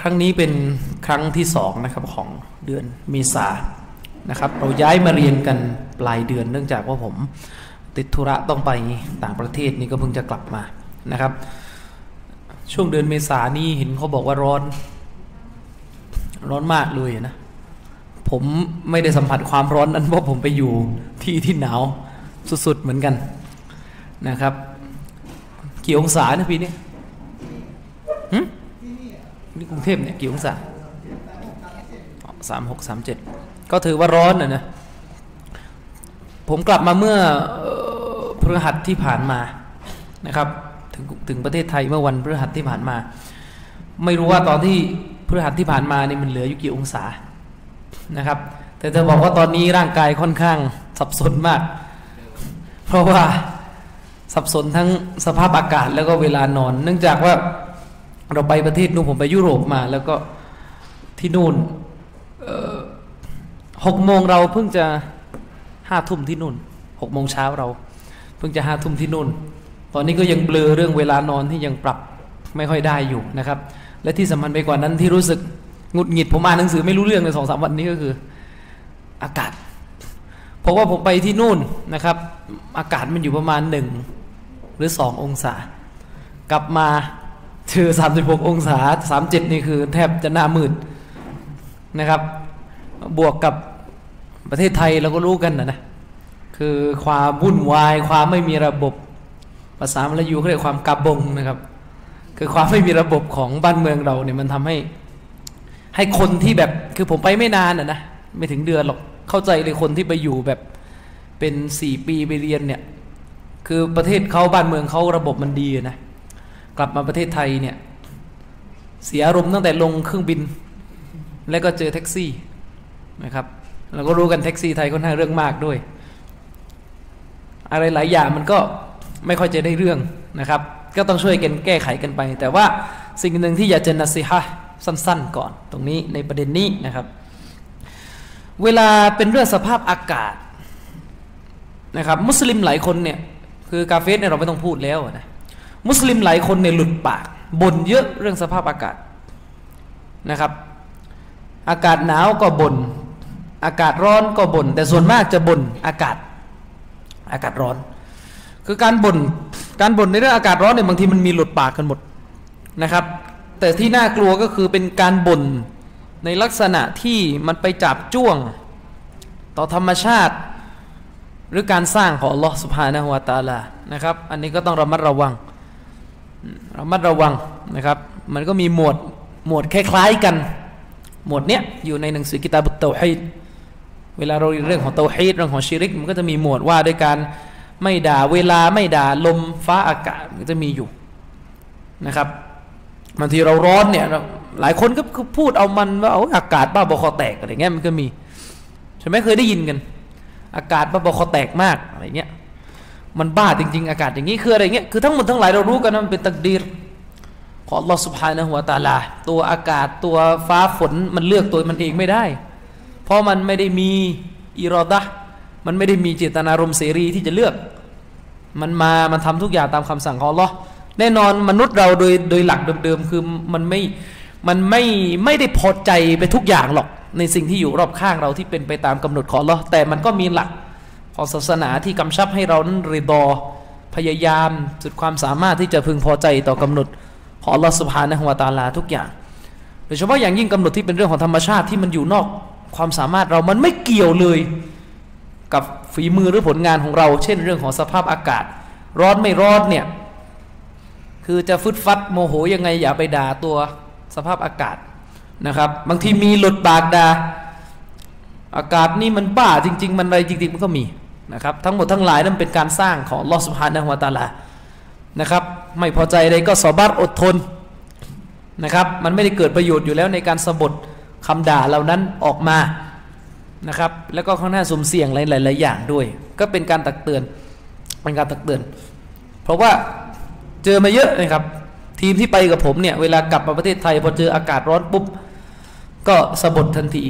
ครั้งนี้เป็นครั้งที่สองนะครับของเดือนเมษานะครับเราย้ายมาเรียนกันปลายเดือนเนื่องจากว่าผมติดธุระต้องไปต่างประเทศนี่ก็เพิ่งจะกลับมานะครับ ช่วงเดือนเมษานี่เห็นเขาบอกว่าร้อน ร้อนมากเลยนะ ผมไม่ได้สัมผัสความร้อนนั้นเพราะผมไปอยู่ที่ที่หนาวสุดๆเหมือนกันนะครับ กี่องศานะปีนี้ นี่กรุงเทพเนี่ยกี่องศาสามหกสามเจ็ดก็ถือว่าร้อนนะนะผมกลับมาเมื่อพฤหัสที่ผ่านมานะครับ ถึงถึงประเทศไทยเมื่อวันพฤหัสที่ผ่านมา ไม่รู้ว่าตอนที่พฤหัสที่ผ่านมานี่มันเหลืออยู่กี่องศานะครับ แต่จะบอกว่าตอนนี้ร่างกายค่อนข้างสับสนมาก เพราะว่าสับสนทั้งสภาพอากาศแล้วก็เวลานอน เนื่องจากว่า เราไปประเทศนู้นผมไปยุโรปมา แล้วก็ที่นู่นหกโมงเราเพิ่งจะห้าทุ่มที่นู่นหกโมงเช้าเรา เพิ่งจะห้าทุ่มที่นู่น ตอนนี้ก็ยังเบลอเรื่องเวลานอนที่ยังปรับไม่ค่อยได้อยู่นะครับ และที่สำคัญไปกว่านั้นที่รู้สึกหงุดหงิดผมอ่านหนังสือไม่รู้เรื่องในสองสามวันนี้ก็คือ อากาศ เพราะว่าผมไปที่นู่นนะครับ อากาศมันอยู่ประมาณหนึ่งหรือสององศา กลับมา เจอสามสิบหกองศาสามเจ็ดนี่คือแทบจะหน้ามืดนะครับ บวกกับประเทศไทยเราก็รู้กันนะนะคือความวุ่นวาย ความไม่มีระบบ ภาษามลายูเขาเรียกความกาบงนะครับ คือความไม่มีระบบของบ้านเมืองเราเนี่ยมันทำให้ ให้คนที่แบบคือผมไปไม่นานอะนะไม่ถึงเดือนหรอกเข้าใจเลยคนที่ไปอยู่แบบเป็นสี่ปีไปเรียนเนี่ย คือประเทศเขาบ้านเมืองเขาระบบมันดีนะ กลับมาประเทศไทยเนี่ย เสียอารมณ์ตั้งแต่ลงเครื่องบิน แล้วก็เจอแท็กซี่นะครับเราก็รู้กันแท็กซี่ไทยค่อนข้างเรื่องมากด้วย อะไรหลายอย่างมันก็ไม่ค่อยจะได้เรื่องนะครับ ก็ต้องช่วยกันแก้ไขกันไป แต่ว่าสิ่งหนึ่งที่อยากจะนัสิฮะสั้น ๆ ก่อน ตรงนี้ในประเด็นนี้นะครับ เวลาเป็นเรื่องสภาพอากาศนะครับ มุสลิมหลายคนเนี่ยคือกาเฟสเนี่ยเราไม่ต้องพูดแล้วนะ มุสลิมหลายคนเนี่ยหลุดปากบ่นเยอะเรื่องสภาพอากาศนะครับ อากาศหนาวก็บน่นอากาศร้อนก็บน่นแต่ส่วนมากจะบ่นอากาศอากาศร้อน คือการบน่นการบ่นในเรื่องอากาศร้อนเนี่ยบางทีมันมีหลุดปากกันหมดนะครับ แต่ที่น่ากลัวก็คือเป็นการบ่นในลักษณะที่มันไปจับจ้วงต่อธรรมชาติ หรือการสร้างของลอสุภานะฮวาตาลานะครับ อันนี้ก็ต้องระมัดระวัง ระมัดระวังนะครับ มันก็มีหมวดหมวดคล้ายๆกัน หมวดเนี้ยอยู่ในหนังสือกิตาบุตเตฮีดเวลาเราเรียนเรื่องของเตฮีดเรื่องของชิริก มันก็จะมีหมวดว่าด้วยการไม่ด่าเวลาไม่ด่าลมฟ้าอากาศมันจะมีอยู่นะครับบางทีเราร้อนเนี่ยหลายคนก็พูดเอามันว่าเอาอากาศบ้าบอคอแตกอะไรเงี้ยมันก็มีใช่ไหมเคยได้ยินกัน อากาศบ้าบอคอแตกมากอะไรเงี้ย มันบ้าจริง ๆ อากาศอย่างนี้คืออะไรเงี้ยคือทั้งหมดทั้งหลายเรารู้กันว่ามันเป็นตักดีรของอัลลอฮ์สุบฮานะฮุวตาลา ตัวอากาศตัวฟ้าฝนมันเลือกตัวมันเองไม่ได้ เพราะมันไม่ได้มีอิรอดะมันไม่ได้มีเจตนารมณ์เสรีที่จะเลือก มันมา มันทำทุกอย่างตามคำสั่งของอัลลอฮ์แน่นอนมนุษย์เราโดยโดยหลักเดิมๆคือมันไม่มันไม่ไม่ได้พอใจไปทุกอย่างหรอกในสิ่งที่อยู่รอบข้างเราที่เป็นไปตามกำหนดของอัลลอฮ์แต่มันก็มีหลัก ของศาสนาที่กำชับให้เรานั้นรีดอพยายามสุดความสามารถที่จะพึงพอใจต่อกำหนดของอัลลอฮ์สุบฮานะฮวาตาลาทุกอย่างโดยเฉพาะอย่างยิ่งกำหนดที่เป็นเรื่องของธรรมชาติที่มันอยู่นอกความสามารถเรามันไม่เกี่ยวเลย กับฝีมือหรือผลงานของเรา เช่นเรื่องของสภาพอากาศ ร้อนไม่ร้อนเนี่ยคือจะฟึดฟัดโมโหยังไงอย่าไปด่าตัวสภาพอากาศนะครับ บางทีมีหลุดปากด่า อากาศนี่มันบ้าจริง ๆ มันอะไรจริง ๆ มันก็มีนะครับ ทั้งหมดทั้งหลายนั้นเป็นการสร้างของลอสุภานะฮวตาลานะครับ ไม่พอใจใดก็สอบัตอดทนนะครับ มันไม่ได้เกิดประโยชน์อยู่แล้วในการสะบดคำด่าเหล่านั้นออกมานะครับ แล้วก็ข้างหน้าสุ่มเสี่ยงหลายๆอย่างด้วย ก็เป็นการตักเตือนเป็นการตักเตือน เพราะว่าเจอมาเยอะนะครับ ทีมที่ไปกับผมเนี่ย เวลากลับมาประเทศไทยพอเจออากาศร้อนปุ๊บก็สะบดทันที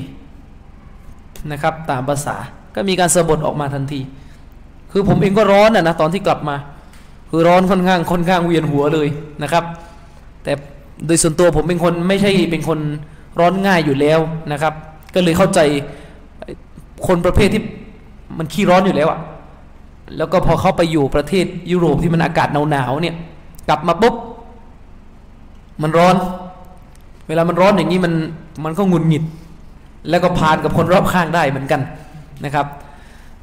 นะครับ ตามภาษาก็มีการสะบดออกมาทันที คือผมเองก็ร้อนอะนะตอนที่กลับมา คือร้อนค่อนข้างค่อนข้างเวียนหัวเลยนะครับ แต่โดยส่วนตัวผมเป็นคนไม่ใช่เป็นคนร้อนง่ายอยู่แล้วนะครับ ก็เลยเข้าใจคนประเภทที่มันขี้ร้อนอยู่แล้วอะแล้วก็พอเข้าไปอยู่ประเทศยุโรปที่มันอากาศหนาวๆเนี่ย กลับมาปุ๊บมันร้อน เวลามันร้อนอย่างนี้มันมันก็งุนหงิด แล้วก็พานกับคนรอบข้างได้เหมือนกันนะครับ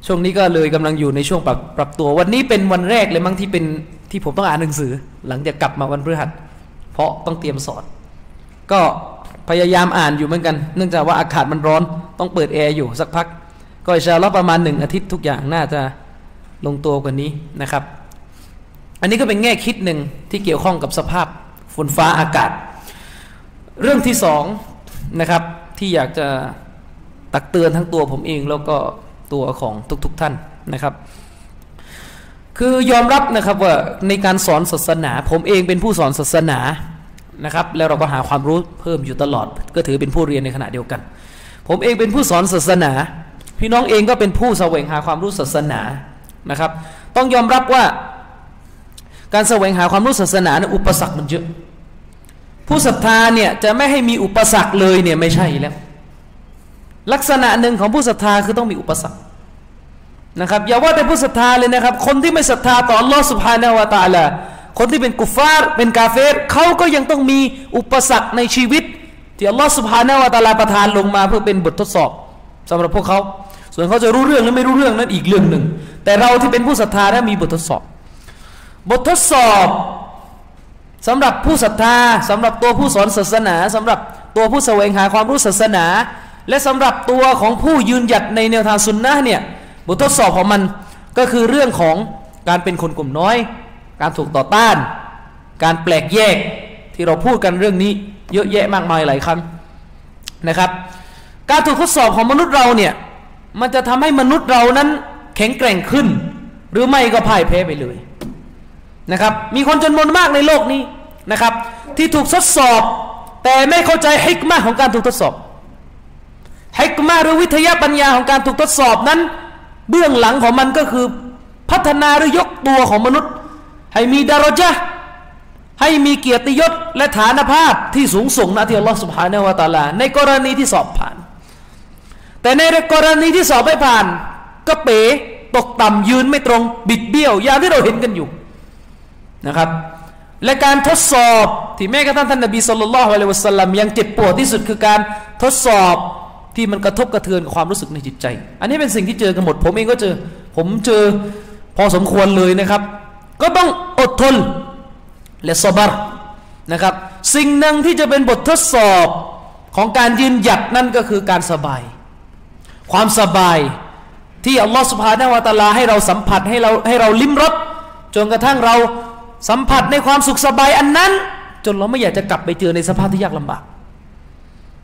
ช่วงนี้ก็เลยกำลังอยู่ในช่วงปรับปรับตัว วันนี้เป็นวันแรกเลยมั้งที่เป็นที่ผมต้องอ่านหนังสือ หลังจากกลับมาวันพฤหัส เพราะต้องเตรียมสอน ก็พยายามอ่านอยู่เหมือนกัน เนื่องจากว่าอากาศมันร้อนต้องเปิดแอร์อยู่สักพัก ก็อินชาอัลอประมาณหนึ่งอาทิตย์ทุกอย่างน่าจะลงตัวกว่านี้นะครับ อันนี้ก็เป็นแง่คิดหนึ่งที่เกี่ยวข้องกับสภาพฝนฟ้าอากาศ เรื่องที่สองนะครับ ที่อยากจะตักเตือนทั้งตัวผมเองแล้วก็ตัวของทุกๆทท่านนะครับ คือยอมรับนะครับว่าในการสอนศาสนา ผมเองเป็นผู้สอนศาสนานะครับ แล้วเราก็หาความรู้เพิ่มอยู่ตลอด ก็ถือเป็นผู้เรียนในขณะเดียวกัน ผมเองเป็นผู้สอนศาสนา พี่น้องเองก็เป็นผู้แสวงหาความรู้ศาสนานะครับ ต้องยอมรับว่าการแสวงหาความรู้ศาสนาเนี่ยอุปสรรคมันเยอะ ผู้ศรัทธาเนี่ยจะไม่ให้มีอุปสรรคเลยเนี่ยไม่ใช่แล้ว ลักษณะหนึ่งของผู้ศรัทธาคือต้องมีอุปสรรคนะครับอย่าว่าแต่ผู้ศรัทธาเลยนะครับ คนที่ไม่ศรัทธาต่อ Allah سبحانه และ تعالى คนที่เป็นกุฟฟาร์เป็นกาเฟรเขาก็ยังต้องมีอุปสรรคในชีวิต ที่ Allah سبحانه และ تعالى ประทานลงมาเพื่อเป็นบททดสอบ สำหรับพวกเขา ส่วนเขาจะรู้เรื่องหรือไม่รู้เรื่องนั้นอีกเรื่องหนึ่ง แต่เราที่เป็นผู้ศรัทธาได้มีบททดสอบ บททดสอบ สำหรับผู้ศรัทธาสำหรับตัวผู้สอนศาสนาสำหรับตัวผู้แสวงหาความรู้ศาสนา และสำหรับตัวของผู้ยืนหยัดในแนวทางสุนนะเนี่ยบททดสอบของมันก็คือเรื่องของการเป็นคนกลุ่มน้อย การถูกต่อต้าน การแปลกแยกที่เราพูดกันเรื่องนี้เยอะแยะมากมายหลายครั้งนะครับ การถูกทดสอบของมนุษย์เราเนี่ยมันจะทำให้มนุษย์เรานั้นแข็งแกร่งขึ้น หรือไม่ก็พ่ายแพ้ไปเลย นะครับ มีคนจำนวนมากในโลกนี้นะครับ ที่ถูกทดสอบ แต่ไม่เข้าใจฮิกมาของการถูกทดสอบฮิกมาหรือวิทยาปัญญาของการถูกทดสอบนั้น เบื้องหลังของมันก็คือ พัฒนาหรือยกตัวของมนุษย์ ให้มีดารจาให้มีเกียรติยศและฐานภาพที่สูงส่งนะที่อัลลอฮฺสุบฮานาวะตาลา ในกรณีที่สอบผ่าน แต่ในกรณีที่สอบไม่ผ่าน ก็เป๋ตกต่ำยืนไม่ตรง บิดเบี้ยวอย่างที่เราเห็นกันอยู่ นะครับ และการทดสอบที่แม้กระทั่งท่านนบีสุลต่านละฮ์อะลัยวะสัลลัมยังเจ็บปวดที่สุดคือการทดสอบที่มันกระทบกระเทือนกับความรู้สึกในจิตใจ อันนี้เป็นสิ่งที่เจอกันหมด ผมเองก็เจอ ผมเจอพอสมควรเลยนะครับ ก็ต้องอดทนและสบารนะครับ สิ่งหนึ่งที่จะเป็นบททดสอบของการยืนหยัดนั่นก็คือการสบาย ความสบายที่อัลลอฮฺสุบฮานาวะตาลาให้เราสัมผัสให้เราให้เราลิ้มรสจนกระทั่งเรา สัมผัสในความสุขสบายอันนั้น จนเราไม่อยากจะกลับไปเจอในสภาพที่ยากลำบาก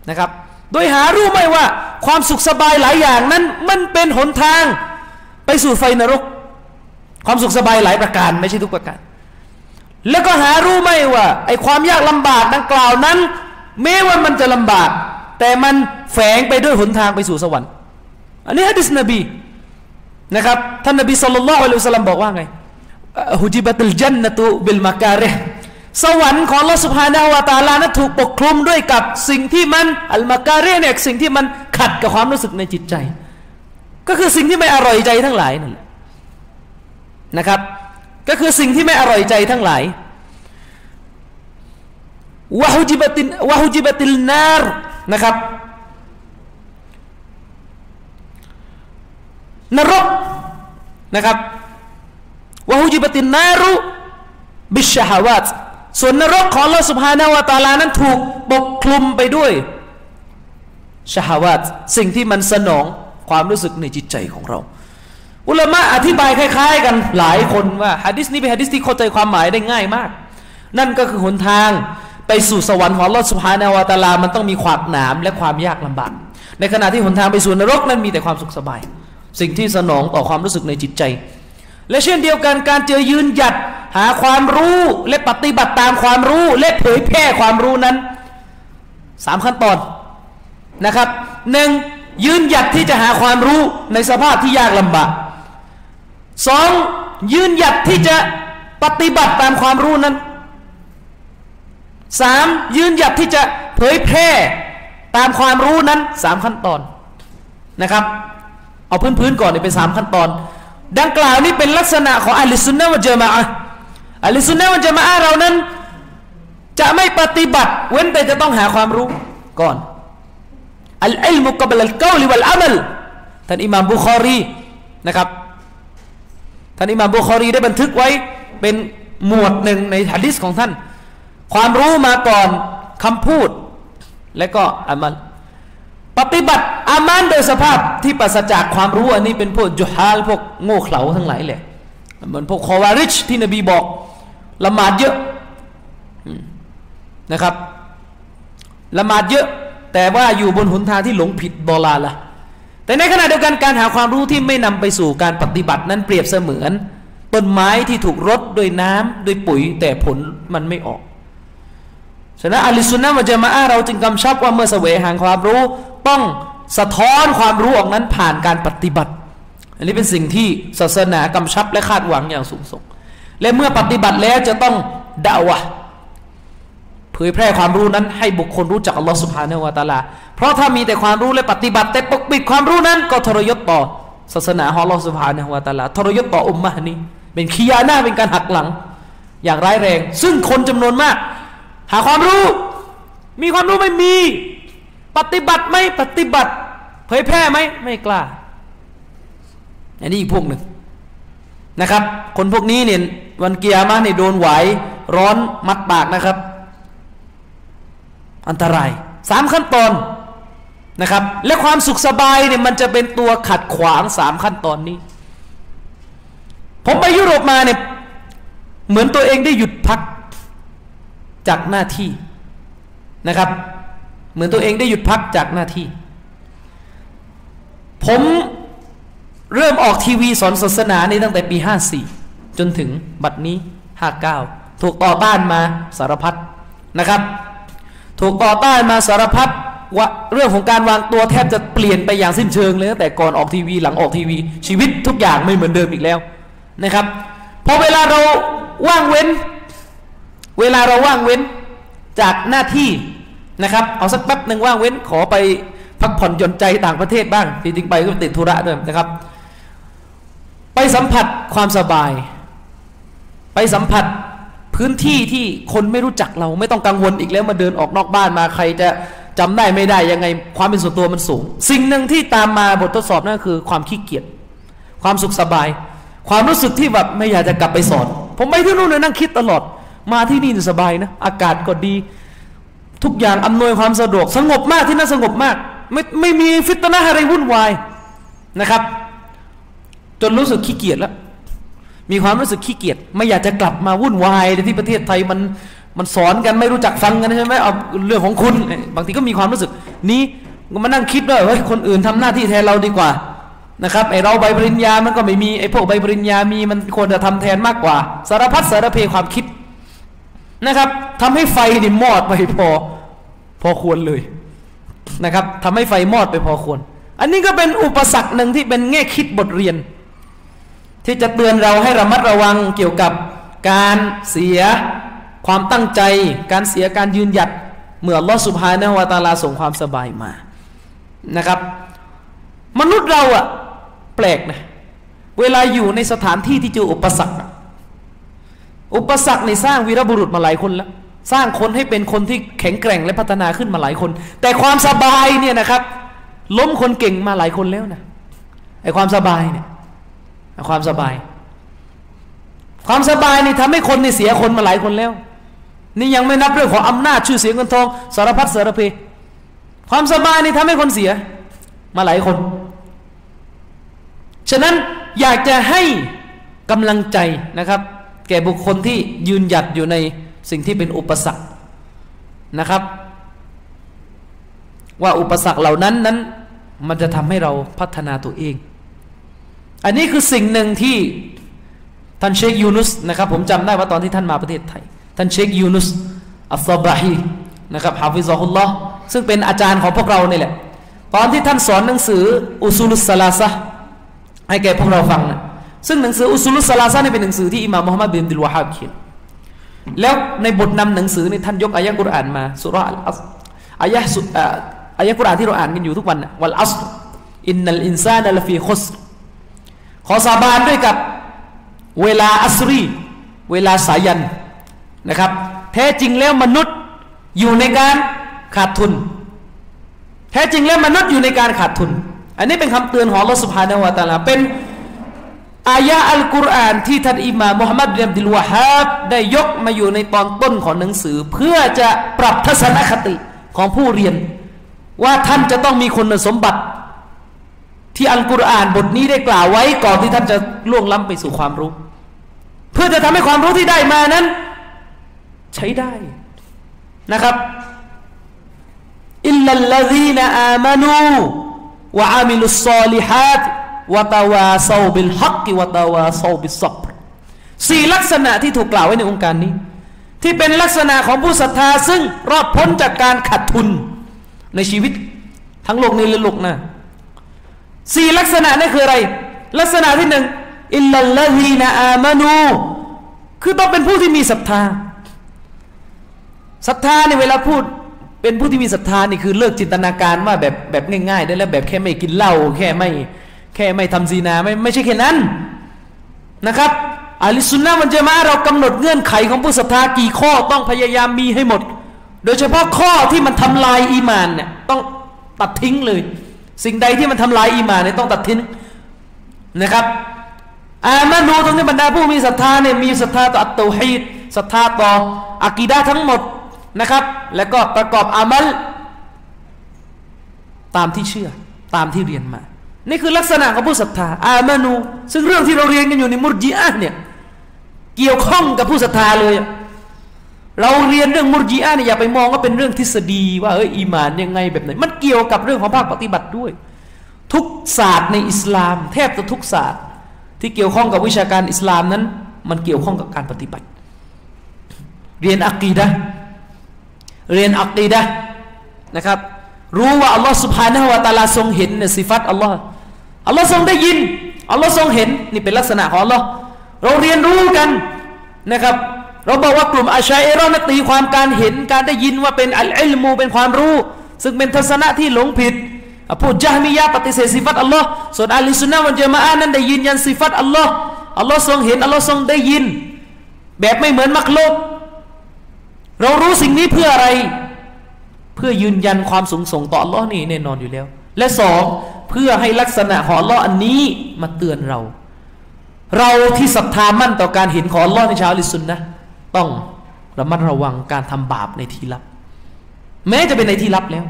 นะครับ โดยหารู้ไหมว่า ความสุขสบายหลายอย่างนั้น มันเป็นหนทางไปสู่ไฟนรก ความสุขสบายหลายประการไม่ใช่ทุกประการ แล้วก็หารู้ไหมว่าไอ้ความยากลำบากดังกล่าวนั้น แม้ว่ามันจะลำบาก แต่มันแฝงไปด้วยหนทางไปสู่สวรรค์ อันนี้ฮะดิษนบีนะครับท่านนบีสุลต่านละอัลลอฮฺบอกว่าไง ฮุจิบัตุลจันนตุบิลมาการะสวรรค์ของลอสุภาณาวตาลานั้นถูกปกคลุมด้วยกับสิ่งที่มันอัลมาการะเนี่ยสิ่งที่มันขัดกับความรู้สึกในจิตใจ ก็คือสิ่งที่ไม่อร่อยใจทั้งหลายนั่นแหละนะครับ ก็คือสิ่งที่ไม่อร่อยใจทั้งหลายวะฮุจิบัตินวะฮุจิบัติลนารนะครับนรกนะครับ วะฮุจิบตินนารุบิชฮาวาตส่วนนรกของลอสุภานาวตาลานั้นถูกปกคลุมไปด้วยชฮาวาตสิ่งที่มันสนองความรู้สึกในจิตใจของเรา อุลามะอธิบายคล้าย ๆ กันหลายคนว่าฮะดิษนี้เป็นฮะดิษที่เข้าใจความหมายได้ง่ายมาก นั่นก็คือหนทางไปสู่สวรรค์ของลอสุภานาวตาลามันต้องมีความหนามและความยากลำบากในขณะที่หนทางไปสู่นรกนั้นมีแต่ความสุขสบาย สิ่งที่สนองต่อความรู้สึกในจิตใจ และเช่นเดียวกันการเจอยืนหยัดหาความรู้และปฏิบัติตามความรู้และเผยแพร่ความรู้นั้นสามขั้นตอนนะครับหนึ่งยืนหยัดที่จะหาความรู้ในสภาพที่ยากลำบากสองยืนหยัดที่จะปฏิบัติตามความรู้นั้นสามยืนหยัดที่จะเผยแพร่ตามความรู้นั้นสามขั้นตอนนะครับ เอาพื้นๆก่อนนี่เป็นสามขั้นตอน ดังกล่าวนี้เป็นลักษณะของอัลลิสุนนะวะเจมาอะอัลลิสุนนะวะเจมาอะเรานั้น จะไม่ปฏิบัติ เว้นแต่จะต้องหาความรู้ก่อนอัลอิลมุกบัลลกาลิวัลอามัลท่านอิมามบุคอรีนะครับท่านอิมามบุคอรีได้บันทึกไว้เป็นหมวดหนึ่งในฮะดิษของท่าน ความรู้มาก่อนคำพูด และก็อามัล ปฏิบัติอามันโดยสภาพที่ปราศจากความรู้อันนี้เป็นพวกจุฮาลพวกโง่เขลาทั้งหลายแหละเหมือนพวกคอวาริชที่นบีบอกละหมาดเยอะนะครับละหมาดเยอะ แต่ว่าอยู่บนหนทางที่หลงผิดบอลาละแต่ในขณะเดียวกันการหาความรู้ที่ไม่นำไปสู่การปฏิบัตินั้นเปรียบเสมือนต้นไม้ที่ถูกรดด้วยน้ำด้วยปุ๋ย แต่ผลมันไม่ออกฉะนั้นอัลิสุนนะมาจะมาเราจึงกำชับว่าเมื่อเสวยหางความรู้ ต้องสะท้อนความรู้ออกนั้นผ่านการปฏิบัติ อันนี้เป็นสิ่งที่ศาสนากำชับและคาดหวังอย่างสูงส่ง และเมื่อปฏิบัติแล้วจะต้องด่าวะเผยแพร่ความรู้นั้นให้บุคคลรู้จักอัลลอฮฺสุบฮานาละตาลา เพราะถ้ามีแต่ความรู้และปฏิบัติ แต่ปกปิดความรู้นั้น ก็ทรยศต่อ ศาสนาของอัลลอฮฺสุบฮานาละตาลาทรยศต่ออุมมะนี้ เป็นขียาหน้าเป็นการหักหลัง อย่างร้ายแรง ซึ่งคนจำนวนมาก หาความรู้ มีความรู้ไม่มี ปฏิบัติไม่ปฏิบัติ เผยแพร่ไหมไม่กล้า อันนี้อีกพวกหนึ่งนะครับ คนพวกนี้เนี่ยวันเกียร์มาเนี่ยโดนไหวร้อนมัดปากนะครับ อันตรายสามขั้นตอนนะครับ และความสุขสบายเนี่ยมันจะเป็นตัวขัดขวางสามขั้นตอนนี้ ผมไปยุโรปมาเนี่ยเหมือนตัวเองได้หยุดพักจากหน้าที่นะครับ เหมือนตัวเองได้หยุดพักจากหน้าที่ ผมเริ่มออกทีวีสอนศาสนาในตั้งแต่ปี 54 จนถึงบัดนี้ 59 ถูกต่อต้านมาสารพัดนะครับ ถูกต่อต้านมาสารพัดว่าเรื่องของการวางตัวแทบจะเปลี่ยนไปอย่างสิ้นเชิงเลยตั้งแต่ก่อนออกทีวีหลังออกทีวี ชีวิตทุกอย่างไม่เหมือนเดิมอีกแล้วนะครับพอเวลาเราว่างเว้น เวลาเราว่างเว้นจากหน้าที่ นะครับ เอาสักแป๊บหนึ่งว่างเว้นขอไปพักผ่อนหย่อนใจต่างประเทศบ้างจริงๆไปก็ติดธุระด้วยนะครับ ไปสัมผัสความสบาย ไปสัมผัสพื้นที่ที่คนไม่รู้จักเราไม่ต้องกังวลอีกแล้วมาเดินออกนอกบ้านมาใครจะจำได้ไม่ได้ยังไงความเป็นส่วนตัวมันสูง สิ่งหนึ่งที่ตามมาบททดสอบนั่นคือความขี้เกียจความสุขสบาย ความรู้สึกที่แบบไม่อยากจะกลับไปสอน ผมไปที่นู่นเลยนั่งคิดตลอด มาที่นี่สบายนะ อากาศก็ดี ทุกอย่างอำนวยความสะดวก สงบมากที่นั่นสงบมาก ไม่ไม่มีฟิตนะอะไรวุ่นวายนะครับ จนรู้สึกขี้เกียจแล้ว มีความรู้สึกขี้เกียจไม่อยากจะกลับมาวุ่นวายในที่ประเทศไทยมันมันสอนกันไม่รู้จักฟังกันใช่ไหมเอาเรื่องของคุณ บางทีก็มีความรู้สึก นี้มานั่งคิดว่าเฮ้ยคนอื่นทำหน้าที่แทนเราดีกว่านะครับไอเราใบปริญญามันก็ไม่มีไอพวกใบปริญญามีมันควรจะทำแทนมากกว่า สารพัดสารเพความคิดนะครับทำให้ไฟนี่มอดไปพอ พอควรเลยนะครับทำให้ไฟมอดไปพอควร อันนี้ก็เป็นอุปสรรคหนึ่งที่เป็นแง่คิดบทเรียน ที่จะเตือนเราให้ระมัดระวังเกี่ยวกับการเสียความตั้งใจ การเสียการยืนหยัดเมื่อลอสุภายในวตาลาส่งความสบายมานะครับ มนุษย์เราอะแปลกนะเวลาอยู่ในสถานที่ที่เจออุปสรรค อุปสรรคในสร้างวีรบุรุษมาหลายคนแล้ว สร้างคนให้เป็นคนที่แข็งแกร่งและพัฒนาขึ้นมาหลายคน แต่ความสบายเนี่ยนะครับ ล้มคนเก่งมาหลายคนแล้วนะไอความสบายเนี่ยความสบาย ความสบายนี่ทำให้คนนี่เสียคนมาหลายคนแล้ว นี่ยังไม่นับเรื่องของอำนาจชื่อเสียงเงินทองสารพัดสารเพความสบายนี่ทำให้คนเสีย มาหลายคน ฉะนั้นอยากจะให้กำลังใจนะครับ แก่บุคคลที่ยืนหยัดอยู่ใน สิ่งที่เป็นอุปสรรคนะครับ ว่าอุปสรรคเหล่านั้นนั้น มันจะทำให้เราพัฒนาตัวเอง อันนี้คือสิ่งหนึ่งที่ท่านเชคยูนุสนะครับ ผมจำได้ว่าตอนที่ท่านมาประเทศไทย ท่านเชคยูนุสอัลซาบาฮีนะครับฮาฟิซอฮุลลอฮ์ซึ่งเป็นอาจารย์ของพวกเราเนี่แหละ ตอนที่ท่านสอนหนังสืออุซูลุสลาซะให้แก่พวกเราฟังนะซึ่งหนังสืออุซูลุสลาซะนี่เป็นหนังสือที่อิหม่ามมุฮัมมัดบินอับดิลวะฮาบเขียน แล้วในบทนำหนังสือนี่ท่านยกอายะกุรอานมาสุราอัลอัสอายะสุอายะกุรอานที่เราอ่านกันอยู่ทุกวันوالعصر إن الإنسان لفي خسرขอสาบานด้วยกับเวลาอัสรีเวลาสายันนะครับ แท้จริงแล้วมนุษย์อยู่ในการขาดทุน แท้จริงแล้วมนุษย์อยู่ในการขาดทุน อันนี้เป็นคำเตือนของลอสุภานวตาลาเป็น อายะอัลกุรอานที่ท่านอิมามมุฮัมมัดบินดิลวะฮับได้ยกมาอยู่ในตอนต้นของหนังสือ เพื่อจะปรับทัศนคติของผู้เรียน ว่าท่านจะต้องมีคุณสมบัติ ที่อัลกุรอานบทนี้ได้กล่าวไว้ก่อนที่ท่านจะล่วงล้ำไปสู่ความรู้ เพื่อจะทำให้ความรู้ที่ได้มานั้น ใช้ได้นะครับإلا الذين آمنوا وعملوا الصالحات وتواصوا بالحق وتواصوا بالصبرสี่ลักษณะที่ถูกกล่าวไว้ในโองการนี้ ที่เป็นลักษณะของผู้ศรัทธาซึ่งรอดพ้นจากการขาดทุนในชีวิตทั้งโลกนี้และโลกหน้าสี่ลักษณะนี่คืออะไร ลักษณะที่หนึ่งอิลลัลลฮีนอามานู คือต้องเป็นผู้ที่มีศรัทธาศรัทธาในเวลาพูดเป็นผู้ที่มีศรัทธานี่คือเลิกจินตนาการว่าแบบแบบง่ายๆ ได้แล้วแบบแค่ไม่กินเหล้าแค่ไม่ แค่ไม่ทำซีนาไม่ไม่ใช่แค่นั้นนะครับอาลิสุนนะมันจะมาเรากำหนดเงื่อนไขของผู้ศรัทธากี่ข้อต้องพยายามมีให้หมด โดยเฉพาะข้อที่มันทำลายอีมานเนี่ยต้องตัดทิ้งเลย สิ่งใดที่มันทำลายอีมานเนี่ยต้องตัดทิ้งนะครับอามานูตรงนี้บรรดาผู้มีศรัทธาเนี่ยมีศรัทธาต่ออัตโตฮีดศรัทธาต่ออากีดาทั้งหมดนะครับ แล้วก็ประกอบอามัลตามที่เชื่อตามที่เรียนมา นี่คือลักษณะของผู้ศรัทธา อามานู ซึ่งเรื่องที่เราเรียนกันอยู่ในมุรจิอะเนี่ยเกี่ยวข้องกับผู้ศรัทธาเลย เราเรียนเรื่องมุรจิอะเนี่ยอย่าไปมองว่าเป็นเรื่องทฤษฎี ว่าเอออีมานยังไงแบบไหนมันเกี่ยวกับเรื่องของภาคปฏิบัติด้วย ทุกศาสตร์ในอิสลาม แทบจะทุกศาสตร์ ที่เกี่ยวข้องกับวิชาการอิสลามนั้น มันเกี่ยวข้องกับการปฏิบัติ เรียนอักีดะเรียนอักีดะนะครับรู้ว่าอัลลอฮ์สุภาณวะตาลาทรงเห็นในสิฟัตอัลลอฮ์ อัลลอฮ์ทรงได้ยินอัลลอฮ์ทรงเห็นนี่เป็นลักษณะของอัลลอฮ์เราเรียนรู้กันนะครับ เราบอกว่ากลุ่มอะชาอิเราะฮ์ตีความการเห็นการได้ยินว่าเป็นالعلمเป็นความรู้ ซึ่งเป็นทัศนะที่หลงผิดพวกญะฮ์มียะปฏิเสธสิฟัตอัลลอฮ์ส่วนอัลลิสุนนะวันเจมาอานั้นได้ยินยันสิฟัตอัลลอฮ์อัลลอฮ์ทรงเห็นอัลลอฮ์ทรงได้ยิน แบบไม่เหมือนمخلوقเรารู้สิ่งนี้เพื่ออะไร เพื่อยืนยันความสูงส่งต่ออัลลอฮ์นี่แน่นอนอยู่แล้ว และสอง พื่อให้ลักษณะของลลออันนี้มาเตือนเรา เราที่ศรัทธามั่นต่อการเห็นของลลอในชาวลิสุนนะต้องระมัดระวังการทำบาปในที่ลับ แม้จะเป็นในที่ลับแล้ว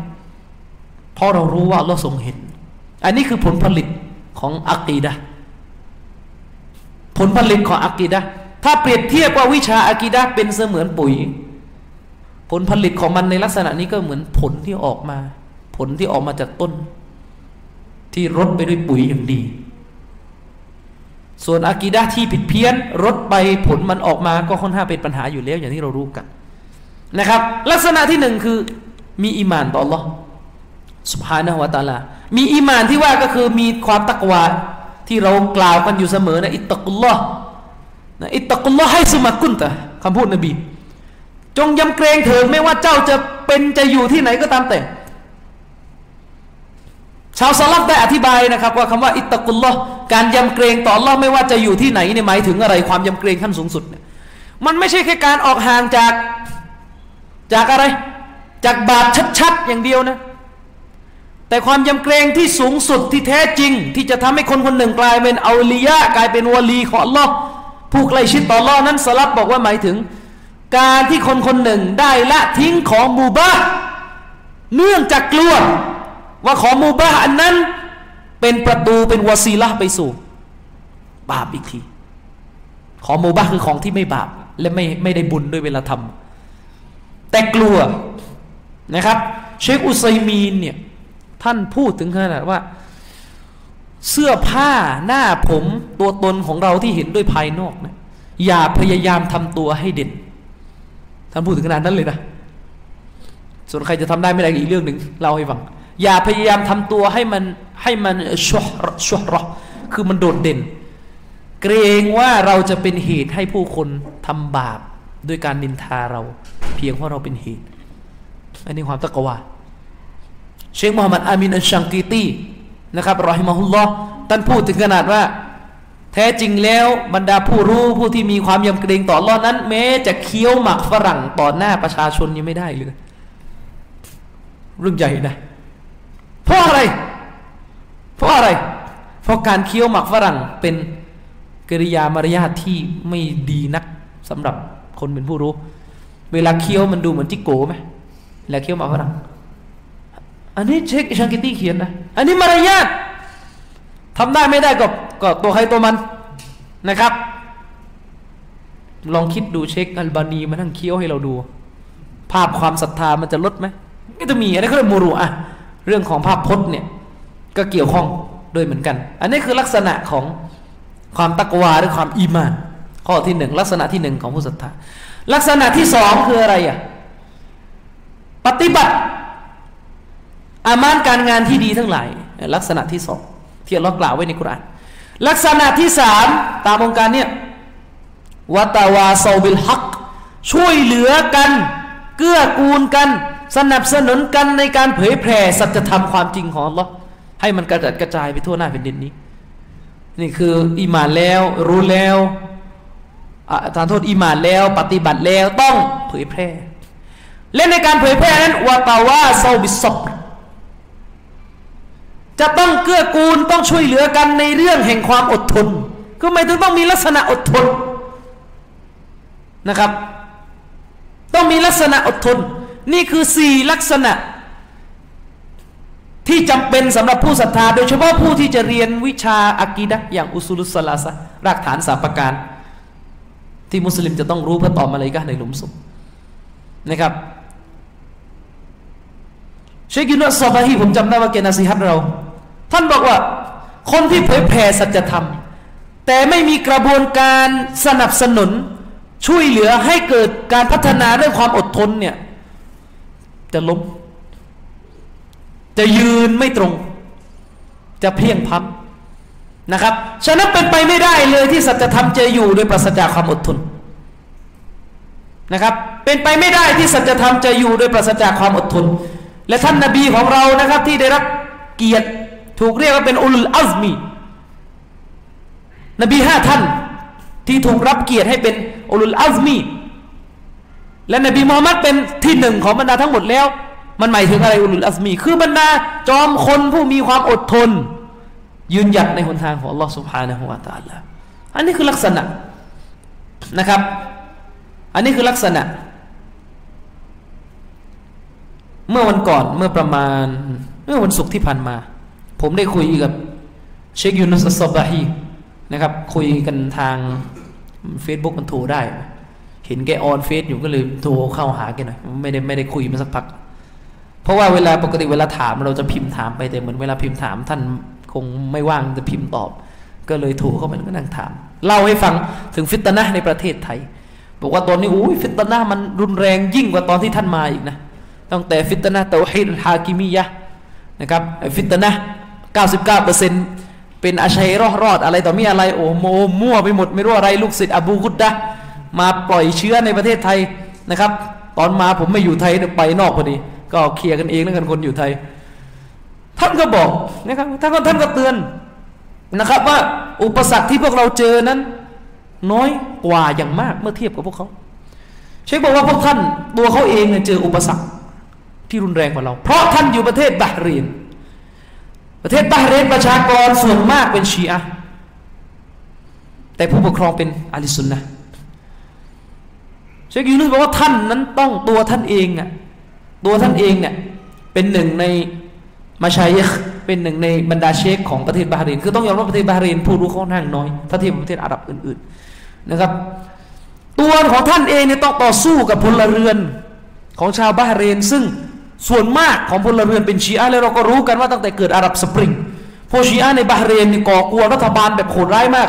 เพราะเรารู้ว่าอัลอทรงเห็น อันนี้คือผลผลิตของอักีดะผลผลิตของอักีดะถ้าเปรียบเทียบว่าวิชาอากีดะเป็นเสมือนปุ๋ย ผลผลิตของมันในลักษณะนี้ก็เหมือนผลที่ออกมา ผลที่ออกมาจากต้น ที่รดไปด้วยปุ๋ยอย่างดี ส่วนอากีดะที่ผิดเพี้ยนรดไปผลมันออกมาก็ค่อนข้างเป็นปัญหาอยู่แล้วอย่างที่เรารู้กันนะครับ ลักษณะที่หนึ่งคือ มีอิมานต่อ Allah สุภานะวะตาลา มีอิมานที่ว่าก็คือมีความตักวาที่เรากล่าวกันอยู่เสมอนะอิตตะกุลลอนะอิตตะกุลลอให้สมักุนตะคำพูดนบี จงยำเกรงเถิดไม่ว่าเจ้าจะเป็นจะอยู่ที่ไหนก็ตามแต่ ชาวสลับได้อธิบายนะครับ ว่าคำว่าอิตตะกุลลอการยำเกรงต่อลอไม่ว่าจะอยู่ที่ไหนเนี่ยหมายถึงอะไรความยำเกรงขั้นสูงสุดเนี่ยมันไม่ใช่แค่การออกห่างจากจากอะไร จากบาปชัดๆอย่างเดียวนะแต่ความยำเกรงที่สูงสุดที่แท้จริง ที่จะทำให้คนคนหนึ่งกลายเป็นอัลียะกลายเป็นวลีของลอผู้ใกล้ชิดต่อลอนั้นสลับบอกว่าหมายถึง การที่คนคนหนึ่งได้ละทิ้งของมูบาเนื่องจากกลัว ว่าของมูบาอันนั้น เป็นประตูเป็นวซีละไปสู่ บาปอีกที ของมูบาคือของที่ไม่บาป และไม่ไม่ได้บุญด้วยเวลาทำแต่กลัวนะครับ เชคอุไซมีนเนี่ยท่านพูดถึงขนาดว่า เสื้อผ้าหน้าผมตัวตนของเราที่เห็นด้วยภายนอกนะอย่าพยายามทำตัวให้เด่นท่านพูดถึงขนาดนั้นเลยนะส่วนใครจะทำได้ไม่ได้อีกเรื่องหนึ่งเล่าให้ฟัง อย่าพยายามทำตัวให้มันให้มันชุฮรชุฮรอคือมันโดดเด่น เกรงว่าเราจะเป็นเหตุให้ผู้คนทำบาปด้วยการนินทาเรา เพียงเพราะเราเป็นเหตุ อันนี้ความตะกวาเชคมูฮัมหมัดอามินอัลชังกีตีนะครับรอฮิมะฮุลลอฮ์ท่านพูดถึงขนาดว่า แท้จริงแล้วบรรดาผู้รู้ผู้ที่มีความยำเกรงต่อรอดนั้น แม้จะเคี้ยวหมักฝรั่งต่อหน้าประชาชนยังไม่ได้เลยเรื่องใหญ่นะ เพราะอะไร เพราะอะไร เพราะการเคี้ยวหมักฝรั่งเป็นกิริยามารยาทที่ไม่ดีนักสำหรับคนเป็นผู้รู้ เวลาเคี้ยวมันดูเหมือนจิโก้ไหมเวลาเคี้ยวหมากฝรั่ง อันนี้เช็คชังกิตี้เขียนนะ อันนี้มารยาททำได้ไม่ได้ก็ก็ตัวใครตัวมันนะครับ ลองคิดดูเชคอัลบานีมาทั้งเคี้ยวให้เราดู ภาพความศรัทธามันจะลดไหมก็จะมีอันนี้ก็เรียกمروءة เรื่องของภาพพจน์เนี่ยก็เกี่ยวข้องด้วยเหมือนกัน อันนี้คือลักษณะของความتقوى หรือความ إيمان ข้อที่หนึ่งลักษณะที่หนึ่งของผู้ศรัทธาลักษณะที่สองคืออะไรอะปฏิบัติอามานการงานที่ดีทั้งหลาย ลักษณะที่สองที่เรากล่าวไว้ในคุรานลักษณะที่สามตามองค์การเนี่ยวัตาวาโซบิลฮักช่วยเหลือกัน เกื้อกูลกัน สนับสนุนกันในการเผยแผ่สัจธรรมความจริงของเราให้มันกระจัดกระจายไปทั่วหน้าแผ่นดินนี้ นี่คืออิมานแล้วรู้แล้วทานโทษอิมานแล้วปฏิบัติแล้วต้องเผยแพร่ และในการเผยแพร่นั้นวาตาว่าโซบิสบจะต้องเกื้อกูลต้องช่วยเหลือกันในเรื่องแห่งความอดทน ก็หมายถึงต้องมีลักษณะอดทนนะครับ ต้องมีลักษณะอดทน นี่คือสี่ลักษณะ ที่จำเป็นสำหรับผู้ศรัทธา โดยเฉพาะผู้ที่จะเรียนวิชาอากีดะอย่างอุสุลุสลาสะรากฐานสามประการ ที่มุสลิมจะต้องรู้เพื่อตอบมาเลยกะในหลุมศพนะครับเชคยุนัสซอบาฮีผมจำได้ว่าเกนาซีฮัตเรา ท่านบอกว่า คนที่เผยแผ่สัจธรรม แต่ไม่มีกระบวนการสนับสนุน ช่วยเหลือให้เกิดการพัฒนาเรื่องความอดทนเนี่ย ล้ม จะยืนไม่ตรง จะเพียงพับนะครับ ฉะนั้นเป็นไปไม่ได้เลยที่สัจธรรมจะอยู่โดยปราศจากความอดทนนะครับ เป็นไปไม่ได้ที่สัจธรรมจะอยู่โดยปราศจากความอดทน และท่านนาบีของเรานะครับ ที่ได้รับเกียรติถูกเรียกว่าเป็นอุลอัซมี นบีห้าท่านที่ถูกรับเกียรติให้เป็นอุลอัซมี และนบีมูฮัมมัดเป็นที่หนึ่งของบรรดาทั้งหมดแล้ว มันหมายถึงอะไรอุลุลอัสมี คือบรรดาจอมคนผู้มีความอดทน ยืนหยัดในหนทางของอัลลอฮ์ سبحانه และ تعالى อันนี้คือลักษณะนะครับ อันนี้คือลักษณะ เมื่อวันก่อนเมื่อประมาณ เมื่อวันศุกร์ที่ผ่านมา ผมได้คุยกับเชคยูนัสซอบะฮีนะครับ คุยกันทาง Facebook มันโทรได้ เห็นแก on เฟซอยู่ก็เลยโทรเข้าหาแกหน่อยไม่ได้ไม่ได้คุยมาสักพัก เพราะว่าเวลาปกติเวลาถามเราจะพิมพ์ถามไปแต่เหมือนเวลาพิมพ์ถามท่านคงไม่ว่างจะพิมพ์ตอบ ก็เลยโทรเข้าไปแล้วก็นั่งถาม เล่าให้ฟังถึงفتنة ในประเทศไทย บอกว่าตอนนี้อุ้ย فتنة มันรุนแรงยิ่งกว่าตอนที่ท่านมาอีกนะตั้งแต่ فتنة توحيد حاكميةนะครับฟิตนะ99%เป็นอาชัยรอดรอดอะไรต่อมีอะไรโอ้โมมั่วไปหมดไม่รู้อะไรลูกศิษย์อบูกุดดะ มาปล่อยเชื้อในประเทศไทยนะครับ ตอนมาผมไม่อยู่ไทยไปนอกพอดี ก็เคลียร์กันเองแล้วกันคนอยู่ไทย ท่านก็บอกนะครับท่านก็ท่านก็เตือนนะครับ ว่าอุปสรรคที่พวกเราเจอนั้น น้อยกว่าอย่างมากเมื่อเทียบกับพวกเขาเชคบอกว่าพวกท่านตัวเขาเองเนี่ยเจออุปสรรคที่รุนแรงกว่าเรา เพราะท่านอยู่ประเทศบาเรนประเทศบาเรนประชากรส่วนมากเป็นชีอะแต่ผู้ปกครองเป็นอาลิสุนนะ เชคยูนุสบอกว่าท่านนั้นต้องตัวท่านเองอะตัวท่านเองเนี่ยเป็นหนึ่งในมาชัยเป็นหนึ่งในบรรดาเชคของประเทศบาเรนคือต้องยอมรับประเทศบาเรนผู้รู้ค่อนข้างน้อยถ้าเทียบกับประเทศอาหรับอื่น ๆนะครับ ตัวของท่านเองเนี่ยต้องต่อสู้กับพลเรือนของชาวบาเรนซึ่งส่วนมากของพลเรือนเป็นชีอะและเราก็รู้กันว่าตั้งแต่เกิดอาหรับสปริงพวกชีอะในบาห์เรนนี่ก่อกวนรัฐบาลแบบโหดร้ายมาก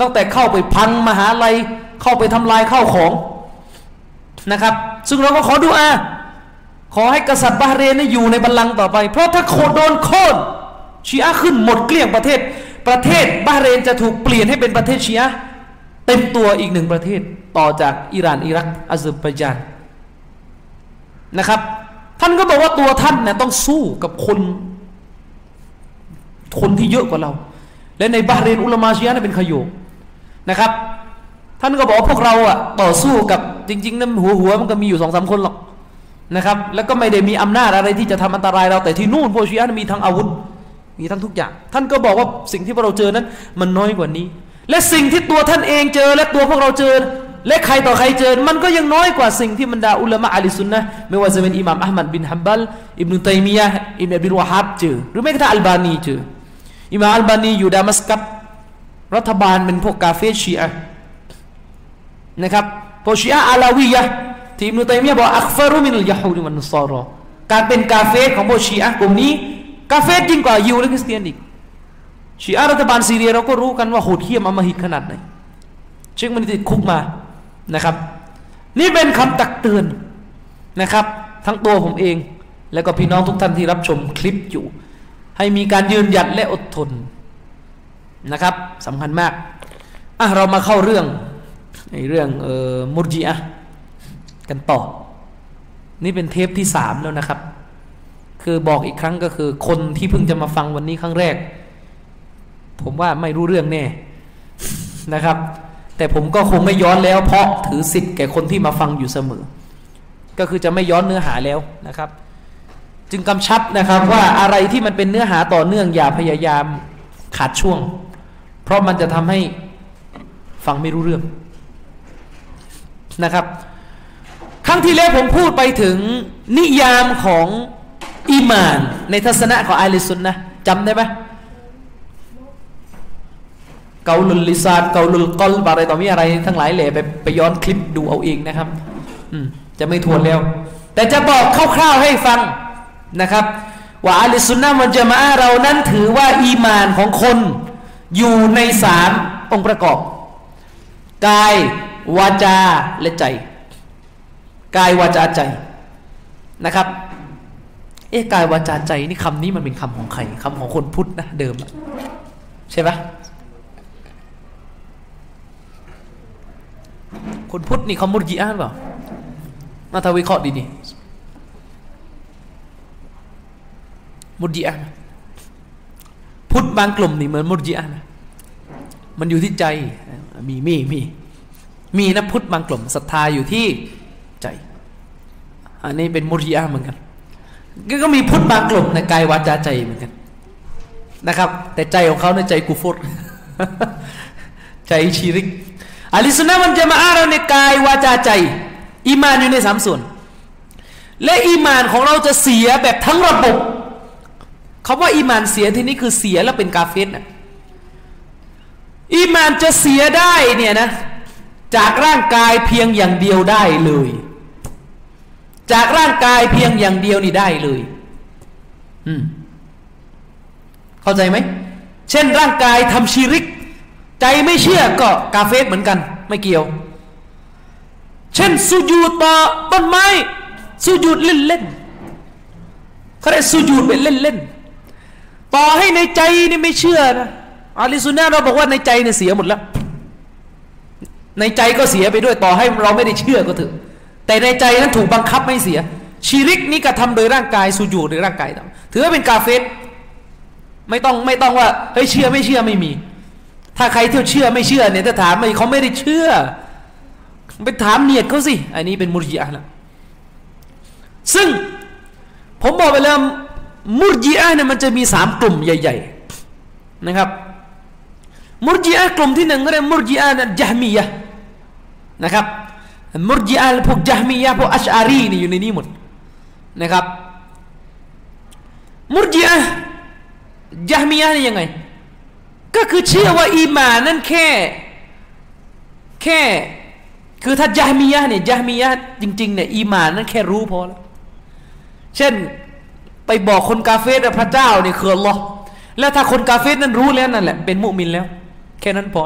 ตั้งแต่เข้าไปพังมหาลัยเข้าไปทำลายข้าวของ นะครับ ซึ่งเราก็ขอดูอาขอให้กษัตริย์บาเรนอยู่ในบัลลังก์ต่อไป เพราะถ้าโคโดนโค่นชีอะขึ้นหมดเกลี้ยงประเทศ ประเทศบาเรนจะถูกเปลี่ยนให้เป็นประเทศชีอะเต็มตัวอีกหนึ่งประเทศต่อจากอิหร่านอิรักอาเซอร์ไบจานนะครับ ท่านก็บอกว่าตัวท่านเนี่ยต้องสู้กับคนคนที่เยอะกว่าเรา และในบาเรนอุลมาชียะเป็นขยโยนะครับ ท่านก็บอกพวกเราอะต่อสู้กับ จริงๆนั้นหัวหัวมันก็มีอยู่สองสาคนหรอกนะครับ แล้วก็ไม่ได้มีอำนาจอะไรที่จะทำอันตรายเราแต่ที่นู่นพวกชียะมีทั้งอาวุธ มีทั้งทุกอย่าง ท่านก็บอกว่าสิ่งที่พวกเราเจอนั้น มันน้อยกว่านี้ และสิ่งที่ตัวท่านเองเจอ และตัวพวกเราเจอ และใครต่อใครเจอ มันก็ยังน้อยกว่าสิ่งที่บรรดาอุลามะอัลิสุนนะไม่ว่าจะเป็นอิหม่ามอัลมัดบินฮัมบัลอิบนุตัยมียะอิบนุบิลวะฮับเจอหรือแม้กระทั่งอัลบานีเจออิหม่ามอัลบานีอยู่ดามัสกัสรัฐบาลเป็นพวกกาเฟชีอะนะครับ พวกชีอะอาลาวียะที่อิบนุตัยมียะบอกอัคฟารุมินลยะฮูดมันนุซารอการเป็นกาเฟของพวกชีอะกลุ่มนี้ กาเฟยิ่งกว่ายิวและคริสเตียนอีกชีอะรัฐบาลซีเรียเราก็รู้กันว่าโหดเหี้ยมอมหิตขนาดไหนเช็คมันติดคุกมานะครับ นี่เป็นคำตักเตือนนะครับ ทั้งตัวผมเอง แล้วก็พี่น้องทุกท่านที่รับชมคลิปอยู่ ให้มีการยืนหยัดและอดทนนะครับสำคัญมากอะเรามาเข้าเรื่อง เรื่องเอ่อมุรจีอะกันต่อ นี่เป็นเทปที่สามแล้วนะครับ คือบอกอีกครั้งก็คือ คนที่เพิ่งจะมาฟังวันนี้ครั้งแรก ผมว่าไม่รู้เรื่องแน่นะครับ แต่ผมก็คงไม่ย้อนแล้ว เพราะถือสิทธิ์แก่คนที่มาฟังอยู่เสมอ ก็คือจะไม่ย้อนเนื้อหาแล้วนะครับ จึงกำชับนะครับว่าอะไรที่มันเป็นเนื้อหาต่อเนื่องอย่าพยายามขาดช่วง เพราะมันจะทำให้ฟังไม่รู้เรื่อง นะครับ ครั้งที่แล้วผมพูดไปถึงนิยามของอีมาน ในทัศนะของอาลิสุนนะจำได้ไหมเกาลุลลิซานเกาลุลกอลอะไรต่อมีอะไร ทั้งหลายแหล่ไปไปย้อนคลิปดูเอาเองนะครับจะไม่ทวนแล้ว แต่จะบอกคร่าวๆให้ฟังนะครับว่าอัลิสุนนะมันจะมาเรานั้นถือว่าอีมานของคนอยู่ในสามองค์ประกอบ กาย วาจาและใจ กายวาจาใจนะครับ เอ๊ะกายวาจาใจนี่คำนี้มันเป็นคำของใครคำของคนพุทธนะเดิมใช่ไหมคนพุทธนี่เขามุรจิอาหรือเปล่ามาทวิเคราะห์ดีนี่มุรจิอาพุทธบางกลุ่มนี่เหมือนมุรจิอานะมันอยู่ที่ใจมีมีมีมี มีนะพุทธบางกลุ่มศรัทธาอยู่ที่ใจ อันนี้เป็นมุรจิอาเหมือนกันก็มีพุทธบางกลุ่มในกายวาจาใจเหมือนกันนะครับ แต่ใจของเขาในใจกุฟรใจชีริกอัลิสุนนะมันจะมาอาเราในกายวาจาใจอีมานอยู่ในสามส่วน และอีมานของเราจะเสียแบบทั้งระบบคาว่าอีมานเสียที่นี่คือเสียแล้วเป็นกาเฟสนะอีมานจะเสียได้เนี่ยนะ จากร่างกายเพียงอย่างเดียวได้เลย จากร่างกายเพียงอย่างเดียวนี่ได้เลย อืม เข้าใจไหม เช่นร่างกายทำชีริก ใจไม่เชื่อก็กาเฟสเหมือนกัน ไม่เกี่ยว เช่นสุญูดต่อต้นไม้สุญูดเล่นเล่นเขาเรียกสุญูดเป็นเล่นเล่นต่อให้ในใจนี่ไม่เชื่อนะอาลิซุนนะเราบอกว่าในใจเนี่ยเสียหมดแล้ว ในใจก็เสียไปด้วยต่อให้เราไม่ได้เชื่อก็เถอะแต่ในใจนั้นถูกบังคับไม่เสีย ชีริกนี้กระทำโดยร่างกายสุญูดโดยร่างกายถือว่าเป็นกาเฟสไม่ต้องไม่ต้องว่าเฮ้ยเชื่อไม่เชื่อไม่มี ถ้าใครเที่ยวเชื่อไม่เชื่อเนี่ยถ้าถามไม่เขาไม่ได้เชื่อไปถามเนียดเขาสิอันนี้เป็นมุรจิอะแล้วซึ่งผมบอกไปแล้วมุรจิอะเนี่ยมันจะมีสามกลุ่มใหญ่ ๆ นะครับ มุรจิอะกลุ่มที่หนึ่งก็เรียกมุรจิอะนะจามียะนะครับมุรจิอะพวกจามียะพวกอัชอารีนี่อยู่ในนี้หมดนะครับ มุรจิอะจามียะนี่ยังไง ก็คือเชื่อว่าอีมานั่นแค่แค่คือถ้าจามียะเนี่ยจามียะจริงๆเนี่ยอีมานนั่นแค่รู้พอแล้ว เช่นไปบอกคนกาเฟสพระเจ้าเนี่ยคืออัลลอฮ์แล้วถ้าคนกาเฟสนั้นรู้แล้วนั่นแหละเป็นมุมินแล้ว แค่นั้นพอ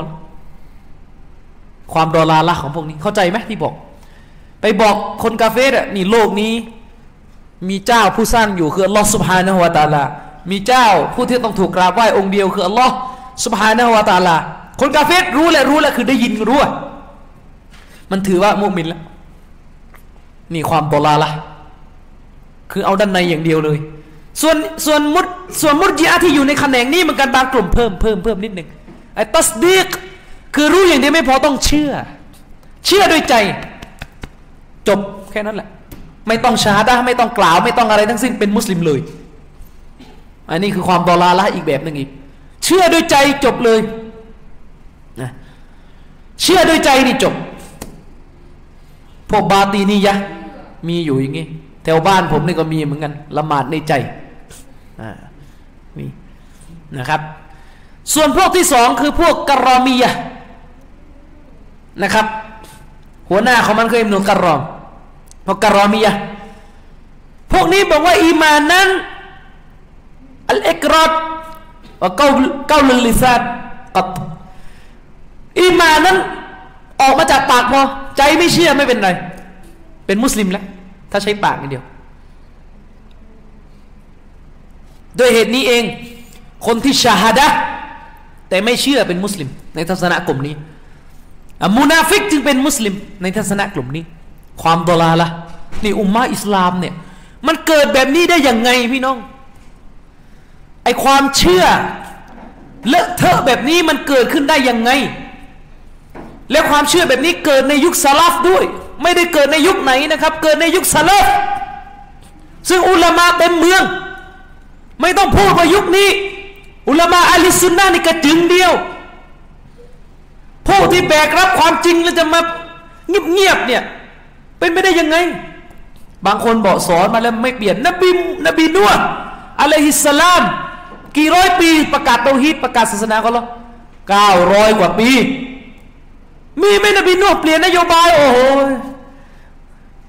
ความดอลาละของพวกนี้เข้าใจไหมที่บอก ไปบอกคนกาเฟสอะนี่โลกนี้ มีเจ้าผู้สร้างอยู่คืออัลลอฮ์สุบฮานะฮุวาตาลามีเจ้าผู้ที่ต้องถูกกราบไหว้องค์เดียวคืออัลลอฮ์สุบฮานะฮุวาตาลาคนกาเฟสรู้แหละรู้แหละคือได้ยินรู้มันถือว่ามุมินแล้วนี่ความดอลาละคือเอาด้านในอย่างเดียวเลย ส่วนส่วนมุดส่วนมุดยีอาที่อยู่ในแขนงนี้มันกันบางกลุ่มเพิ่มเพิ่มเพิ่มนิดหนึ่ง ไอ้ตัสดีกคือรู้อย่างเดียวไม่พอต้องเชื่อ เชื่อด้วยใจ จบแค่นั้นแหละ ไม่ต้องชาดาไม่ต้องกล่าว ไม่ต้องอะไรทั้งสิ้นเป็นมุสลิมเลย อันนี้คือความดอลาละอีกแบบหนึ่งอีก เชื่อด้วยใจจบเลยนะเชื่อด้วยใจนี่จบ พวกบาตีนี่ยะ มีอยู่อย่างงี้แถวบ้านผมนี่ก็มีเหมือนกัน ละหมาดในใจอ่ามีนะครับ ส่วนพวกที่สองคือพวกกรอมียะนะครับ หัวหน้าของมันคืออิมนุกรอมพวกกรอมียะพวกนี้บอกว่าอีมานนั้นอัลเอกรอดว่าเก้าเก้าลิลิซานกัดอีมานั้นออกมาจากปากพอใจไม่เชื่อไม่เป็นไร เป็นมุสลิมแล้ว ถ้าใช้ปากอย่างเดียว ด้วยเหตุนี้เอง คนที่ชาฮดะ แต่ไม่เชื่อเป็นมุสลิม ในทัศนะกลุ่มนี้มุนาฟิกจึงเป็นมุสลิม ในทัศนะกลุ่มนี้ ความดลาละนี่อุมมาอิสลามเนี่ยมันเกิดแบบนี้ได้ยังไงพี่น้องไอความเชื่อเลอะเทอะแบบนี้มันเกิดขึ้นได้ยังไง และความเชื่อแบบนี้เกิดในยุคสลับด้วย ไม่ได้เกิดในยุคไหนนะครับ เกิดในยุคสลับซึ่งอุลามะเต็มเมือง ไม่ต้องพูดว่ายุคนี้ อุลามะอัลิสุนนะนี่กระจึงเดียว ผู้ที่แบกรับความจริงแล้วจะมาเงียบๆเนี่ย เป็นไม่ได้ยังไง บางคนบอกสอนมาแล้วไม่เปลี่ยน นบีนบีนัวอะลัยฮิสสลาม กี่ร้อยปีประกาศเตาฮีดประกาศศาสนาเขาหรอเก้าร้อยกว่าปี มีไหมนบีนัวเปลี่ยนนโยบาย โอ้โห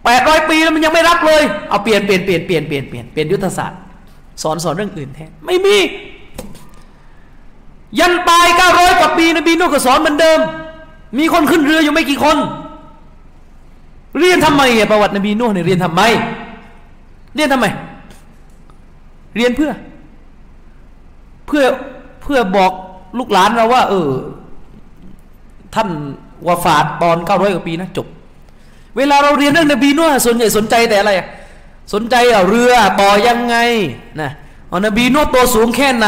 แปดร้อยปีแล้วมันยังไม่รับเลย เอาเปลี่ยนเปลี่ยนเปลี่ยนเปลี่ยนเปลี่ยนเปลี่ยนเปลี่ยนยุทธศาสตร์ สอนสอนเรื่องอื่นแทนไม่มี ยันตายเก้าร้อยกว่าปีนบีนูก็สอนเหมือนเดิม มีคนขึ้นเรืออยู่ไม่กี่คน เรียนทำไมอประวัตินบีนูเนี่ยเรียนทำไม เรียนทำไม เรียนเพื่อ เพื่อเพื่อบอกลูกหลานเราว่า เออ ท่านวาฟาดตอนเก้าร้อยกว่าปีนะจบ เวลาเราเรียนเรื่องนบีนูส่วนใหญ่สนใจแต่อะไรสนใจเรือต่อยังไงนะอ๋อนบีนวดตัวสูงแค่ไหน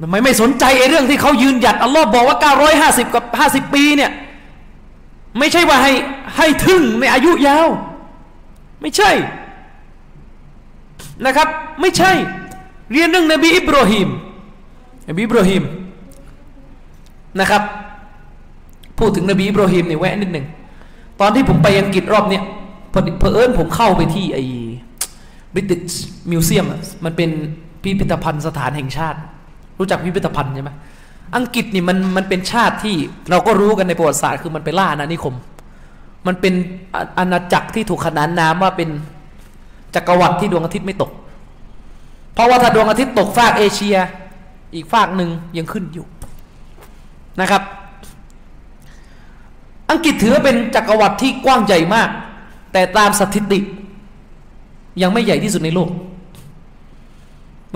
ทำไมไม่สนใจไอ้เรื่องที่เขายืนหยัดอัลลอฮ์บอกว่า 950 กับ 50 ปีเนี่ยไม่ใช่ว่าให้ให้ถึงในอายุยาว ไม่ใช่นะครับ ไม่ใช่ เรียนเรื่องนบีอิบราฮิมนบีอิบราฮิมนะครับ พูดถึงนบีอิบราฮิมเนี่ยแวะนิดหนึ่งตอนที่ผมไปอังกฤษรอบเนี้ยพอเพอเอิญผมเข้าไปที่ไอ้บริติชมิวเซียมมันเป็นพิพิธภัณฑ์สถานแห่งชาติ รู้จักพิพิธภัณฑ์ใช่ไหมอังกฤษนี่มันมันเป็นชาติที่เราก็รู้กันในประวัติศาสตร์คือมันไปล่าอาณานิคม มันเป็นอาณาจักรที่ถูกขนานนามว่าเป็นจักรวรรดิที่ดวงอาทิตย์ไม่ตก เพราะว่าถ้าดวงอาทิตย์ตกฟากเอเชีย อีกฟากหนึ่งยังขึ้นอยู่นะครับ อังกฤษถือว่าเป็นจักรวรรดิที่กว้างใหญ่มาก แต่ตามสถิติ ยังไม่ใหญ่ที่สุดในโลก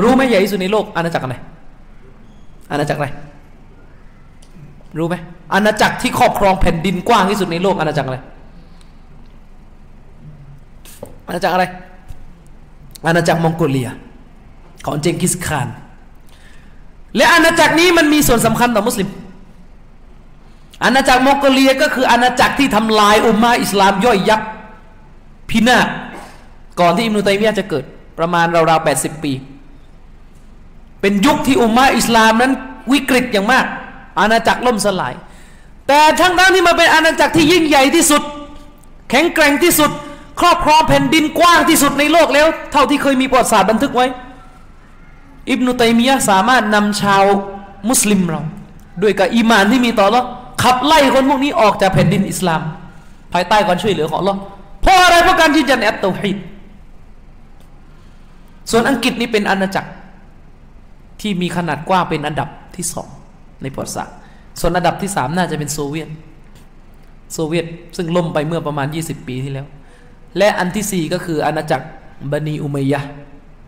รู้ไหมใหญ่ที่สุดในโลกอาณาจักรอะไร อาณาจักรอะไรรู้ไหมอาณาจักรที่ครอบครองแผ่นดินกว้างที่สุดในโลกอาณาจักรอะไรอาณาจักรอะไร อาณาจักรมองโกเลีย ของเจงกิสข่าน และอาณาจักรนี้มันมีส่วนสำคัญต่อมุสลิม อาณาจักรมองโกเลียก็คืออาณาจักรที่ทำลายอุมมาอิสลามย่อยยับพินาศก่อนที่อิมนุตัยมียะจะเกิดประมาณราวๆแปดสิบปี เป็นยุคที่อุมมาอิสลามนั้นวิกฤตอย่างมาก อาณาจักรล่มสลาย แต่ทั้งนั้นที่มาเป็นอาณาจักรที่ยิ่งใหญ่ที่สุด แข็งแกร่งที่สุด ครอบครองแผ่นดินกว้างที่สุดในโลกแล้ว เท่าที่เคยมีประวัติศาสตร์บันทึกไว้ อิบนุตัยมียะสามารถนำชาวมุสลิมเรา ด้วยกับอีมานที่มีต่อเราขับไล่คนพวกนี้ออกจากแผ่นดินอิสลาม ภายใต้การช่วยเหลือของเราเพราะอะไรเพราะการยืนยันالتوحيدส่วนอังกฤษนี่เป็นอาณาจักร ที่มีขนาดกว้างเป็นอันดับที่สองในประวัติศาสตร์ส่วนอันดับที่สามน่าจะเป็นโซเวียต โซเวียตซึ่งล่มไปเมื่อประมาณ 20 ปีที่แล้ว และอันที่สี่ก็คืออาณาจักรบะนีอุมัยยะ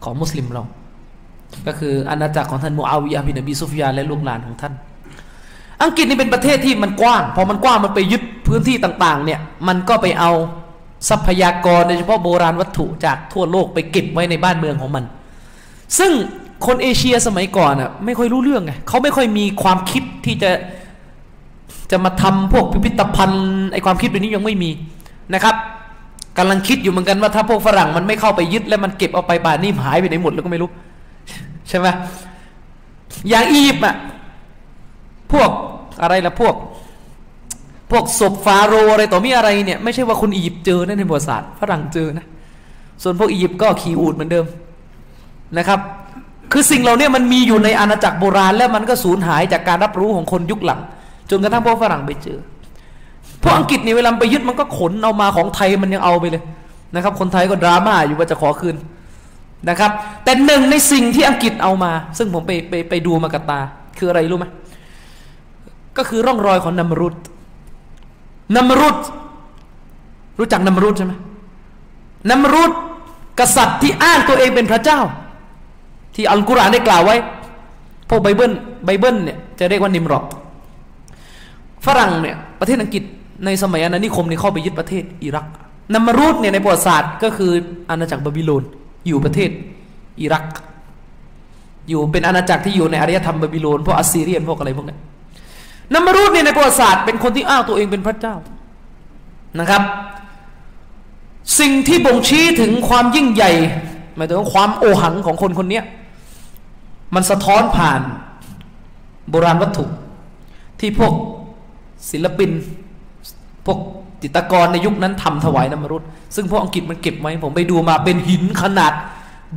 ของมุสลิมเรา ก็คืออาณาจักรของท่านมูอาวิยะบินอบีซุฟยานและลูกหลานของท่าน อังกฤษนี่เป็นประเทศที่มันกว้าง พอมันกว้างมันไปยึดพื้นที่ต่างๆเนี่ยมันก็ไปเอาทรัพยากรโดยเฉพาะโบราณวัตถุจากทั่วโลกไปเก็บไว้ในบ้านเมืองของมัน ซึ่ง คนเอเชียสมัยก่อนอะไม่ค่อยรู้เรื่องไงเขาไม่ค่อยมีความคิดที่จะจะมาทำพวกพิพิธภัณฑ์ไอความคิดแบบนี้ยังไม่มีนะครับกำลังคิดอยู่เหมือนกันว่าถ้าพวกฝรั่งมันไม่เข้าไปยึดแล้วมันเก็บเอาไปป่านนี้หายไปไหนหมดแล้วก็ไม่รู้ ใช่ไหมอย่างอียิปต์อะพวกอะไรละพวก พวกศพฟาโรอะไรต่อมีอะไรเนี่ยไม่ใช่ว่าคนอียิปต์เจอนะในประวัติศาสตร์ฝรั่งเจอนะส่วนพวกอียิปต์ก็ขี่อูดเหมือนเดิมนะครับ คือสิ่งเหล่านี้มันมีอยู่ในอาณาจักรโบราณ แล้วมันก็สูญหายจากการรับรู้ของคนยุคหลัง จนกระทั่งพวกฝรั่งไปเจอพวกอังกฤษนี่เวลาไปยึดมันก็ขนเอามาของไทยมันยังเอาไปเลยนะครับ คนไทยก็ดราม่าอยู่ว่าจะขอคืนนะครับ แต่หนึ่งในสิ่งที่อังกฤษเอามา ซึ่งผมไปไปไปดูมากับตา คืออะไรรู้ไหมก็คือร่องรอยของนัมรุดนัมรุดรู้จักนัมรุดใช่ไหมนัมรุดกษัตริย์ที่อ้างตัวเองเป็นพระเจ้า ที่อัลกุรอานได้กล่าวไว้พวกไบเบิลไบเบิลเนี่ยจะเรียกว่านิมรอดฝรั่งเนี่ยประเทศอังกฤษในสมัยอาณานิคมนี่เข้าไปยึดประเทศอิรักนัมรุดเนี่ยในประวัติศาสตร์ก็คืออาณาจักรบาบิโลนอยู่ประเทศอิรัก อยู่เป็นอาณาจักรที่อยู่ในอารยธรรมบาบิโลนพวกอัสซีเรียนพวกอะไรพวกนี้นัมรุดเนี่ยในประวัติศาสตร์เป็นคนที่อ้างตัวเองเป็นพระเจ้านะครับ สิ่งที่บ่งชี้ถึงความยิ่งใหญ่หมายถึงความโอหังของคนคนนี้ มันสะท้อนผ่านโบราณวัตถุ ที่พวกศิลปิน พวกจิตรกรในยุคนั้นทำถวายน้ำมรุษซึ่งพวกอังกฤษมันเก็บไว้ผมไปดูมาเป็นหินขนาด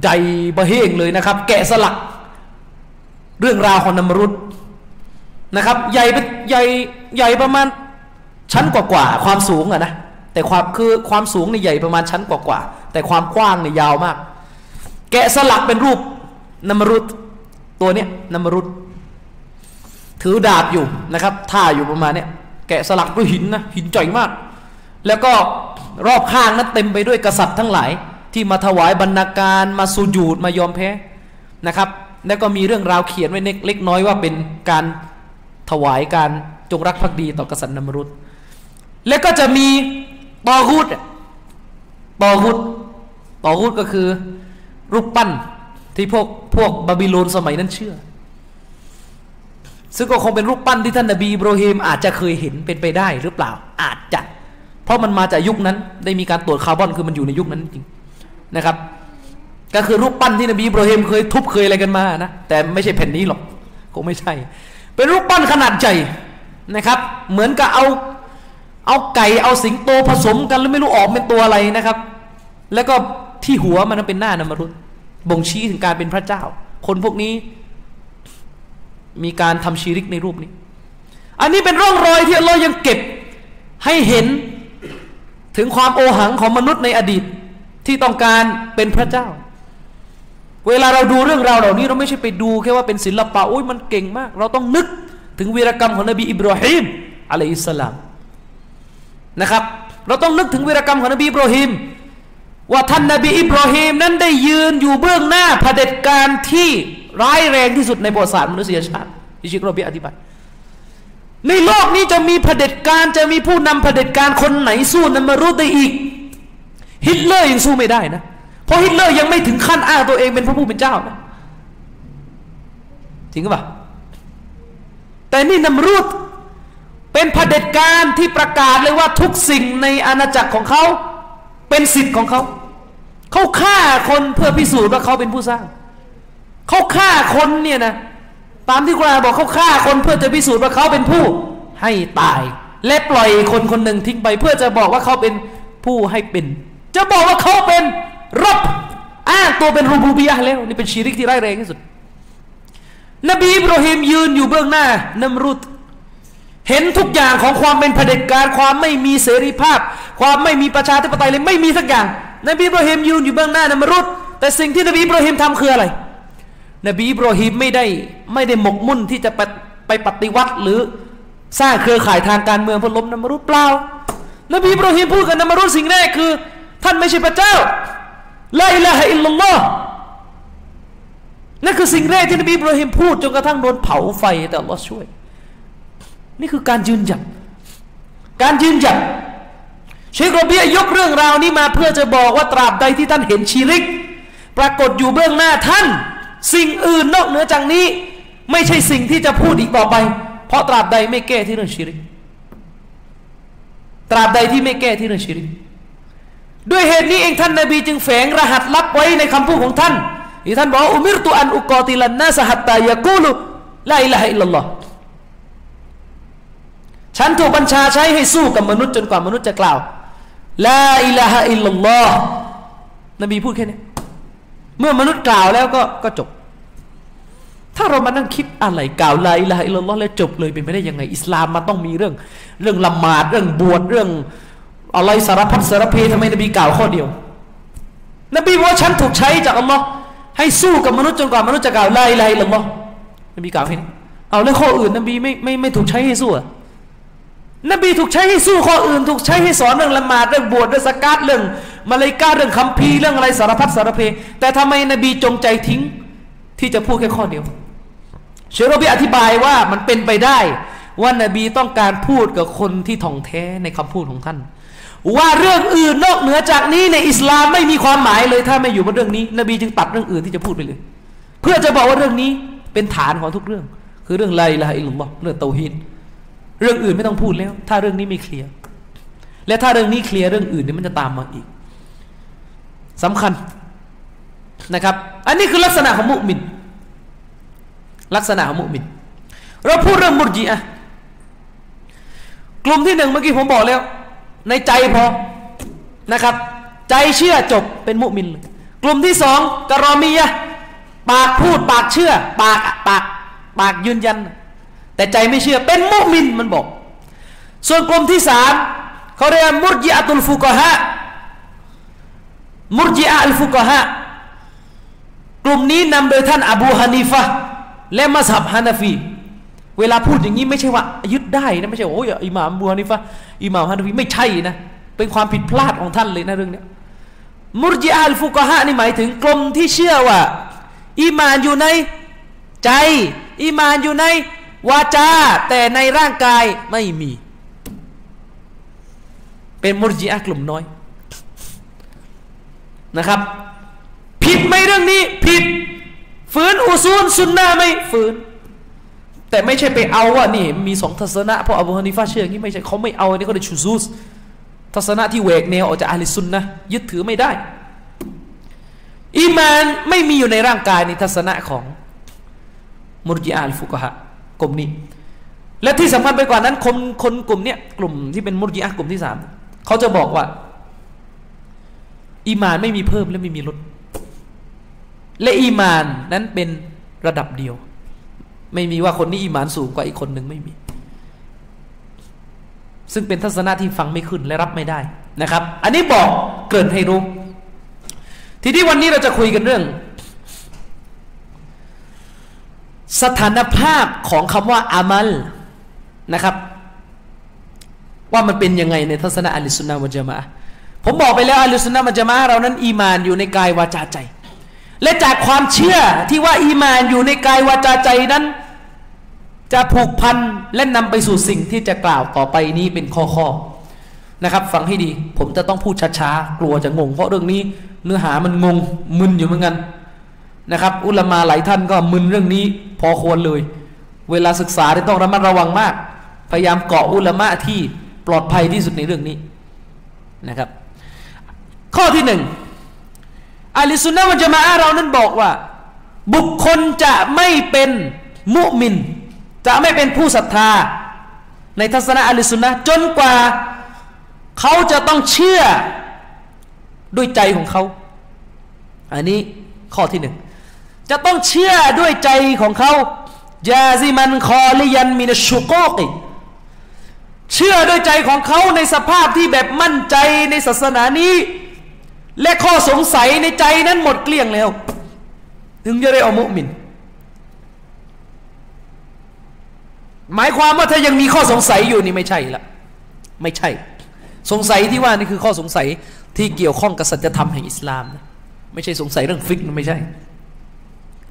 ใหญ่บะเฮงเลยนะครับ แกะสลัก เรื่องราวของน้ำมรุษนะครับ ใหญ่เป็นใหญ่ใหญ่ประมาณชั้นกว่าๆความสูงอะนะแต่ความคือความสูงในใหญ่ประมาณชั้นกว่าๆแต่ความกว้างเนี่ยาวมาก แกะสลักเป็นรูปนมรุษ ตัวเนี้ยนมรุษถือดาบอยู่นะครับท่าอยู่ประมาณเนี้ยแกะสลักด้วยหินนะหินจ่อยมาก แล้วก็รอบข้างนั้นเต็มไปด้วยกษัตริย์ทั้งหลาย ที่มาถวายบรรณาการมาสูญูดมายอมแพ้นะครับ แล้วก็มีเรื่องราวเขียนไว้เล็กน้อยว่าเป็นการถวายการจงรักภักดีต่อกษัตริย์นมรุษแล้วก็จะมีตอกุดตอกุดตอกุดก็คือรูปปั้น ที่พวกพวกบาบิโลนสมัยนั้นเชื่อ ซึ่งก็คงเป็นรูปปั้นที่ท่านนบีอิบรฮิมอาจจะเคยเห็นเป็นไปได้หรือเปล่า อาจจะ เพราะมันมาจากยุคนั้น ได้มีการตรวจคาร์บอนคือมันอยู่ในยุคนั้นจริงนะครับ ก็คือรูปปั้นที่นบีอิบรฮิมเคยทุบเคยอะไรกันมานะแต่ไม่ใช่แผ่นนี้หรอกคงไม่ใช่ เป็นรูปปั้นขนาดใหญ่นะครับ เหมือนกับเอาเอาไก่เอาสิงโตผสมกันแล้วไม่รู้ออกเป็นตัวอะไรนะครับ แล้วก็ที่หัวมันเป็นหน้านามรุษ บ่งชี้ถึงการเป็นพระเจ้า คนพวกนี้มีการทำชีริกในรูปนี้ อันนี้เป็นร่องรอยที่เรายังเก็บให้เห็นถึงความโอหังของมนุษย์ในอดีตที่ต้องการเป็นพระเจ้า เวลาเราดูเรื่องราวเหล่านี้เราไม่ใช่ไปดูแค่ว่าเป็นศิลปะโอ้ยมันเก่งมาก เราต้องนึกถึงวีรกรรมของนบีอิบราฮิมعليه السلامนะครับ เราต้องนึกถึงวีรกรรมของนบีอิบราฮิม ว่าท่านนบีอิบราฮิมนั้นได้ยืนอยู่เบื้องหน้าเผด็จการที่ร้ายแรงที่สุดในประวัติศาสตร์มนุษยชาติที่เชครอบีอ์อธิบายในโลกนี้จะมีเผด็จการจะมีผู้นำเผด็จการคนไหนสู้นั้นมารู้ได้อีก ฮิตเลอร์ยังสู้ไม่ได้นะเพราะฮิตเลอร์ยังไม่ถึงขั้นอ้างตัวเองเป็นพระผู้เป็นเจ้านะจริงปล่าแต่นี่นำรูดเป็นเผด็จการที่ประกาศเลยว่าทุกสิ่งในอาณาจักรของเขา เป็นสิทธิ์ของเขา เขาฆ่าคนเพื่อพิสูจน์ว่าเขาเป็นผู้สร้าง เขาฆ่าคนเนี่ยนะตามที่กุรอานบอกเขาฆ่าคนเพื่อจะพิสูจน์ว่าเขาเป็นผู้ให้ตาย และปล่อยคนคนหนึ่งทิ้งไป เพื่อจะบอกว่าเขาเป็นผู้ให้เป็น จะบอกว่าเขาเป็นรบอ้างตัวเป็นรูบูบียะแล้วนี่เป็นชีริกที่ร้ายแรงที่สุด นบีอิบราฮิมยืนอยู่เบื้องหน้านมรุตเห็นทุกอย่างของความเป็นเผด็จการความไม่มีเสรีภาพ ความไม่มีประชาธิปไตยเลยไม่มีสักอย่าง นบีอิบราฮิมยืนอยู่เบื้องหน้านมรุษแต่สิ่งที่นบีอิบราฮิมทำคืออะไร นบีอิบราฮิมไม่ได้ไม่ได้หมกมุ่นที่จะไปไปปฏิวัติหรือสร้างเครือข่ายทางการเมืองเพื่อล้มนามรุษเปล่า นบีอิบราฮิมพูดกับนามรุษสิ่งแรกคือ ท่านไม่ใช่พระเจ้าลาอิลาฮะอิลลัลลอฮ์นั่นคือสิ่งแรกที่นบีอิบราฮิมพูดจนกระทั่งโดนเผาไฟแต่อัลลอฮ์ช่วย นี่คือการยืนหยัดการยืนหยัด เชคโรเบียยกเรื่องราวนี้มาเพื่อจะบอกว่าตราบใดที่ท่านเห็นชีริก ปรากฏอยู่เบื้องหน้าท่าน สิ่งอื่นนอกเหนือจากนี้ ไม่ใช่สิ่งที่จะพูดอีกต่อไป เพราะตราบใดไม่แก้ที่เรื่องชีริก ตราบใดที่ไม่แก้ที่เรื่องชีริก ด้วยเหตุนี้เองท่านนาบีจึงแฝงรหัสลับไว้ในคำพูดของท่านที่ท่านบอกอุมิรตุอันอุกอติลันนาสหัตตายะกูลุลาอิลาฮะอิลลัลลอฮ์ฉันถูกบัญชาใช้ให้สู้กับมนุษย์จนกว่ามนุษย์จะกล่าว ลาอิลาฮะอิลลัลลอฮ์นบีพูดแค่นี้เมื่อมนุษย์กล่าวแล้วก็ก็จบ ถ้าเรามานั่งคิดอะไรกล่าวลาอิลาฮะอิลลัลลอฮ์แล้วจบเลยเป็นไปได้ยังไง อิสลามมันต้องมีเรื่อง เรื่องละหมาดเรื่องบวชเรื่องอะไรสารพัดสารเพทำไมนบีกล่าวข้อเดียว นบีบอกว่าฉันถูกใช้จากอัลลอฮ์ให้สู้กับมนุษย์จนกว่ามนุษย์จะกล่าวลาอิลาฮะอิลลัลลอฮ์นบีกล่าวแค่นี้เอาแล้วข้ออื่นนบีไม่ไม่ไม่ถูกใช้ให้สู้อะ นบีถูกใช้ให้สู้ข้ออื่น ถูกใช้ให้สอนเรื่องละหมาดเรื่องบวชเรื่องสกัดเรื่องมาเลกาเรื่องคัมภีร์เรื่องอะไรสารพัดสารเพ แต่ทำไมนบีจงใจทิ้ง ที่จะพูดแค่ข้อเดียว เชโรบีอธิบายว่ามันเป็นไปได้ ว่านบีต้องการพูดกับคนที่ท่องแท้ในคำพูดของท่าน ว่าเรื่องอื่นนอกเหนือจากนี้ในอิสลามไม่มีความหมายเลยถ้าไม่อยู่บนเรื่องนี้ นบีจึงตัดเรื่องอื่นที่จะพูดไปเลย เพื่อจะบอกว่าเรื่องนี้เป็นฐานของทุกเรื่อง คือเรื่องไลลาอิลลอฮ์เรื่องเตาฮีด เรื่องอื่นไม่ต้องพูดแล้ว ถ้าเรื่องนี้ไม่เคลียร์ และถ้าเรื่องนี้เคลียร์เรื่องอื่นนี่มันจะตามมาอีกสำคัญนะครับ อันนี้คือลักษณะของมุมิน ลักษณะของมุมิน เราพูดเรื่องมุรจีอะกลุ่มที่หนึ่งเมื่อกี้ผมบอกแล้ว ในใจพอนะครับ ใจเชื่อจบเป็นมุมินเลยกลุ่มที่สองกรอมียะปากพูดปากเชื่อ ปากปากปากยืนยัน แต่ใจไม่เชื่อเป็นมุมินมันบอก ส่วนกลุ่มที่สามเขาเรียกมุรจิอัตุลฟุกฮะมุรจิอัลฟุกฮะกลุ่มนี้นำโดยท่านอบูฮานีฟะและมัสฮับฮานาฟีเวลาพูดอย่างนี้ไม่ใช่ว่ายึดได้นะไม่ใช่โอ้ยอิหม่ามบูฮานีฟะอิหม่ามฮานาฟีไม่ใช่นะเป็นความผิดพลาดของท่านเลยนะเรื่องนี้มุรจิอัลฟุกฮะนี่หมายถึงกลุ่มที่เชื่อว่าอีมานอยู่ในใจอีมานอยู่ใน วาจาแต่ในร่างกายไม่มี เป็นมุรจิอะกลุ่มน้อยนะครับ ผิดไหมเรื่องนี้ ผิด ฝืนอุซูลสุนนะไม่ฝืน แต่ไม่ใช่ไปเอาว่านี่ มีสองทัศนะเพราะอบูฮานิฟาเชื่ออย่างนี้ไม่ใช่เขาไม่เอาอันนี้เขาเรียชูซูสทัศนะที่แหวกแนวออกจากอาลิซุนนะยึดถือไม่ได้อีมานไม่มีอยู่ในร่างกายในทัศนะของมุรจิอาลฟุกฮะ กลุ่มนี้ และที่สำคัญไปกว่านั้น คนคนกลุ่มเนี้ยกลุ่มที่เป็นมุรจิอะกลุ่มที่สามเขาจะบอกว่าอีมานไม่มีเพิ่มและไม่มีลดและอีมานนั้นเป็นระดับเดียว ไม่มีว่าคนนี้อีมานสูงกว่าอีกคนหนึ่งไม่มี ซึ่งเป็นทัศนะที่ฟังไม่ขึ้นและรับไม่ได้นะครับ อันนี้บอกเกินให้รู้ ทีนี้วันนี้เราจะคุยกันเรื่อง สถานภาพของคำว่าอามัลนะครับ ว่ามันเป็นยังไงในทัศนะอัลลสุนนะมัจมาผมบอกไปแล้วอัลลสุนนะมัจมาเรานั้นอีมานอยู่ในกายวาจาใจ และจากความเชื่อที่ว่าอีมานอยู่ในกายวาจาใจนั้น จะผูกพันและนำไปสู่สิ่งที่จะกล่าวต่อไปนี้เป็นข้อข้อนะครับ ฟังให้ดี ผมจะต้องพูดช้าๆกลัวจะงง เพราะเรื่องนี้เนื้อหามันงงมึนอยู่เหมือนกัน นะครับ อุลามาหลายท่านก็มึนเรื่องนี้พอควรเลย เวลาศึกษาต้องระมัดระวังมาก พยายามเกาะอุลามะที่ปลอดภัยที่สุดในเรื่องนี้นะครับ ข้อที่หนึ่งอาลิสุนนะมันจะมาเรานั้นบอกว่า บุคคลจะไม่เป็นมุมิน จะไม่เป็นผู้ศรัทธา ในทัศนะอาลิสุนนะจนกว่าเขาจะต้องเชื่อด้วยใจของเขา อันนี้ข้อที่หนึ่ง จะต้องเชื่อด้วยใจของเขายาซิมันคอลิยันมินชุกกิเชื่อด้วยใจของเขาในสภาพที่แบบมั่นใจในศาสนานี้ และข้อสงสัยในใจนั้นหมดเกลี้ยงแล้ว ถึงจะได้เอามุมิน หมายความว่าถ้ายังมีข้อสงสัยอยู่นี่ไม่ใช่ละไม่ใช่ สงสัยที่ว่านี่คือข้อสงสัยที่เกี่ยวข้องกับสัจธรรมแห่งอิสลามนะไม่ใช่สงสัยเรื่องฟิกนะไม่ใช่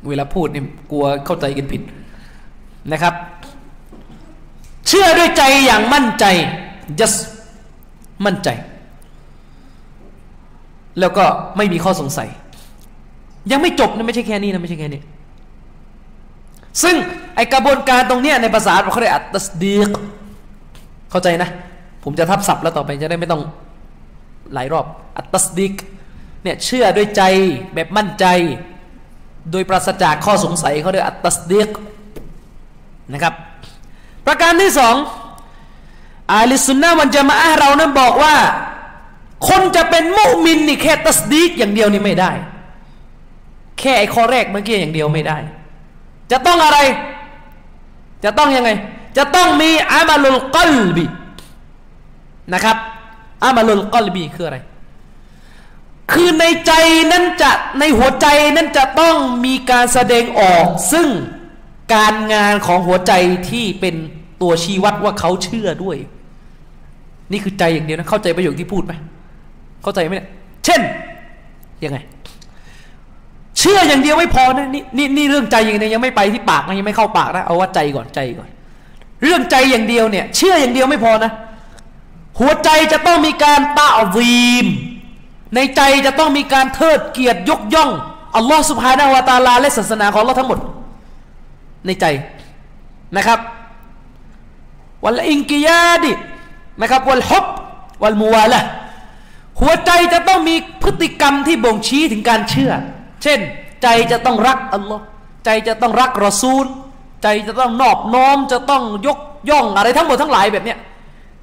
เวลาพูดเนี่ยกลัวเข้าใจกันผิดนะครับ เชื่อด้วยใจอย่างมั่นใจ just มั่นใจ แล้วก็ไม่มีข้อสงสัย ยังไม่จบนะไม่ใช่แค่นี้นะไม่ใช่แค่นี้ ซึ่งไอกระบวนการตรงเนี้ยในภาษาเราเขาเรียกอัตสดีกเข้าใจนะ ผมจะทับศัพท์แล้วต่อไปจะได้ไม่ต้องหลายรอบ อัตสดีกเนี่ยเชื่อด้วยใจแบบมั่นใจ โดยปราศจากข้อสงสัยเขาเรียกอัตตสดีกนะครับ ประการที่สองอาลิสุนนะวันจะมาอะเรานั้นบอกว่า คนจะเป็นมุมินนี่แค่ตัสดีกอย่างเดียวนี่ไม่ได้ แค่ไอ้ข้อแรกเมื่อกี้อย่างเดียวไม่ได้ จะต้องอะไร จะต้องยังไง จะต้องมีอามาลุลกลบีนะครับอามาลุลกลบีคืออะไร คือในใจนั้นจะในหัวใจนั้นจะต้องมีการแสดงออก ซึ่งการงานของหัวใจที่เป็นตัวชี้วัดว่าเขาเชื่อด้วย นี่คือใจอย่างเดียวนะเข้าใจประโยคที่พูดไหมเข้าใจไหมเนี่ยเช่นยังไง เชื่ออย่างเดียวไม่พอนะนี่นี่นี่เรื่องใจอย่างเดียวยังไม่ไปที่ปากนะยังไม่เข้าปากนะเอาว่าใจก่อนใจก่อน เรื่องใจอย่างเดียวเนี่ย เชื่ออย่างเดียวไม่พอนะ หัวใจจะต้องมีการตาวีม ในใจจะต้องมีการเทิดเกียรติยกย่องอัลลอฮฺสุบฮานาวะตาลาและศาสนาของเราทั้งหมด ในใจนะครับวัลอิงกิยาดินะครับวัลฮบวัลมูวาละหัวใจจะต้องมีพฤติกรรมที่บ่งชี้ถึงการเชื่อ เช่น ใจจะต้องรักอัลลอฮ์ใจจะต้องรักรอซูล ใจจะต้องนอบน้อมจะต้องยกย่องอะไรทั้งหมดทั้งหลายแบบเนี้ย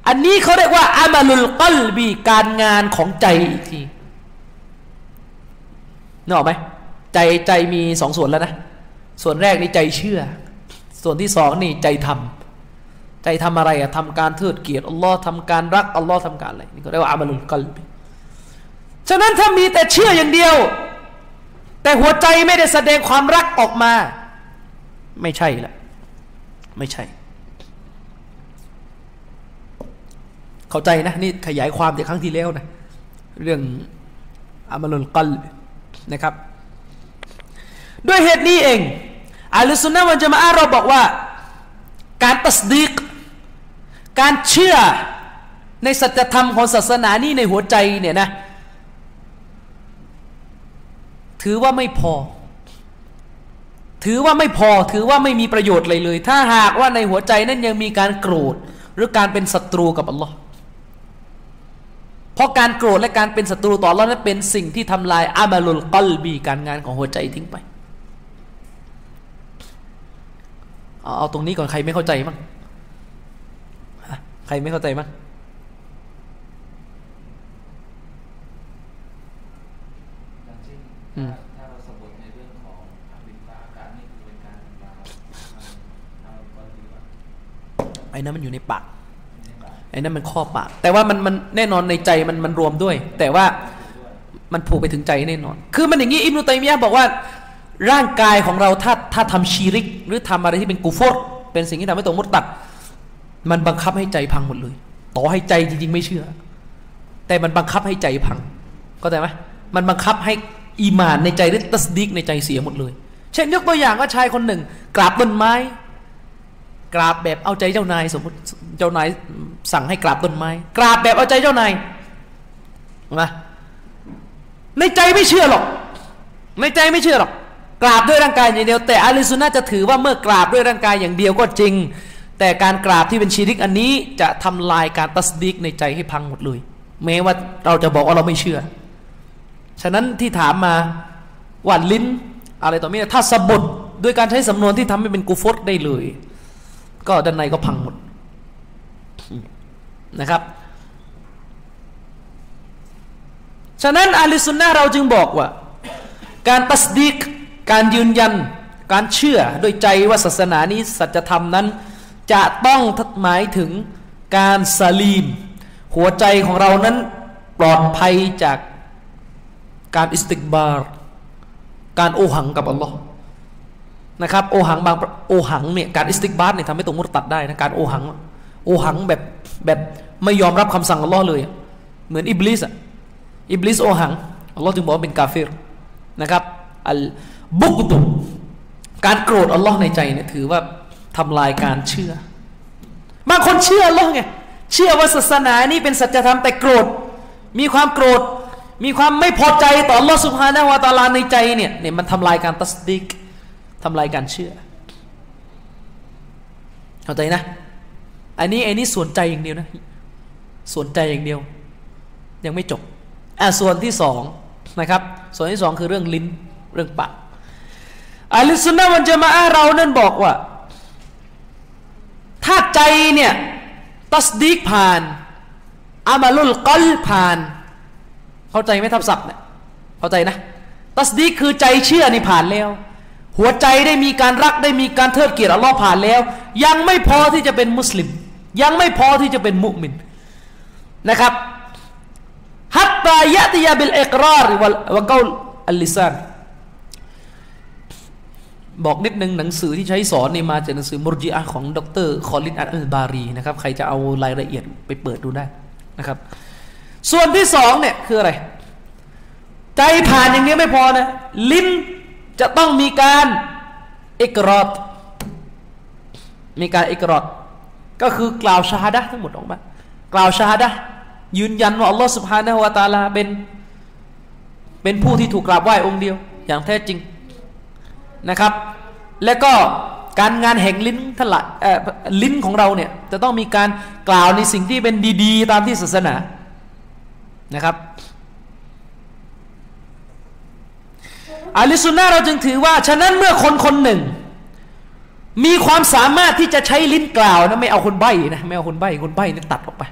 อันนี้เขาเรียกว่าอามาลุลกัลบีการงานของใจอีกที นึกออกไหมใจใจมีสองส่วนแล้วนะ ส่วนแรกนี่ใจเชื่อ ส่วนที่สองนี่ใจทำใจทำอะไรอะทำการเทิดเกียรติอัลลอฮ์ทำการรักอัลลอฮ์ทำการอะไรนี่ก็เรียกว่าอามาลุลกัลบฉะนั้นถ้ามีแต่เชื่ออย่างเดียว แต่หัวใจไม่ได้แสดงความรักออกมา ไม่ใช่ละไม่ใช่ เข้าใจนะ นี่ขยายความจากครั้งที่แล้วนะ เรื่องอามาลุลกัล นะครับ ด้วยเหตุนี้เองอาลุสุนนะวันจะมาอาเราบอกว่า การตัสดีกการเชื่อในสัจธรรมของศาสนานี้ในหัวใจเนี่ยนะถือว่าไม่พอ ถือว่าไม่พอ ถือว่าไม่มีประโยชน์เลยเลย ถ้าหากว่าในหัวใจนั้นยังมีการโกรธ หรือการเป็นศัตรูกับอัลลอฮ์ เพราะการโกรธและการเป็นศัตรูต่ออัลลอฮ์นั้นเป็นสิ่งที่ทำลายอามาลุลกัลบีการงานของหัวใจทิ้งไป เอาเอาตรงนี้ก่อนใครไม่เข้าใจมั้งใครไม่เข้าใจมั้งอืมถ้าเราสมมติในเรื่องของดินฟ้าอากาศนี่คือเป็นการทำลายทำความดีว่าไอ้นั้นมันอยู่ในปากในบาปไอ้นั่นมันข้อปาก แต่ว่ามันมันแน่นอนในใจมันมันรวมด้วย แต่ว่ามันผูกไปถึงใจแน่นอน คือมันอย่างนี้อิบนุตัยมียะบอกว่า ร่างกายของเราถ้าถ้าทำชีริก หรือทำอะไรที่เป็นกูฟรเป็นสิ่งที่ทำให้ตัวมุตตัด มันบังคับให้ใจพังหมดเลย ต่อให้ใจจริงๆไม่เชื่อ แต่มันบังคับให้ใจพังเข้าใจไหมมันบังคับให้อีหมานในใจหรือตัสดิกในใจเสียหมดเลย เช่นยกตัวอย่างว่าชายคนหนึ่ง กราบต้นไม้ กราบแบบเอาใจเจ้านายสมมติ เจ้านายสั่งให้กราบต้นไม้ กราบแบบเอาใจเจ้านายนะในใจไม่เชื่อหรอก ในใจไม่เชื่อหรอก กราบด้วยร่างกายอย่างเดียว แต่อาลิซุนนะจะถือว่าเมื่อกราบด้วยร่างกายอย่างเดียวก็จริง แต่การกราบที่เป็นชีริกอันนี้จะทำลายการตัสดิกในใจให้พังหมดเลย แม้ว่าเราจะบอกว่าเราไม่เชื่อ ฉะนั้นที่ถามมาว่าลิ้นอะไรต่อมีถ้าสะบดด้วยการใช้สำนวนที่ทำให้เป็นกูฟตได้เลย ก็ด้านในก็พังหมด นะครับ ฉะนั้นอาลิสุนนะเราจึงบอกว่า การตัสดีกการยืนยันการเชื่อโดยใจว่าศาสนานี้สัจธรรมนั้น จะต้องหมายถึงการ تسليم หัวใจของเรานั้นปลอดภัยจากการ استكبار การโอหังกับอัลลอฮ์นะครับโอหังบางโอหังเนี่ยการ استكبار เนี่ยทำให้ตรงมุตตัดได้นะการโอหังโอหังแบบแบบ ไม่ยอมรับคำสั่งอัลลอฮ์เลย เหมือนอิบลิสอะอิบลิสโอหังอัลลอฮ์จึงบอกว่าเป็นกาเฟรนะครับอัลบุกตุการโกรธอัลลอฮ์ในใจเนี่ยถือว่าทำลายการเชื่อบางคนเชื่ออัลลอฮ์ไงเชื่อว่าศาสนานี้เป็นสัจธรรมแต่โกรธ มีความโกรธ มีความไม่พอใจต่ออัลลอฮ์สุบฮานะฮวาตาลาในใจเนี่ยเนี่ยมันทำลายการตัสดิกทำลายการเชื่อเข้าใจนะ อันนี้อันนี้ส่วนใจอย่างเดียวนะ สนใจอย่างเดียว ยังไม่จบอะส่วนที่สองนะครับ ส่วนที่สองคือเรื่องลิ้นเรื่องปากอัลลสุนนะวันจะมาเรานั่นบอกว่า ถ้าใจเนี่ยตัสดีกผ่านอามาลุลกลผ่าน เข้าใจไหมทับศัพท์เนี่ยเข้าใจนะตัสดีกคือใจเชื่อนี่ผ่านแล้ว หัวใจได้มีการรักได้มีการเทิดเกียรติอัลลอฮ์ผ่านแล้ว ยังไม่พอที่จะเป็นมุสลิม ยังไม่พอที่จะเป็นมุมิน นะครับحتى يأتي بالإقرار وقول اللسانบอกนิดนึงหนังสือที่ใช้สอนนี่มาจากหนังสือมุรจิอะของดรคอลินอัลบารีนะครับใครจะเอารายละเอียดไปเปิดดูได้นะครับ ส่วนที่สองเนี่ยคืออะไร ใจผ่านอย่างนี้ไม่พอนะลิ้นจะต้องมีการอิกรอดมีการอิกรอดก็คือกล่าวชาดะทั้งหมดออกมากล่าวชาดะ ยืนยันว่าอัลลอฮฺสุบฮานะฮุวาตาลาเป็นเป็นผู้ที่ถูกกราบไหว้องค์เดียว อย่างแท้จริงนะครับ และก็การงานแห่งลิ้นทละลิ้นของเราเนี่ยจะต้องมีการกล่าวในสิ่งที่เป็นดี ๆ ตามที่ศาสนานะครับอาลิสุนนะเราจึงถือว่า ฉะนั้นเมื่อคนคนหนึ่ง มีความสามารถที่จะใช้ลิ้นกล่าวนะไม่เอาคนใบ้นะไม่เอาคนใบ้คนใบ้นี่ตัดออกไป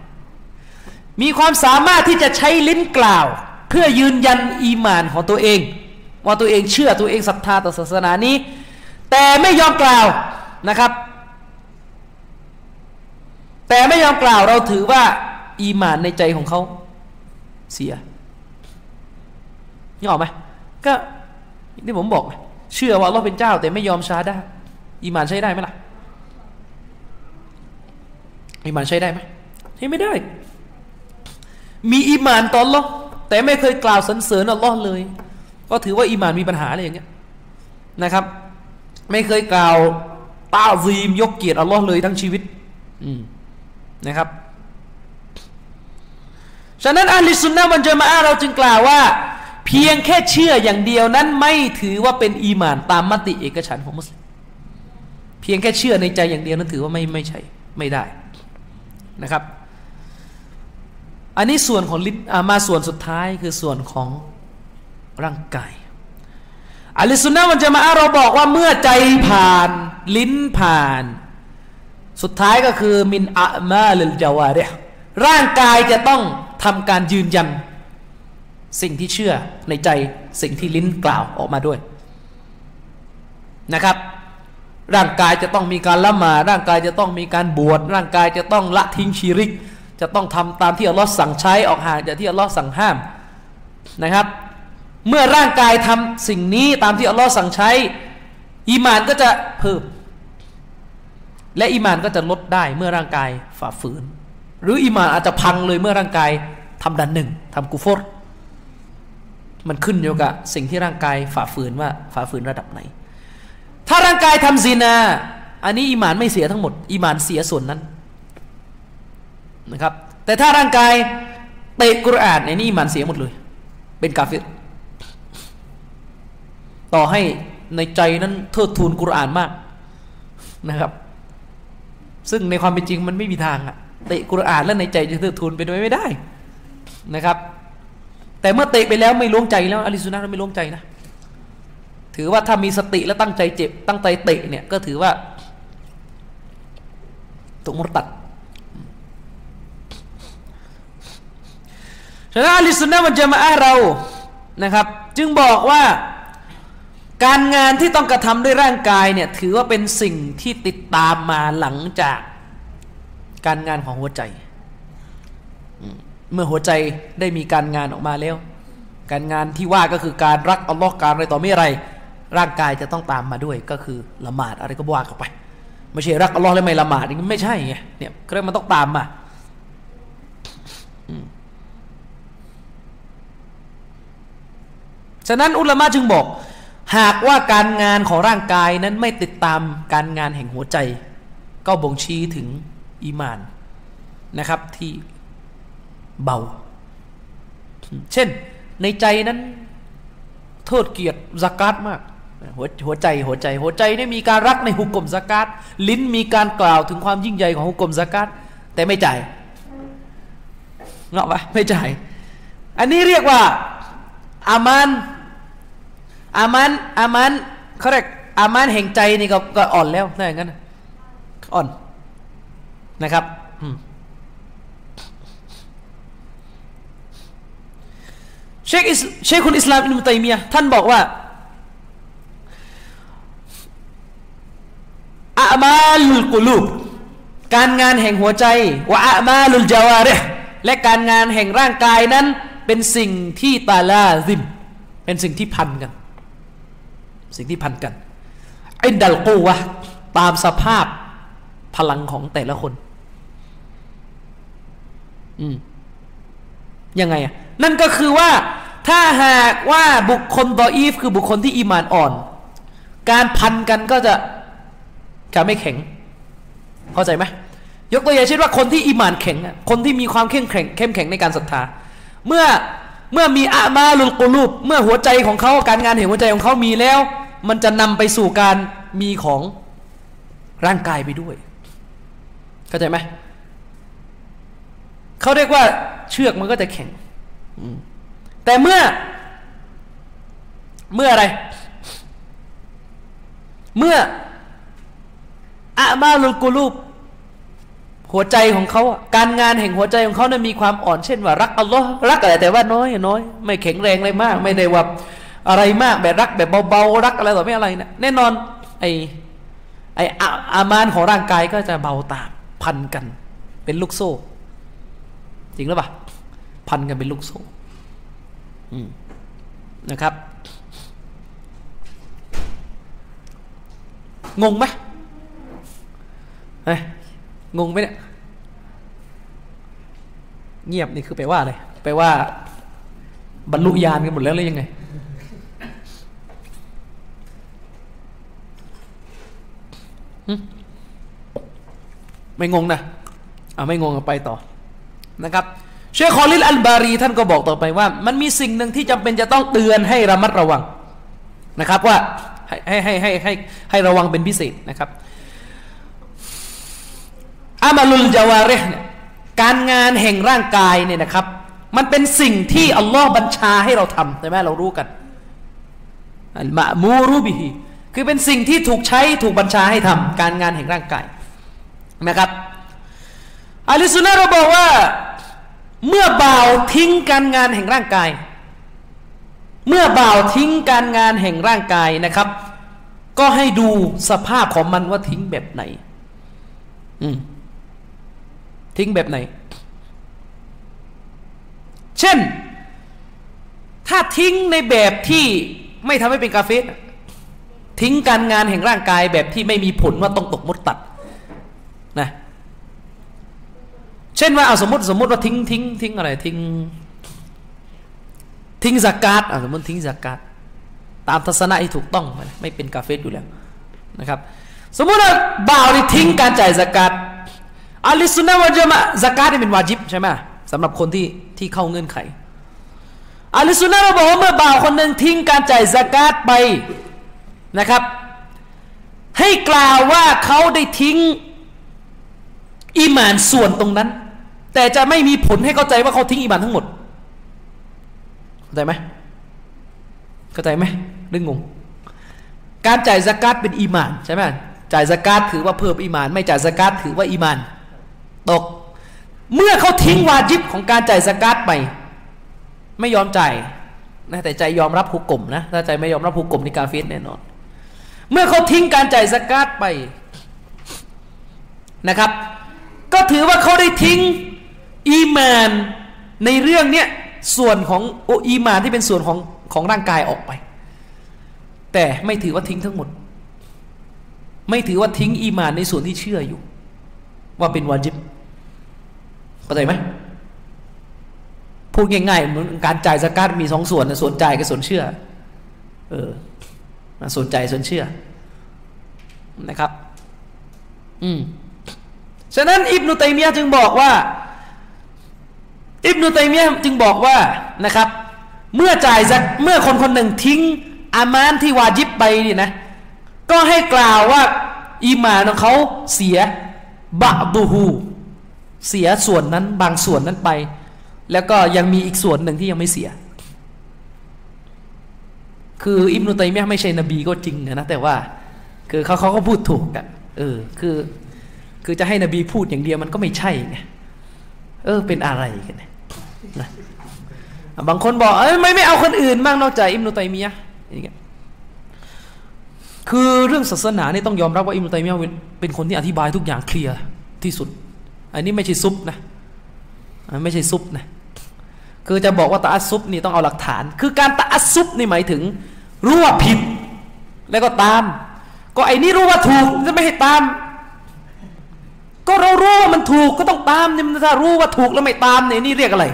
มีความสามารถที่จะใช้ลิ้นกล่าว เพื่อยืนยันอีมานของตัวเอง ว่าตัวเองเชื่อตัวเองศรัทธาต่อศาสนานี้ แต่ไม่ยอมกล่าวนะครับ แต่ไม่ยอมกล่าวเราถือว่า อีมานในใจของเขาเสียนี่ออกไหมก็ที่ผมบอกเชื่อว่าเราเป็นเจ้า แต่ไม่ยอมชาด้าอีมานใช้ได้ไหมล่ะอีมานใช้ได้ไหมใช้ไม่ได้ มีอีมานตอนลอแต่ไม่เคยกล่าวสรรเสริญอัลลอฮ์เลย ก็ถือว่าอีมานมีปัญหาอะไรอย่างเงี้ยนะครับ ไม่เคยกล่าวตาซีมยกเกียรติอัลลอฮ์เลยทั้งชีวิต อืมนะครับฉะนั้นอัลลิสุนนะมันจะมาเราจึงกล่าวว่า เพียงแค่เชื่ออย่างเดียวนั้นไม่ถือว่าเป็นอีมานตามมติเอกฉันของมุสลิมเพียงแค่เชื่อในใจอย่างเดียวนั้นถือว่าไม่ไม่ใช่ไม่ได้นะครับ อันนี้ส่วนของลิ้นมาส่วนสุดท้ายคือส่วนของร่างกายอัลิสุนนะมันจะมาเราบอกว่าเมื่อใจผ่านลิ้นผ่าน สุดท้ายก็คือมินอะมาลิลจาวาเรร่างกายจะต้องทำการยืนยัน สิ่งที่เชื่อในใจสิ่งที่ลิ้นกล่าวออกมาด้วยนะครับ ร่างกายจะต้องมีการละหมาดร่างกายจะต้องมีการบวชร่างกายจะต้องละทิ้งชีริก จะต้องทำตามที่อัลลอฮ์สั่งใช้ออกห่างจากที่อัลลอฮ์สั่งห้ามนะครับ เมื่อร่างกายทำสิ่งนี้ตามที่อัลลอฮ์สั่งใช้อีมานก็จะเพิ่ม และอีมานก็จะลดได้เมื่อร่างกายฝ่าฝืน หรืออีมานอาจจะพังเลยเมื่อร่างกายทำดันหนึ่งทำกุฟรมันขึ้นอยู่กับสิ่งที่ร่างกายฝ่าฝืนว่าฝ่าฝืนระดับไหน ถ้าร่างกายทำซีนา อันนี้อิมานไม่เสียทั้งหมดอิมานเสียส่วนนั้น นะครับ แต่ถ้าร่างกายเตะกุรอานในนี้อิมานเสียหมดเลย เป็นกาฟิรต่อให้ในใจนั้นเทิดทูนกุรอานมากนะครับ ซึ่งในความเป็นจริงมันไม่มีทางอะเตะกุรอานแล้วในใจจะเทิดทูนเป็นไปไม่ได้นะครับ แต่เมื่อเตะไปแล้วไม่ล้วงใจแล้วอลิสุนันไม่ล้วงใจนะถือว่าถ้ามีสติและตั้งใจเจ็บตั้งใจเตะเนี่ยก็ถือว่าถูกมุตัด ฉะนั้นอาลิสุนนะมันจะมาอาเรานะครับ จึงบอกว่าการงานที่ต้องกระทำด้วยร่างกายเนี่ยถือว่าเป็นสิ่งที่ติดตามมาหลังจากการงานของหัวใจ เมื่อหัวใจได้มีการงานออกมาแล้ว การงานที่ว่าก็คือการรักอัลลอฮ์การอะไรต่อไม่อะไร ร่างกายจะต้องตามมาด้วยก็คือละหมาดอะไรก็ว่ากันไป ไม่ใช่รักอัลลอฮ์แล้วไม่ละหมาดนี่ไม่ใช่ไงเนี่ยก็เลยมันต้องตามมาอืม ฉะนั้นอุลามะจึงบอก หากว่าการงานของร่างกายนั้นไม่ติดตามการงานแห่งหัวใจ ก็บ่งชี้ถึงอีมานนะครับที่เบา เช่นในใจนั้นโทษเกียรติสกาดมากหัวหัวใจหัวใจหัวใจนี่มีการรักในหุกกลมสกาดลิ้นมีการกล่าวถึงความยิ่งใหญ่ของหุกกลมสกาดแต่ไม่จ่ายเนาะปะไม่จ่าย อันนี้เรียกว่า อามัน อามันอามันเขาเรียกอามันแห่งใจนี่ก็ก็อ่อนแล้วถ้าอย่างนั้นน่ะอ่อนนะครับเชคอิสเชคคุณอิสลามอิบนุตัยมียะท่านบอกว่าอามาลุลกุลูบการงานแห่งหัวใจวะอามาลุลจาวาเรและการงานแห่งร่างกายนั้นเป็นสิ่งที่ตาลาซิม เป็นสิ่งที่พันกัน สิ่งที่พันกันอินดัลกูวะตามสภาพพลังของแต่ละคน อืม ยังไงอะ นั่นก็คือว่า ถ้าหากว่าบุคคลดออีฟ คือบุคคลที่อีมานอ่อน การพันกันก็จะจะไม่แข็ง เข้าใจไหมยกตัวอย่างเช่นว่าคนที่อีมานแข็งอะคนที่มีความเข้มแข็งเข้มแข็งในการศรัทธา เมื่อเมื่อมีอามาลุลกุลูบ เมื่อหัวใจของเขาการงานแห่งหัวใจของเขามีแล้ว มันจะนำไปสู่การมีของร่างกายไปด้วย เข้าใจไหมเขาเรียกว่าเชือกมันก็จะแข็งแต่เมื่อ เมื่ออะไร เมื่ออามาลุกุลูบหัวใจของเขาการงานแห่งหัวใจของเขานั้นมีความอ่อนเช่นว่า รักอัลลอฮ์รักอะไรแต่ว่าน้อยน้อย ไม่แข็งแรงอะไรมาก ไม่ได้ว่า อะไรมากแบบรักแบบเบาๆรักอะไรต่อไม่อะไรนะแน่นอนไอไออาอามานของร่างกายก็จะเบาตามพันกัน เป็นลูกโซ่ จริงหรือเปล่าพันกันเป็นลูกโซ่อืมนะครับ งงไหมเฮ้ยงงไหมเนี่ยเงียบนี่คือแปลว่าอะไรแปลว่า บรรลุญาณกันหมดแล้วหรือยังไง ไม่งงนะเอาไม่งงไปต่อนะครับเชคคอลิลอัลบารีท่านก็บอกต่อไปว่า มันมีสิ่งหนึ่งที่จำเป็นจะต้องเตือนให้ระมัดระวังนะครับว่าให้ให้ให้ให้ให้ระวังเป็นพิเศษนะครับอามาลุลจาวาเรห์เนี่ยการงานแห่งร่างกายเนี่ยนะครับ มันเป็นสิ่งที่อัลลอฮ์บัญชาให้เราทำใช่ไหมเรารู้กันอัลมะมูรูบิฮี คือเป็นสิ่งที่ถูกใช้ถูกบัญชาให้ทำการงานแห่งร่างกายนะครับอาลิสุนนะเราบอกว่าเมื่อบ่าวทิ้งการงานแห่งร่างกาย เมื่อบ่าวทิ้งการงานแห่งร่างกายนะครับ ก็ให้ดูสภาพของมันว่าทิ้งแบบไหนทิ้งแบบไหน เช่น ถ้าทิ้งในแบบที่ไม่ทำให้เป็นกาเฟส ทิ้งการงานแห่งร่างกายแบบที่ไม่มีผลว่าต้องตกมดตัดนะเช่นว่าเอาสมมติสมมติว่าทิ้งทิ้งทิ้งอะไรทิ้งทิ้งสกาดสมมติทิ้งสกาดตามทัศนะที่ถูกต้องไม่เป็นกาเฟสอยู่แล้วนะครับ สมมติว่าบ่าวนี่ทิ้งการจ่ายสกาดอัลลิสุนนะวะจามะสกาดนี่เป็นวาจิบใช่ไหมสำหรับคนที่ที่เข้าเงื่อนไขอัลลิสุนนะเราบอกว่าเมื่อบ่าวคนหนึ่งทิ้งการจ่ายสกาดไป นะครับให้กล่าวว่าเขาได้ทิ้งอีมานส่วนตรงนั้น แต่จะไม่มีผลให้เข้าใจว่าเขาทิ้งอีมานทั้งหมดเข้าใจไหมเข้าใจไหมเรื่องงงการจ่ายสกาดเป็นอีมานใช่ไหมจ่ายสกาดถือว่าเพิ่มอีมาน ไม่จ่ายสกาดถือว่าอีมาน ตก เมื่อเขาทิ้งวาจิบของการจ่ายสกาดไป ไม่ยอมจ่ายนะแต่ใจยอมรับหุกกลมนะถ้าใจไม่ยอมรับหุกกลมในกาเฟสแน่นอน เมื่อเขาทิ้งการจ่ายสกาดไปนะครับ ก็ถือว่าเขาได้ทิ้งอีมานในเรื่องเนี้ยส่วนของโออีมานที่เป็นส่วนของของร่างกายออกไป แต่ไม่ถือว่าทิ้งทั้งหมด ไม่ถือว่าทิ้งอีมานในส่วนที่เชื่ออยู่ ว่าเป็นวาจิบเข้าใจไหมพูดง่ายๆเหมือนการจ่ายสกาดมีสองส่วนนะส่วนจ่ายกับส่วนเชื่อ เออ สนใจส่วนเชื่อนะครับ อืมฉะนั้นอิบนุตัยมียะจึงบอกว่า อิบนุตัยมียะจึงบอกว่านะครับ เมื่อจ่ายสักเมื่อคนคนหนึ่งทิ้ง อามานที่วาจิบไปนี่นะ ก็ให้กล่าวว่าอีมานของเขาเสียบะบูฮูเสียส่วนนั้นบางส่วนนั้นไป แล้วก็ยังมีอีกส่วนหนึ่งที่ยังไม่เสีย คืออิบนุตัยมียไม่ใช่นบีก็จริงนะแต่ว่า คือเขาเขาก็พูดถูกอะเออคือคือจะให้นบีพูดอย่างเดียวมันก็ไม่ใช่ไงเออเป็นอะไรกันนะบางคนบอกเอ้ยไม่ไม่เอาคนอื่นบ้างนอกจากอิบนุตัยมียะอย่างเงี้ยคือเรื่องศาสนาเนี่ยต้องยอมรับว่าอิบนุตัยมียะเป็นคนที่อธิบายทุกอย่างเคลียร์ที่สุด อันนี้ไม่ใช่ซุปนะไม่ใช่ซุปนะคือจะบอกว่าตะอัซุปนี่ต้องเอาหลักฐาน คือการตะอัซุปนี่หมายถึง รู้ว่าผิด แล้วก็ตาม ก็ไอ้นี่รู้ว่าถูกจะไม่ให้ตาม ก็เรารู้ว่ามันถูกก็ต้องตามนี่ถ้ารู้ว่าถูกแล้วไม่ตามเนี่ยนี่เรียกอะไร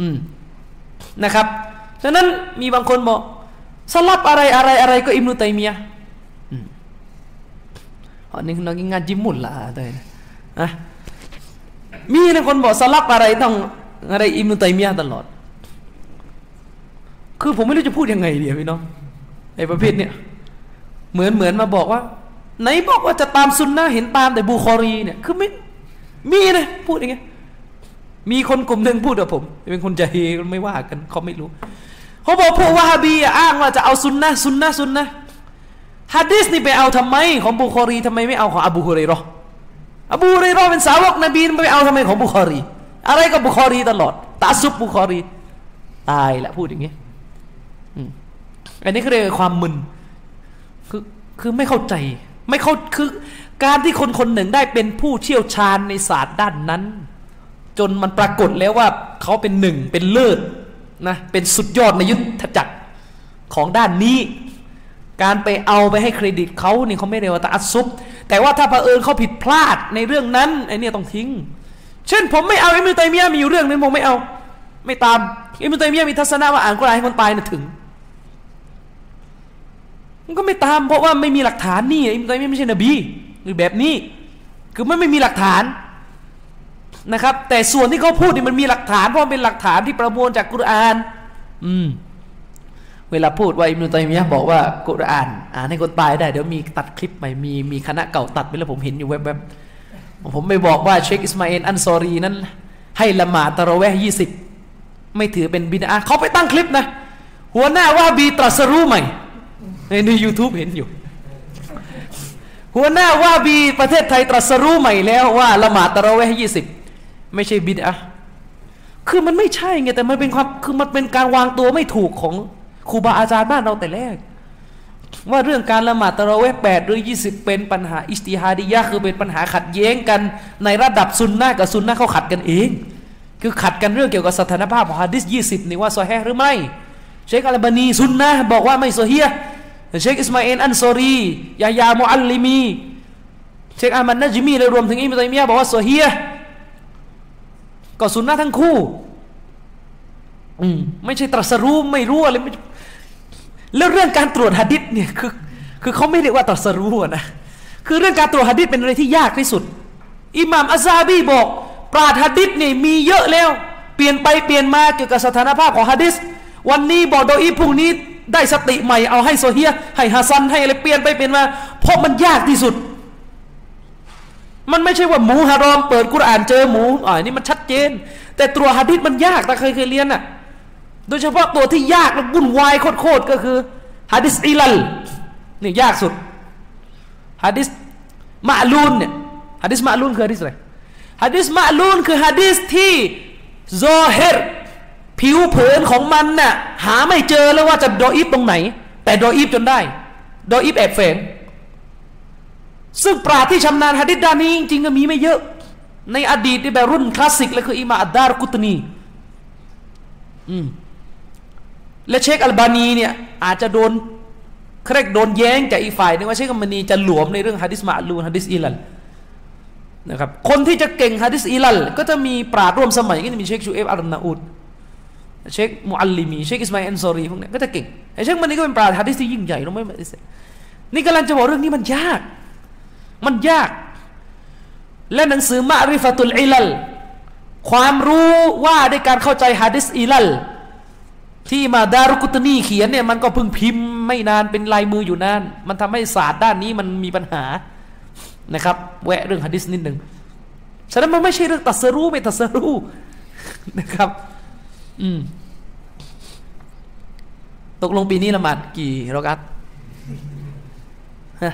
อืมนะครับฉะนั้นมีบางคนบอกสลับอะไรอะไรอะไรก็อิมนุตัยมียะอ๋อนี่นักงานจิมมุลละแต่นะมีนะคนบอกสลับอะไรต้องอะไรอิมนุตัยมียะตลอด คือผมไม่รู้จะพูดยังไงเดีพี่น้องไอ้ประเภทเนี้ยเหมือนเหมือนมาบอกว่า ไหนบอกว่าจะตามซุนนะเห็นตามแต่บูคอรีเนี่ยคือไม่มีนะพูดอย่างเงี้ยมีคนกลุ่มหนึ่งพูดกับผม เป็นคนใจเฮไม่ว่ากันเขาไม่รู้เขาบอกพวกวาฮาบีอ้างว่าจะเอาซุนนะซุนนะซุนนะฮะดิษนี่ไปเอาทำไม ของบุคอรีทำไมไม่เอาของอบูฮุเรยรออบูฮุเรยรอเป็นสาวกนบีไม่เอาทำไมของบุคอรี อะไรกับบุคอรีตลอดตาซุบบุคอรี ตายละพูดอย่างนี้ อันนี้คือเรียกความมึนคือคือไม่เข้าใจ ไม่เข้าคือการที่คนคนหนึ่งได้เป็นผู้เชี่ยวชาญในศาสตร์ด้านนั้น จนมันปรากฏแล้วว่าเขาเป็นหนึ่งเป็นเลิศนะเป็นสุดยอดในยุทธจักรของด้านนี้ การไปเอาไปให้เครดิตเขานี่เขาไม่เรียกว่าตาอัซุบแต่ว่าถ้าเผอิญเขาผิดพลาดในเรื่องนั้นไอ้นี่ต้องทิ้ง เช่นผมไม่เอาอิมรุตัยมียะมีอยู่เรื่องนึงผมไม่เอา ไม่ตามอิมรุตัยมียะมีทัศนะว่าอ่านกุรอานให้คนตายน่ะถึง มันก็ไม่ตามเพราะว่าไม่มีหลักฐานนี่อิมตัยมีไม่ใช่นบีหรือแบบนี้คือมันไม่มีหลักฐานนะครับ แต่ส่วนที่เขาพูดนี่มันมีหลักฐานเพราะเป็นหลักฐานที่ประมวลจากกุรอาน อืมเวลาพูดว่าอิมนุตัยมียะบอกว่ากุรอานอ่านให้คนตายได้เดี๋ยวมีตัดคลิปใหม่มีมีคณะเก่าตัดไปแล้วผมเห็นอยู่แวบๆผมไปบอกว่าเชคอิสมาเอลอันซอรีนั้น ให้ละหมาดตะระเวห์ยี่สิบไม่ถือเป็นบิดาเขาไปตั้งคลิปนะ หัวหน้าว่าบีตรัสรู้ใหม่ ในยูทูบเห็นอยู่ หัวหน้าว่าบีประเทศไทยตรัสรู้ใหม่แล้วว่าละหมาดตะระเวห์ยี่สิบไม่ใช่บิดอะคือมันไม่ใช่ไงแต่มันเป็นความคือมันเป็นการวางตัวไม่ถูกของครูบาอาจารย์บ้านเราแต่แรก ว่าเรื่องการละหมาดตะระเวห์แปดหรือยี่สิบเป็นปัญหาอิสติฮาดิยะคือเป็นปัญหาขัดแย้งกัน ในระดับซุนนะกับซุนนะเขาขัดกันเอง คือขัดกันเรื่องเกี่ยวกับสถานภาพของฮะดิษยี่สิบนี่ว่าซอแฮหรือไม่เชคอัลบานีซุนนะบอกว่าไม่โซเฮีย เชคอิสมาเอลอันซอรียายามอัลลิมีเชคอามันนัจมีและรวมถึงอิบนุตัยมียะบอกว่าโซเฮียก็สุนนะทั้งคู่อืมไม่ใช่ตรัสรู้ไม่รู้อะไรไม่แล้วเรื่องการตรวจหะดิษเนี่ยคือคือเขาไม่เรียกว่าตรัสรู้นะคือเรื่องการตรวจหะดิษเป็นอะไรที่ยากที่สุดอิหม่ามอัซาบีบอก ปราดหะดิษเนี่ยมีเยอะแล้ว เปลี่ยนไปเปลี่ยนมาเกี่ยวกับสถานภาพของหะดิษวันนี้บอกโดยอีพรุ่งนี้ ได้สติใหม่เอาให้โซเฮียให้ฮัสซันให้อะไรเปลี่ยนไปเปลี่ยนมาเพราะมันยากที่สุด มันไม่ใช่ว่าหมูฮารอม เปิดกุรอานเจอหมูอ่านี่มันชัดเจน แต่ตัวฮะดิษมันยากแต่เคยเคยเรียนอะโดยเฉพาะตัวที่ยากและวุ่นวายโคตรก็คือฮะดิษอิลัลนี่ยากสุดฮะดิษมะลูนเนี่ยฮะดิษมะลูนคือฮะดิษอะไรฮะดิษมะลูนคือฮะดิษที่โซเฮร ผิวเผินของมันน่ะหาไม่เจอแล้วว่าจะดออีฟตรงไหน แต่ดออีฟจนได้ ดออีฟแอบแฝงซึ่งปราที่ชำนาญฮะดิษด้านนี้จริงๆก็มีไม่เยอะ ในอดีตที่แบบรุ่นคลาสสิกเลยคืออิมาอัดดารกุตนีอืมและเชคอัลบานีเนี่ยอาจจะโดนเครกโดนแย้งจากอีกฝ่ายนึงว่าเชคอัลบานีจะหลวมในเรื่องฮะดิษมาลูนฮะดิษอิลัลนะครับคนที่จะเก่งฮะดิษอิลัลก็จะมีปราชญ์ร่วมสมัยก็จะมีเชคชูเอฟอัลนาอูด เชคมูอัลลิมีเชคอิสมาอันซอรีพวกนี้ก็จะเก่งไอ้เชคมันนี่ก็เป็นปราชญ์ฮะดิษที่ยิ่งใหญ่รู้ไหมนี่กำลังจะบอกเรื่องนี้มันยาก มันยาก และหนังสือมะริฟะตุลอิลัลความรู้ว่าด้วยการเข้าใจฮะดิษอิลัลที่มาดารุกุตนีเขียนเนี่ยมันก็เพิ่งพิมพ์ไม่นานเป็นลายมืออยู่นาน มันทำให้ศาสตร์ด้านนี้มันมีปัญหานะครับแวะเรื่องฮะดิษนิดหนึ่งฉะนั้นมันไม่ใช่เรื่องตัสรู้ไม่ตัสรู้นะครับ อืม ตกลงปีนี้ละหมาดกี่รอกัตฮะ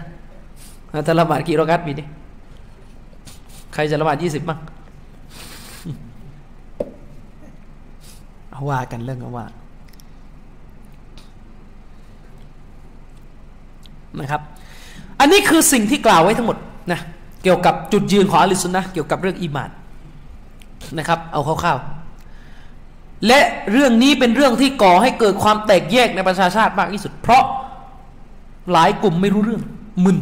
จะละหมาดกี่รอกัตปีนี้ใครจะละหมาดยี่สิบมั้งเอาว่ากันเรื่องเอาว่านะครับ อันนี้คือสิ่งที่กล่าวไว้ทั้งหมดนะเกี่ยวกับจุดยืนของอะลิสุนนะเกี่ยวกับเรื่องอีมานนะครับ เอาคร่าวๆ และเรื่องนี้เป็นเรื่องที่ก่อให้เกิดความแตกแยกในประชาชาติมากที่สุด เพราะหลายกลุ่มไม่รู้เรื่องมึน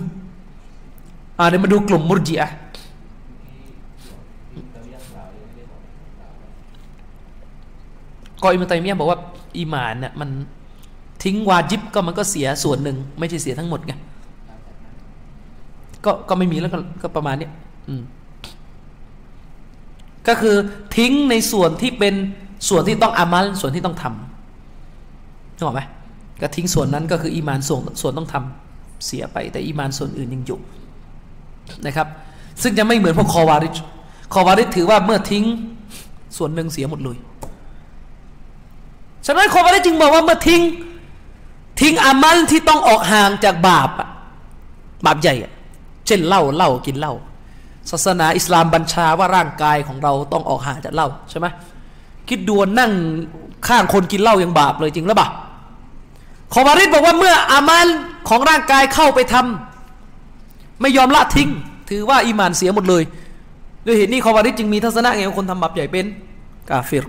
อ่าเดี๋ยวมาดูกลุ่มมุรจิอะก็อิมตัยมียะบอกว่าอีมานเนี่ยมันทิ้งวาจิบก็มันก็เสียส่วนหนึ่ง ไม่ใช่เสียทั้งหมดไงก็ก็ไม่มีแล้วก็ก็ประมาณนี้อืมก็คือทิ้งในส่วนที่เป็น ส่วนที่ต้องอามัลส่วนที่ต้องทำนึกออกไหมก็ทิ้งส่วนนั้นก็คืออีมานส่วนส่วนต้องทำเสียไป แต่อีมานส่วนอื่นยังอยู่นะครับ ซึ่งจะไม่เหมือนพวกคอวาริชคอวาริชถือว่าเมื่อทิ้งส่วนหนึ่งเสียหมดเลยฉะนั้นคอวาริชจึงบอกว่าเมื่อทิ้งทิ้งอามัลที่ต้องออกห่างจากบาปบาปใหญ่เช่นเหล้าเหล้ากินเหล้าศาสนาอิสลามบัญชาว่าร่างกายของเราต้องออกห่างจากเหล้าใช่ไหม คิดดวนนั่งข้างคนกินเหล้ายังบาปเลยจริงหรือเปล่าคอวาริจบอกว่าเมื่ออามัลของร่างกายเข้าไปทำไม่ยอมละทิ้ง ถือว่าอีมานเสียหมดเลยด้วยเหตุนี้คอวาริจจึงมีทัศนะไงคนทำบาปใหญ่เป็นกาเฟร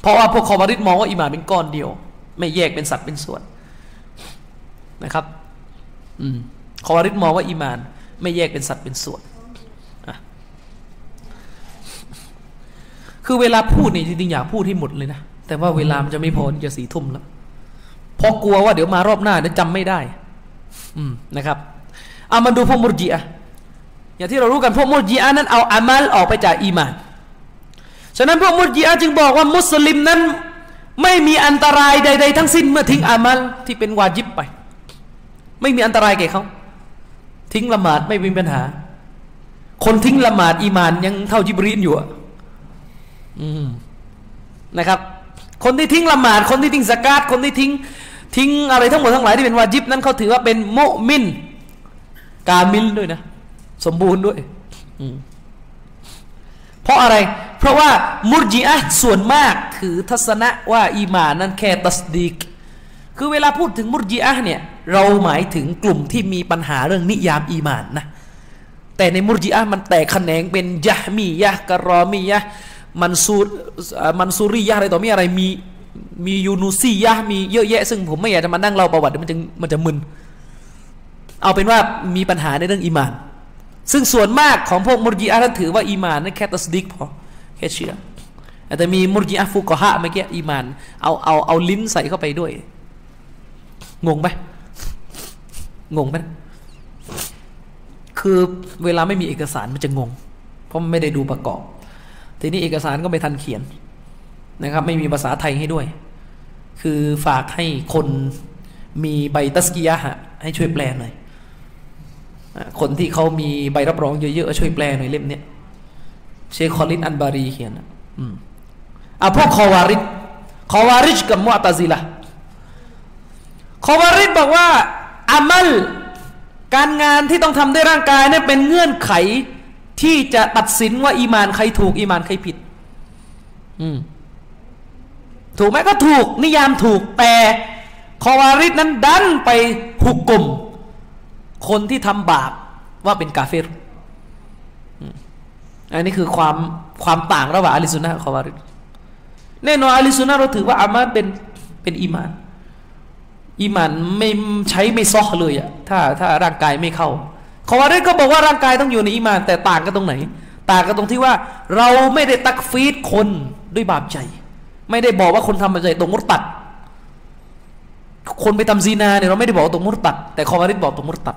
เพราะว่าพวกคอวาริจมองว่าอีมานเป็นก้อนเดียว ไม่แยกเป็นสัตว์เป็นส่วนนะครับ อืมคอวาริจมองว่าอีมาน ไม่แยกเป็นสัตว์เป็นส่วน คือเวลาพูดนี่จริงๆอยากพูดที่หมดเลยนะ แต่ว่าเวลามันจะไม่พอจะสี่ทุ่มแล้วเพราะกลัวว่าเดี๋ยวมารอบหน้าเดี๋ยวจำไม่ได้ อืมนะครับเอามาดูพวกมุรจิอะอย่างที่เรารู้กันพวกมุรจิอะนั้นเอาอามัลออกไปจากอีมานฉะนั้นพวกมุรจิอะจึงบอกว่ามุสลิมนั้น ไม่มีอันตรายใด ๆ ทั้งสิ้นเมื่อทิ้งอามัลที่เป็นวาจิบไป ไม่มีอันตรายแก่เขาทิ้งละหมาดไม่มีปัญหา คนทิ้งละหมาดอีมานยังเท่าจิบรีนอยู่ นะครับ คนที่ทิ้งละหมาด คนที่ทิ้งสกาดคนที่ทิ้ง ทิ้งอะไรทั้งหมดทั้งหลายที่เป็นวาจิบนั้นเขาถือว่าเป็นโมมิน กามิลด้วยนะ สมบูรณ์ด้วยเพราะอะไร เพราะว่ามุรจิอะส่วนมากถือทัศนะว่าอีมานนั้นแค่ตัสดีกคือเวลาพูดถึงมุรจิอะเนี่ย เราหมายถึงกลุ่มที่มีปัญหาเรื่องนิยามอีมานนะแต่ในมุรจิอะมันแตกแขนงเป็นยะมียะกรอมียะ มันซูมันซูรียะอะไรต่อมีอะไรมีมียูนูซียะมีเยอะแยะ ซึ่งผมไม่อยากจะมานั่งเล่าประวัติมันจะมันจะมึน เอาเป็นว่ามีปัญหาในเรื่องอีมาน ซึ่งส่วนมากของพวกมุรจิอะนั้นถือว่าอีมานนั่นแค่ตัสดิกพอแค่เชื่อแต่มีมุรจิอะฟุกฮะเมื่อกี้อีมาน เอาเอาเอาลิ้นใส่เข้าไปด้วย งงไหมงงไหมคือเวลาไม่มีเอกสารมันจะงง เพราะไม่ได้ดูประกอบ ทีนี้เอกสารก็ไม่ทันเขียนนะครับ ไม่มีภาษาไทยให้ด้วย คือฝากให้คนมีใบตัสกิยะให้ช่วยแปลหน่อยคนที่เขามีใบรับรองเยอะๆช่วยแปลหน่อยเล่มเนี้ยเชคคอลินอันบารีเขียนอืมอะพวกคอวาริดคอวาริชกับมุอตาซิละคอวาริดบอกว่าอามัลการงานที่ต้องทำด้วยร่างกายเนี่ยเป็นเงื่อนไข ที่จะตัดสินว่า อีมานใครถูก อีมานใครผิด อืมถูกไหมก็ถูก นิยามถูกแต่คอวาริดนั้นดันไปหุกกลมคนที่ทำบาปว่าเป็นกาเฟรอันนี้คือความความต่างระหว่างอะลิสุนนะคอวาริดแน่นอนอะลิสุนนะเราถือว่าอามัลเป็นเป็นอีมานอีมานไม่ใช้ไม่ซอกเลยอะถ้าถ้าร่างกายไม่เข้า คอวาริดก็บอกว่าร่างกายต้องอยู่ในอีมาน แต่ต่างกันตรงไหน ต่างกันตรงที่ว่าเราไม่ได้ตักฟีดคนด้วยบาปใจ ไม่ได้บอกว่าคนทำบาปใจตรงมุตตัด คนไปทำซีนาเนี่ยเราไม่ได้บอกตรงมุตตัด แต่คอวาริดบอกตรงมุตตัด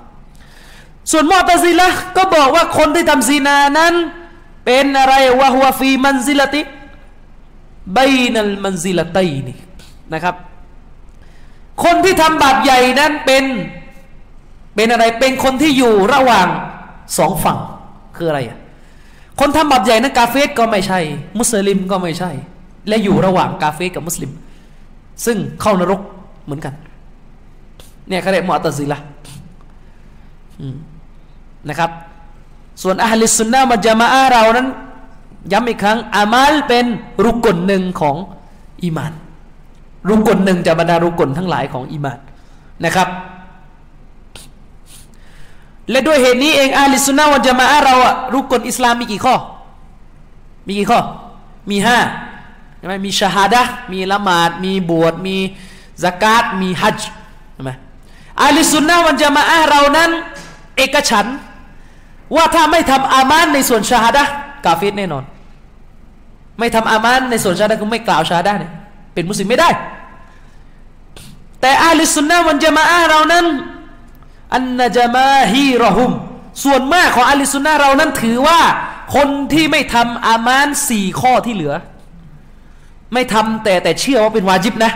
ส่วนมอตซิละก็บอกว่าคนที่ทำซีนานั้น เป็นอะไรวะฮุวฟีมันซิลติบนัลมันซิลตัยนี่นะครับ คนที่ทำบาปใหญ่นั้นเป็น เป็นอะไรเป็นคนที่อยู่ระหว่างสองฝั่งคืออะไรอะคนทำบาปใหญ่นั้นกาเฟสก็ไม่ใช่ มุสลิมก็ไม่ใช่ และอยู่ระหว่างกาเฟสกับมุสลิม ซึ่งเข้านรกเหมือนกัน เนี่ยเขาเรียกมอตซิละนะครับ ส่วนอัลลิสุนนะมัจมาอาเรานั้นย้ำอีกครั้ง อามัลเป็นรุกลหนึ่งของอีมาน รุกลหนึ่งจากบรรดารุกลทั้งหลายของอีมานนะครับ และด้วยเหตุนี้เองอาลิสุนนะวันจะมาอาเราอะรุกลอิสลามมีกี่ข้อ มีกี่ข้อ มีห้าใช่ไหมมีชาฮาดะมีละหมาด มีบวช มีสกาดมีฮัจใช่ไหมอาลิสุนนะวันจะมาอาเรานั้น เอกฉัน ว่าถ้าไม่ทำอามานในส่วนชาฮาดะกาฟิดแน่นอน ไม่ทำอามานในส่วนชาฮาดะก็ไม่กล่าวชาฮาดะเนี่ยเป็นมุสลิมไม่ได้ แต่อาลิสุนนะวันจะมาอาเรานั้น อันนจมาฮีรอฮุม ส่วนมากของอาลิสุนนะเรานั้นถือว่า คนที่ไม่ทำอามานสี่ข้อที่เหลือ ไม่ทำแต่แต่เชื่อว่าเป็นวาจิบนะ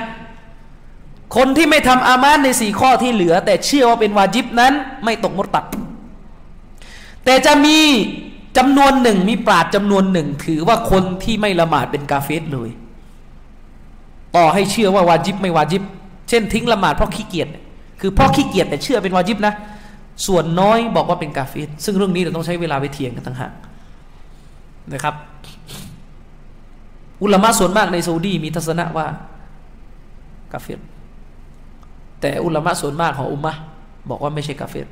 คนที่ไม่ทำอามานในสี่ข้อที่เหลือ แต่เชื่อว่าเป็นวาจิบนั้น ไม่ตกมรตัด แต่จะมีจำนวนหนึ่งมีปราดจำนวนหนึ่ง ถือว่าคนที่ไม่ละหมาดเป็นกาเฟสเลย ต่อให้เชื่อว่าวาจิบไม่วาจิบ เช่นทิ้งละหมาดเพราะขี้เกียจ คือพราะขี้เกียจแต่เชื่อเป็นวาจิบนะ ส่วนน้อยบอกว่าเป็นกาเฟสซึ่งเรื่องนี้เราต้องใช้เวลาไปเถียงกันต่างหากนะครับ อุลามะส่วนมากในซาอุดีมีทัศนะว่ากาเฟสแต่อุลามะส่วนมากของอุมมะบอกว่าไม่ใช่กาเฟส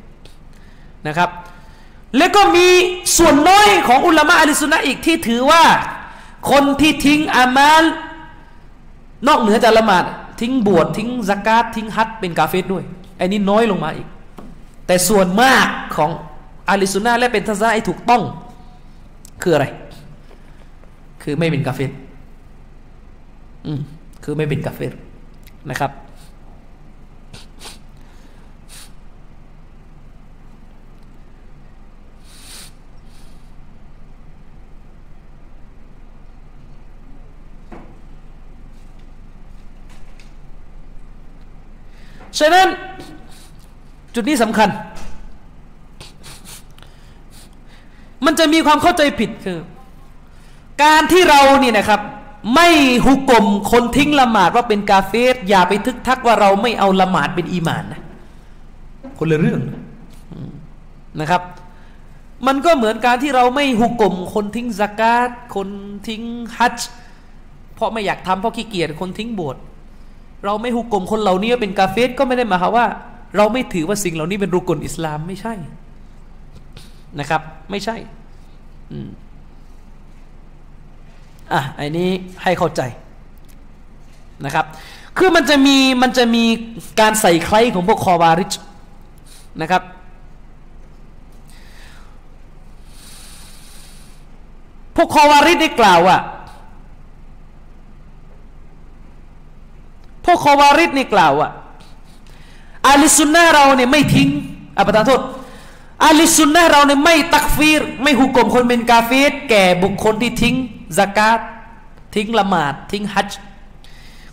นะครับ แล้วก็มีส่วนน้อยของอุลามะอัลสุนนะอีกที่ถือว่า คนที่ทิ้งอามัลนอกเหนือจากละหมาด ทิ้งบวชทิ้งสกาดทิ้งฮัตเป็นกาเฟสด้วยไอ้นี้น้อยลงมาอีก แต่ส่วนมากของอาลิสุน่าและเป็นทัศนะไอ้ถูกต้อง คืออะไร คือไม่เป็นกาเฟสอืมคือไม่เป็นกาเฟสนะครับ ฉะนั้นจุดนี้สำคัญ มันจะมีความเข้าใจผิดคือ การที่เรานี่นะครับ ไม่หุกกลมคนทิ้งละหมาดว่าเป็นกาเฟสอย่าไปทึกทักว่าเราไม่เอาละหมาดเป็นอีมานนะคนละเรื่องนะครับ มันก็เหมือนการที่เราไม่หุกกลมคนทิ้งสกาดคนทิ้งฮัจเพราะไม่อยากทำเพราะขี้เกียจคนทิ้งบวช เราไม่หุกกลมคนเหล่านี้เป็นกาเฟสก็ไม่ได้หมายความว่า เราไม่ถือว่าสิ่งเหล่านี้เป็นรุกลอิสลามไม่ใช่นะครับ ไม่ใช่อืมอะไอ้นี้ให้เข้าใจนะครับ คือมันจะมีมันจะมีการใส่ใครของพวกคอวาริชนะครับ พวกคอวาริชได้กล่าวว่า พวกคอวาริดนี่กล่าวว่าอาลิสุนนะเราเนี่ยไม่ทิ้งอภิธานโทษอาลิสุนนะเราเนี่ยไม่ตักฟีร ไม่หุกกลมคนเป็นกาเฟสแก่บุคคลที่ทิ้งสกาตทิ้งละหมาด ทิ้งฮัจ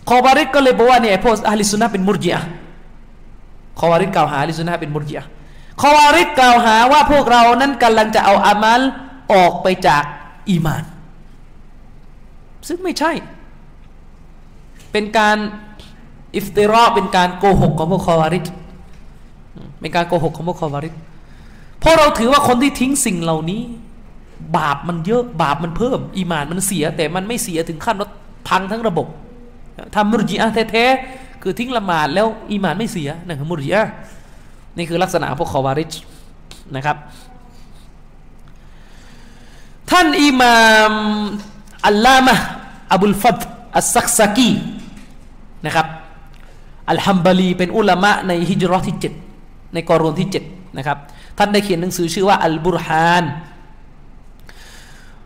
คอวาริดก็เลยบอกว่าเนี่ยพวกอาลิสุนนะเป็นมุรจิอะคอวาริดกล่าวหาอาลิสุนนะเป็นมุรจิอะคอวาริดกล่าวหาว่าพวกเรานั้นกำลังจะเอาอามัลออกไปจากอีมาน ซึ่งไม่ใช่ เป็นการ อิฟติรอเป็นการโกหกของพวกคอวาริดเป็นการโกหกของพวกคอวาริดเพราะเราถือว่าคนที่ทิ้งสิ่งเหล่านี้ บาปมันเยอะบาปมันเพิ่ม อีมานมันเสีย แต่มันไม่เสียถึงขั้นว่าพังทั้งระบบทำมุรจิอะแท้ๆคือทิ้งละหมาดแล้วอีมานไม่เสียนั่นคือมุรจิอะนี่คือลักษณะพวกคอวาริดนะครับ ท่านอิมามอัลลามะอับุลฟัดอัสซักซากีนะครับ อัลฮัมบาลีเป็นอุลามะในฮิจรัที่ 7 ในกอรุนที่7นะครับท่านได้เขียนหนังสือชื่อว่าอัลบุรฮาน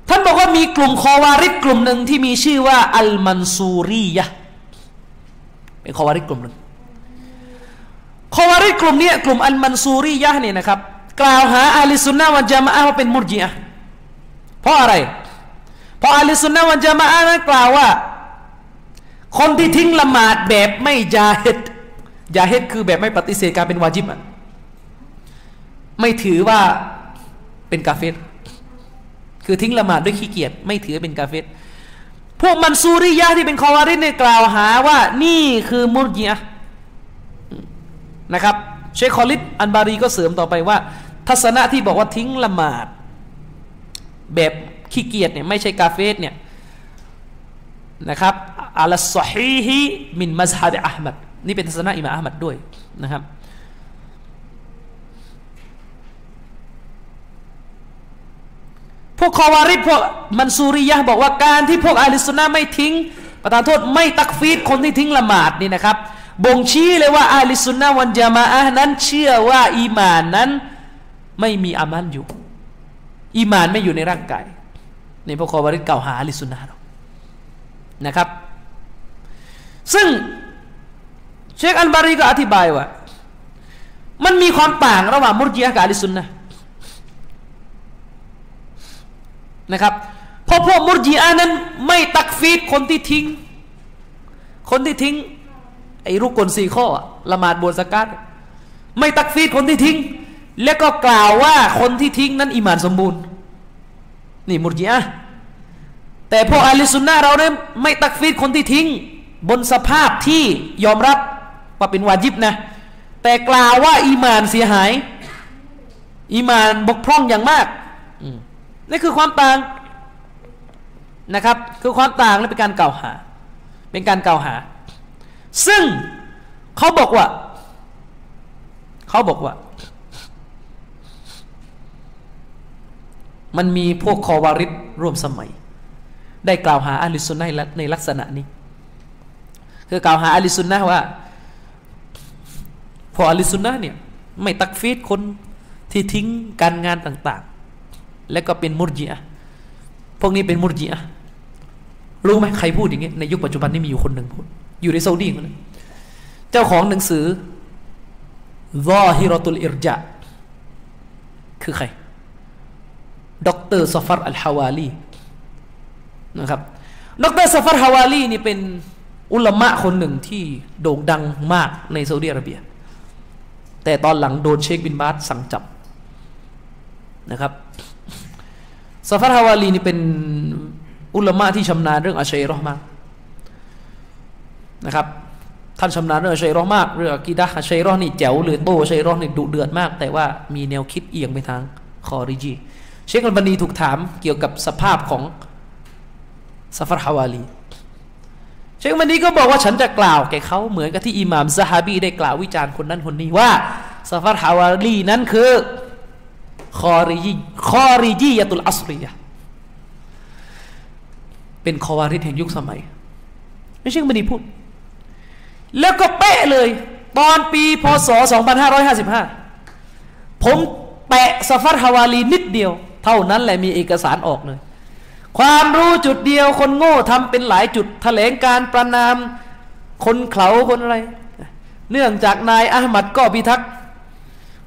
ท่านบอกว่ามีกลุ่มคอวาริดกลุ่มหนึ่งที่มีชื่อว่าอัลมันซูรียะเป็นคอวาริดกลุ่มหนึ่งคอวาริดกลุ่มนี้กลุ่มอัลมันซูรียะเนี่ยนะครับ กล่าวหาอาลิสุนนะวันจามะว่าเป็นมุรจิอะเพราะอะไร เพราะอาลิสุนนะวันจามะนั้นกล่าวว่า คนที่ทิ้งละหมาดแบบไม่ยาเฮดยาเฮดคือแบบไม่ปฏิเสธการเป็นวาจิบอะไม่ถือว่าเป็นกาเฟรคือทิ้งละหมาดด้วยขี้เกียจไม่ถือเป็นกาเฟรพวกมันซูริยะที่เป็นคอวาริดเนี่ยกล่าวหาว่านี่คือมุรจิอะนะครับ เชคคอลิดอันบารีก็เสริมต่อไปว่า ทัศนะที่บอกว่าทิ้งละหมาด แบบขี้เกียจเนี่ยไม่ใช่กาเฟสเนี่ย นะครับอัลสฮีฮีมินมัซฮับอัลมัดนี่เป็นทัศนะอิมามอัลมัดด้วยนะครับพวกคอวาริดพวกมันซูริยะบอกว่าการที่พวกอาลิสุนนะไม่ทิ้ง ประทานโทษไม่ตักฟีดคนที่ทิ้งละหมาดนี่นะครับบ่งชี้เลยว่าอาลิสุนนะวันจามาอะนั้นเชื่อว่าอีมานนั้นไม่มีอามันอยู่ อีมานไม่อยู่ในร่างกายในพวกคอวาริดเก่าหาอาลิสุนนะเรา นะครับ ซึ่งเชคอันบารีก็อธิบายว่า มันมีความต่างระหว่างมุรจิยะกับอาลิสุนนะนะครับเพราะพวกมุรจิอานั้นไม่ตักฟีรคนที่ทิ้ง คนที่ทิ้ง ไอ้รุก่นสี่ข้อละหมาดบวชซะกาตไม่ตักฟีรคนที่ทิ้ง แล้วก็กล่าวว่าคนที่ทิ้งนั้นอิมานสมบูรณ์ นี่มุรจิอะ แต่พวกอาลิสุนนะเราเนี่ยไม่ตักฟีรคนที่ทิ้ง บนสภาพที่ยอมรับว่าเป็นวาจิบนะ แต่กล่าวว่าอีมานเสียหาย อีมานบกพร่องอย่างมากนี่คือความต่างนะครับ คือความต่างและเป็นการกล่าวหา เป็นการกล่าวหา ซึ่งเขาบอกว่า เขาบอกว่า มันมีพวกคอวาริดร่วมสมัย ได้กล่าวหาอาลิสุนนะในลักษณะนี้ คือกล่าวหาอาลิสุนนะว่า พออาลิสุนนะเนี่ยไม่ตักฟีดคนที่ทิ้งการงานต่างๆ และก็เป็นมุรจิอะพวกนี้เป็นมุรจิอะรู้ไหมใครพูดอย่างเงี้ยในยุคปัจจุบันนี้มีอยู่คนหนึ่งพูด อยู่ในซาอุดีคนนึงเจ้าของหนังสือรอฮิรตุลอิรจาคือใคร ดรซฟัรอัลฮาวาลี นะครับ ดรซฟัรฮาวาลีนี่เป็นอุลามะคนหนึ่งที่โด่งดังมากในซาอุดิอาระเบีย แต่ตอนหลังโดนเชคบินบาสสั่งจับนะครับซฟัรฮาวาลีนี่เป็นอุลามะที่ชำนาญเรื่องอาชัยรอมากนะครับท่านชำนาญเรื่องอาชัยรอมากเรื่องกีดะอาชัยรอนี่แจ๋วเลยโตอาชัยรอนี่ดุเดือดมาก แต่ว่ามีแนวคิดเอียงไปทางคอริจีเชคอัลบานีถูกถามเกี่ยวกับสภาพของ ซาฟารฮาวาลีเชคอัลบานีก็บอกว่าฉันจะกล่าวแก่เขาเหมือนกับที่อิหม่ามซาฮาบีได้กล่าววิจารณ์คนนั้นคนนี้ว่าซาฟารฮาวาลีนั้นคือคอริจีخارجية عصريةเป็นคอวาริจแห่งยุคสมัยไม่ใช่บันีพูด แล้วก็เป๊ะเลย ตอนปีพศ 2555 ผมแปะสฟัตฮาวาลีนิดเดียว เท่านั้นแหละมีเอกสารออกเลย ความรู้จุดเดียวคนโง่ทำเป็นหลายจุดแถลงการประนาม คนเขาคนอะไร เนื่องจากนายอามัดก็พิทักษ์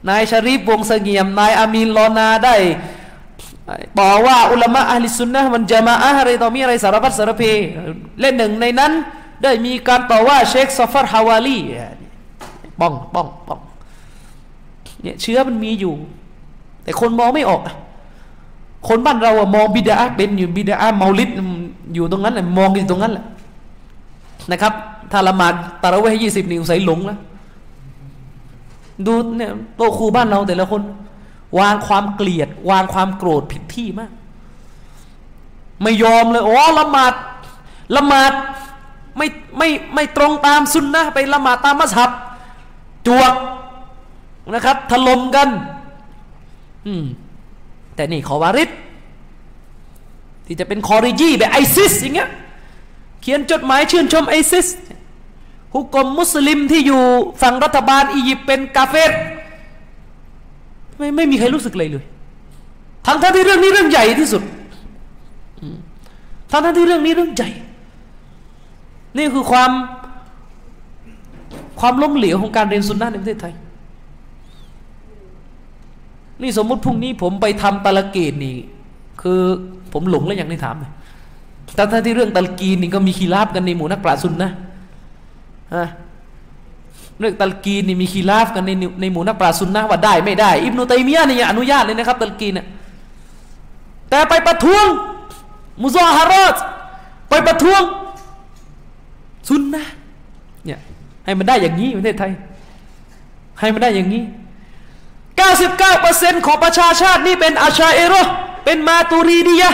นายชรีฟวงเสงี่ยม นายอามีนลอนาได้ต่อว่าอุลามะอัลลิสุนนะมันจะมาอะไรต่อมีอะไรสารพัดสารเพเล่นหนึ่งในนั้นได้มีการต่อว่าเชคซอฟาร์ฮาวาลีป้องป้องป้องเนี่ยเชื้อมันมีอยู่ แต่คนมองไม่ออก คนบ้านเราอะมองบิดาเป็นอยู่บิดาเมาลิดอยู่ตรงนั้นแหละมองอยู่ตรงนั้นแหละนะครับ ถ้าละหมาดตาระเวหยี่สิบนิ้วใส่หลงแล้วดูเนี่ยโตครูบ้านเราแต่ละคน วางความเกลียด วางความโกรธผิดที่มาก ไม่ยอมเลยโอ้ละหมาดละหมาดไม่ไม่ไม่ตรงตามสุนนะไปละหมาดตามมัสฮับจวกนะครับถล่มกัน อืม แต่นี่คอวาริจที่จะเป็นคอริจีแบบไอซิสอย่างเงี้ยเขียนจดหมายชื่นชมไอซิสฮุกกลมมุสลิมที่อยู่ฝั่งรัฐบาลอียิปต์เป็นกาเฟรไม่ไม่มีใครรู้สึกเลยเลย ทั้งทั้งที่เรื่องนี้เรื่องใหญ่ที่สุดทั้งทั้งที่เรื่องนี้เรื่องใหญ่ นี่คือความความล้มเหลวของการเรียนสุนนะในประเทศไทย นี่สมมุติพรุ่งนี้ผมไปทำตะลเกตนี่ คือผมหลงแล้วอย่างที่ถามเลยแต่ถ้าที่เรื่องตะลกีนนี่ก็มีคีราบกันในหมู่นักปราชญ์ซุนนะฮะเรื่องตะลกีนนี่มีคีราบกันในในหมู่นักปราชญ์ซุนนะว่าได้ไม่ได้อิบนุตัยมียะนี่ยอนุญาตเลยนะครับตะลกีนเนี่ยแต่ไปประท้วงมุซาฮารอตไปประท้วงซุนนะเนี่ยให้มันได้อย่างนี้ประเทศไทย ให้มันได้อย่างนี้ 99%ของประชาชาตินี่เป็นอาชาเอโรเป็นมาตูรีดียะ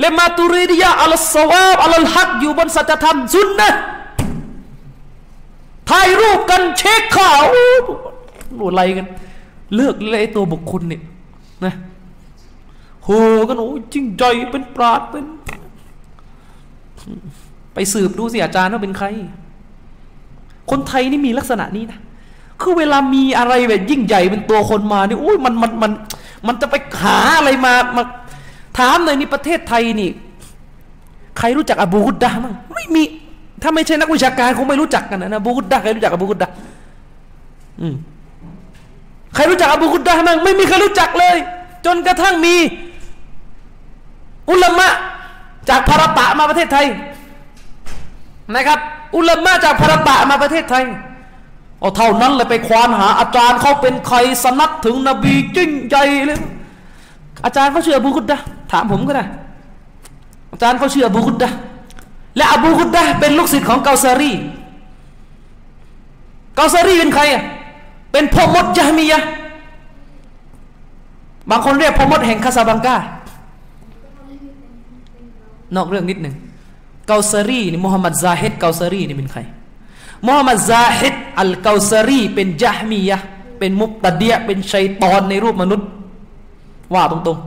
และมาตูรีดียะอัลสวาบอัลฮักอยู่บนสัจธรรมซุนนะถ่ายรูปกันเช็คข่าวรู้อะไรกัน เลือกเลยตัวบุคคลเนี่ยนะโหกันโอ้จริงใจเป็นปราดเป็น ไปสืบดูสิอาจารย์ว่าเป็นใคร คนไทยนี่มีลักษณะนี้นะ คือเวลามีอะไรแบบยิ่งใหญ่เป็นตัวคนมานี่โอ้ยมันมันมันมันจะไปหาอะไรมามาถามหน่อยนี่ประเทศไทยนี่ ใครรู้จักอบูฮุดดามั้งไม่มี ถ้าไม่ใช่นักวิชาการคงไม่รู้จักกันนะอบูฮุดดาใครรู้จักอบูฮุดดาอืมใครรู้จักอบูฮุดดามั้งไม่มีใครรู้จักเลย จนกระทั่งมี อุลามะ จากพาราตะมาประเทศไทยนะครับ อุลามะจากพาราตะมาประเทศไทย เอาเท่านั้นเลยไปควานหาอาจารย์เขาเป็นใครสนัดถึงนบีจริงใจเลยอาจารย์เขาเชื่ออบูกุดดะถามผมก็ได้อาจารย์เขาเชื่ออบูกุดดะและอบูกุดดะเป็นลูกศิษย์ของเกาซารีเกาซารีเป็นใครอะเป็นพ่อมดญะมียะบางคนเรียกพ่อมดแห่งคาซาบังกานอกเรื่องนิดหนึ่งเกาซารีนี่มุฮัมมัดซาฮิดเกาซารีนี่เป็นใคร มุฮัมมัดซาฮิดอัลเกาซารีเป็นญะมียะเป็นมุกตะเดียเป็นชัยตอนในรูปมนุษย์ ว่าตรง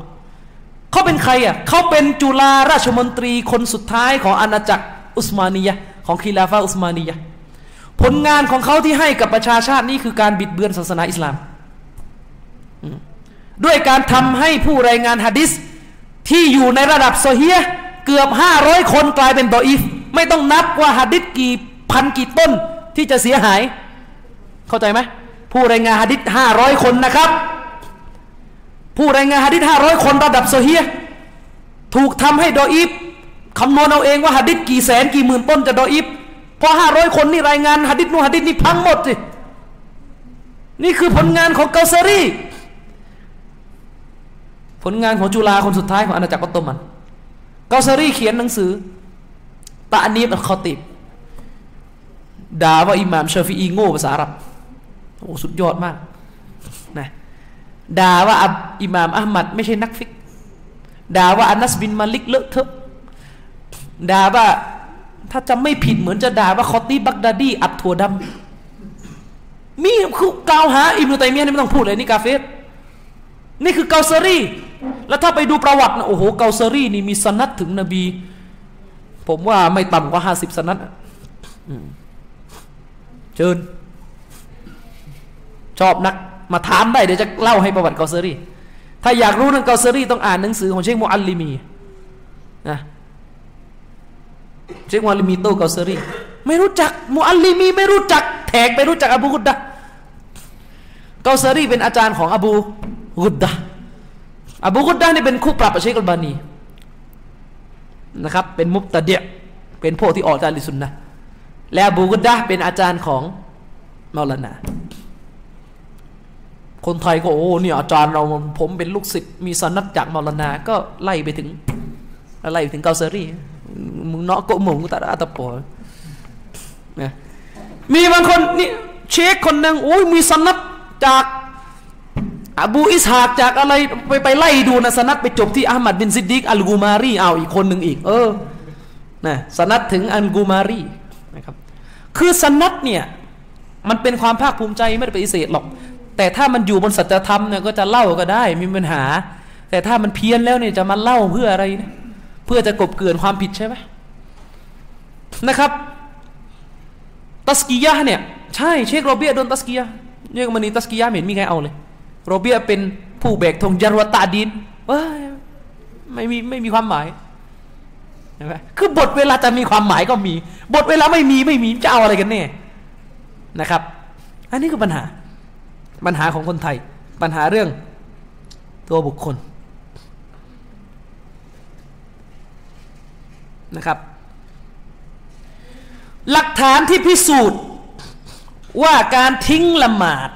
ๆเขาเป็นใครอะเขาเป็นจุฬาราชมนตรีคนสุดท้ายของอาณาจักรอุสมานียะของคีลาฟาอุสมานียะผลงานของเขาที่ให้กับประชาชาตินี่คือการบิดเบือนศาสนาอิสลาม ด้วยการทำให้ผู้รายงานฮะดิษที่อยู่ในระดับโซเฮียเกือบห้าร้อยคนกลายเป็นดออีฟ ไม่ต้องนับว่าฮะดิษกี่ พันกี่ต้นที่จะเสียหาย เข้าใจไหมผู้รายงานฮะดิษห้าร้อยคนนะครับ ผู้รายงานฮะดิษห้าร้อยคนระดับโซเฮียถูกทำให้ดออีฟคำนวณเอาเองว่าฮะดิษกี่แสนกี่หมื่นต้นจะดออีฟเพอห้าร้อยคนนี่รายงานฮะดิษนู่นฮะดิษนี่พังหมดสินี่คือผลงานของเกาซารีผลงานของจุฬาคนสุดท้ายของอาณาจักรออตโตมัน เกาซารีเขียนหนังสือตานีบอัลคอติบ ด่าว่าอิหม่ามชาฟีอีโง่ภาษาอาหรับโอ้สุดยอดมากนะด่าว่าอิหม่ามอัลมัดไม่ใช่นักฟิกด่าว่าอานัสบินมาลิกเลอะเทอะด่าว่าถ้าจำไม่ผิดเหมือนจะด่าว่าคอตีบักดาดีอัดถั่วดำมีคือกล่าวหาอิบนุตัยมียะนี่ไม่ต้องพูดเลยนี่กาเฟสนี่คือเกาซารีแล้วถ้าไปดูประวัตินะโอ้โหเกาซารีนี่มีสะนัดถึงนบี ผมว่าไม่ต่ำกว่าห้าสิบสะนัด เชิญ ชอบนักมาถามได้เดี๋ยวจะเล่าให้ประวัติเกาซารีถ้าอยากรู้เรื่องเกาซารีต้องอ่านหนังสือของเชคโมอัลลิมีนะเชคโมอัลลิมีโต้เกาซารีไม่รู้จักโมอัลลิมีไม่รู้จัก แต่ไปรู้จักอบูกุดดะเกาซารีเป็นอาจารย์ของอบูกุดดะอบูกุดดะนี่เป็นคู่ปรับกับเชคอัลบานีนะครับเป็นมุบตะเดียเป็นพวกที่ออกจากลิสุนนะ และอบูกุดดะเป็นอาจารย์ของมาลนาคนไทยก็โอ้เนี่ยอาจารย์เราผมเป็นลูกศิษย์มีสนัดจากมาลนาก็ไล่ไปถึงไล่ไปถึงเกาเซรีมึงเนาะโกหมงกูตัดอาตะปอนะมีบางคนนี่เชคคนหนึ่งโอ้ยมีสนัดจากอบูอิสฮากจากอะไรไปไปไล่ดูนะสนัดไปจบที่อามัดบินซิดดิกอัลกูมารีเอาอีกคนหนึ่งอีก เออนะสนัดถึงอัลกูมารี คือสนัดเนี่ยมันเป็นความภาคภูมิใจไม่ได้ปฏิเสธหรอก แต่ถ้ามันอยู่บนสัจธรรมเนี่ยก็จะเล่าก็ได้มีปัญหา แต่ถ้ามันเพี้ยนแล้วเนี่ยจะมาเล่าเพื่ออะไรนะเพื่อจะกบเกลื่อนความผิดใช่ไหมนะครับ ตัสกียะเนี่ยใช่เชคโรเบียโดนตัสกียะเรื่องมันนี้ตัสกียะห์ไม่เห็นมีใครเอาเลย โรเบียเป็นผู้แบกธงจารวตาดินเอ้ยไม่มีไม่มีความหมาย เห็นไหมคือบทเวลาจะมีความหมายก็มี บทเวลาไม่มีไม่มีจะเอาอะไรกันแน่นะครับ อันนี้คือปัญหาปัญหาของคนไทย ปัญหาเรื่องตัวบุคคลนะครับ หลักฐานที่พิสูจน์ว่าการทิ้งละหมาด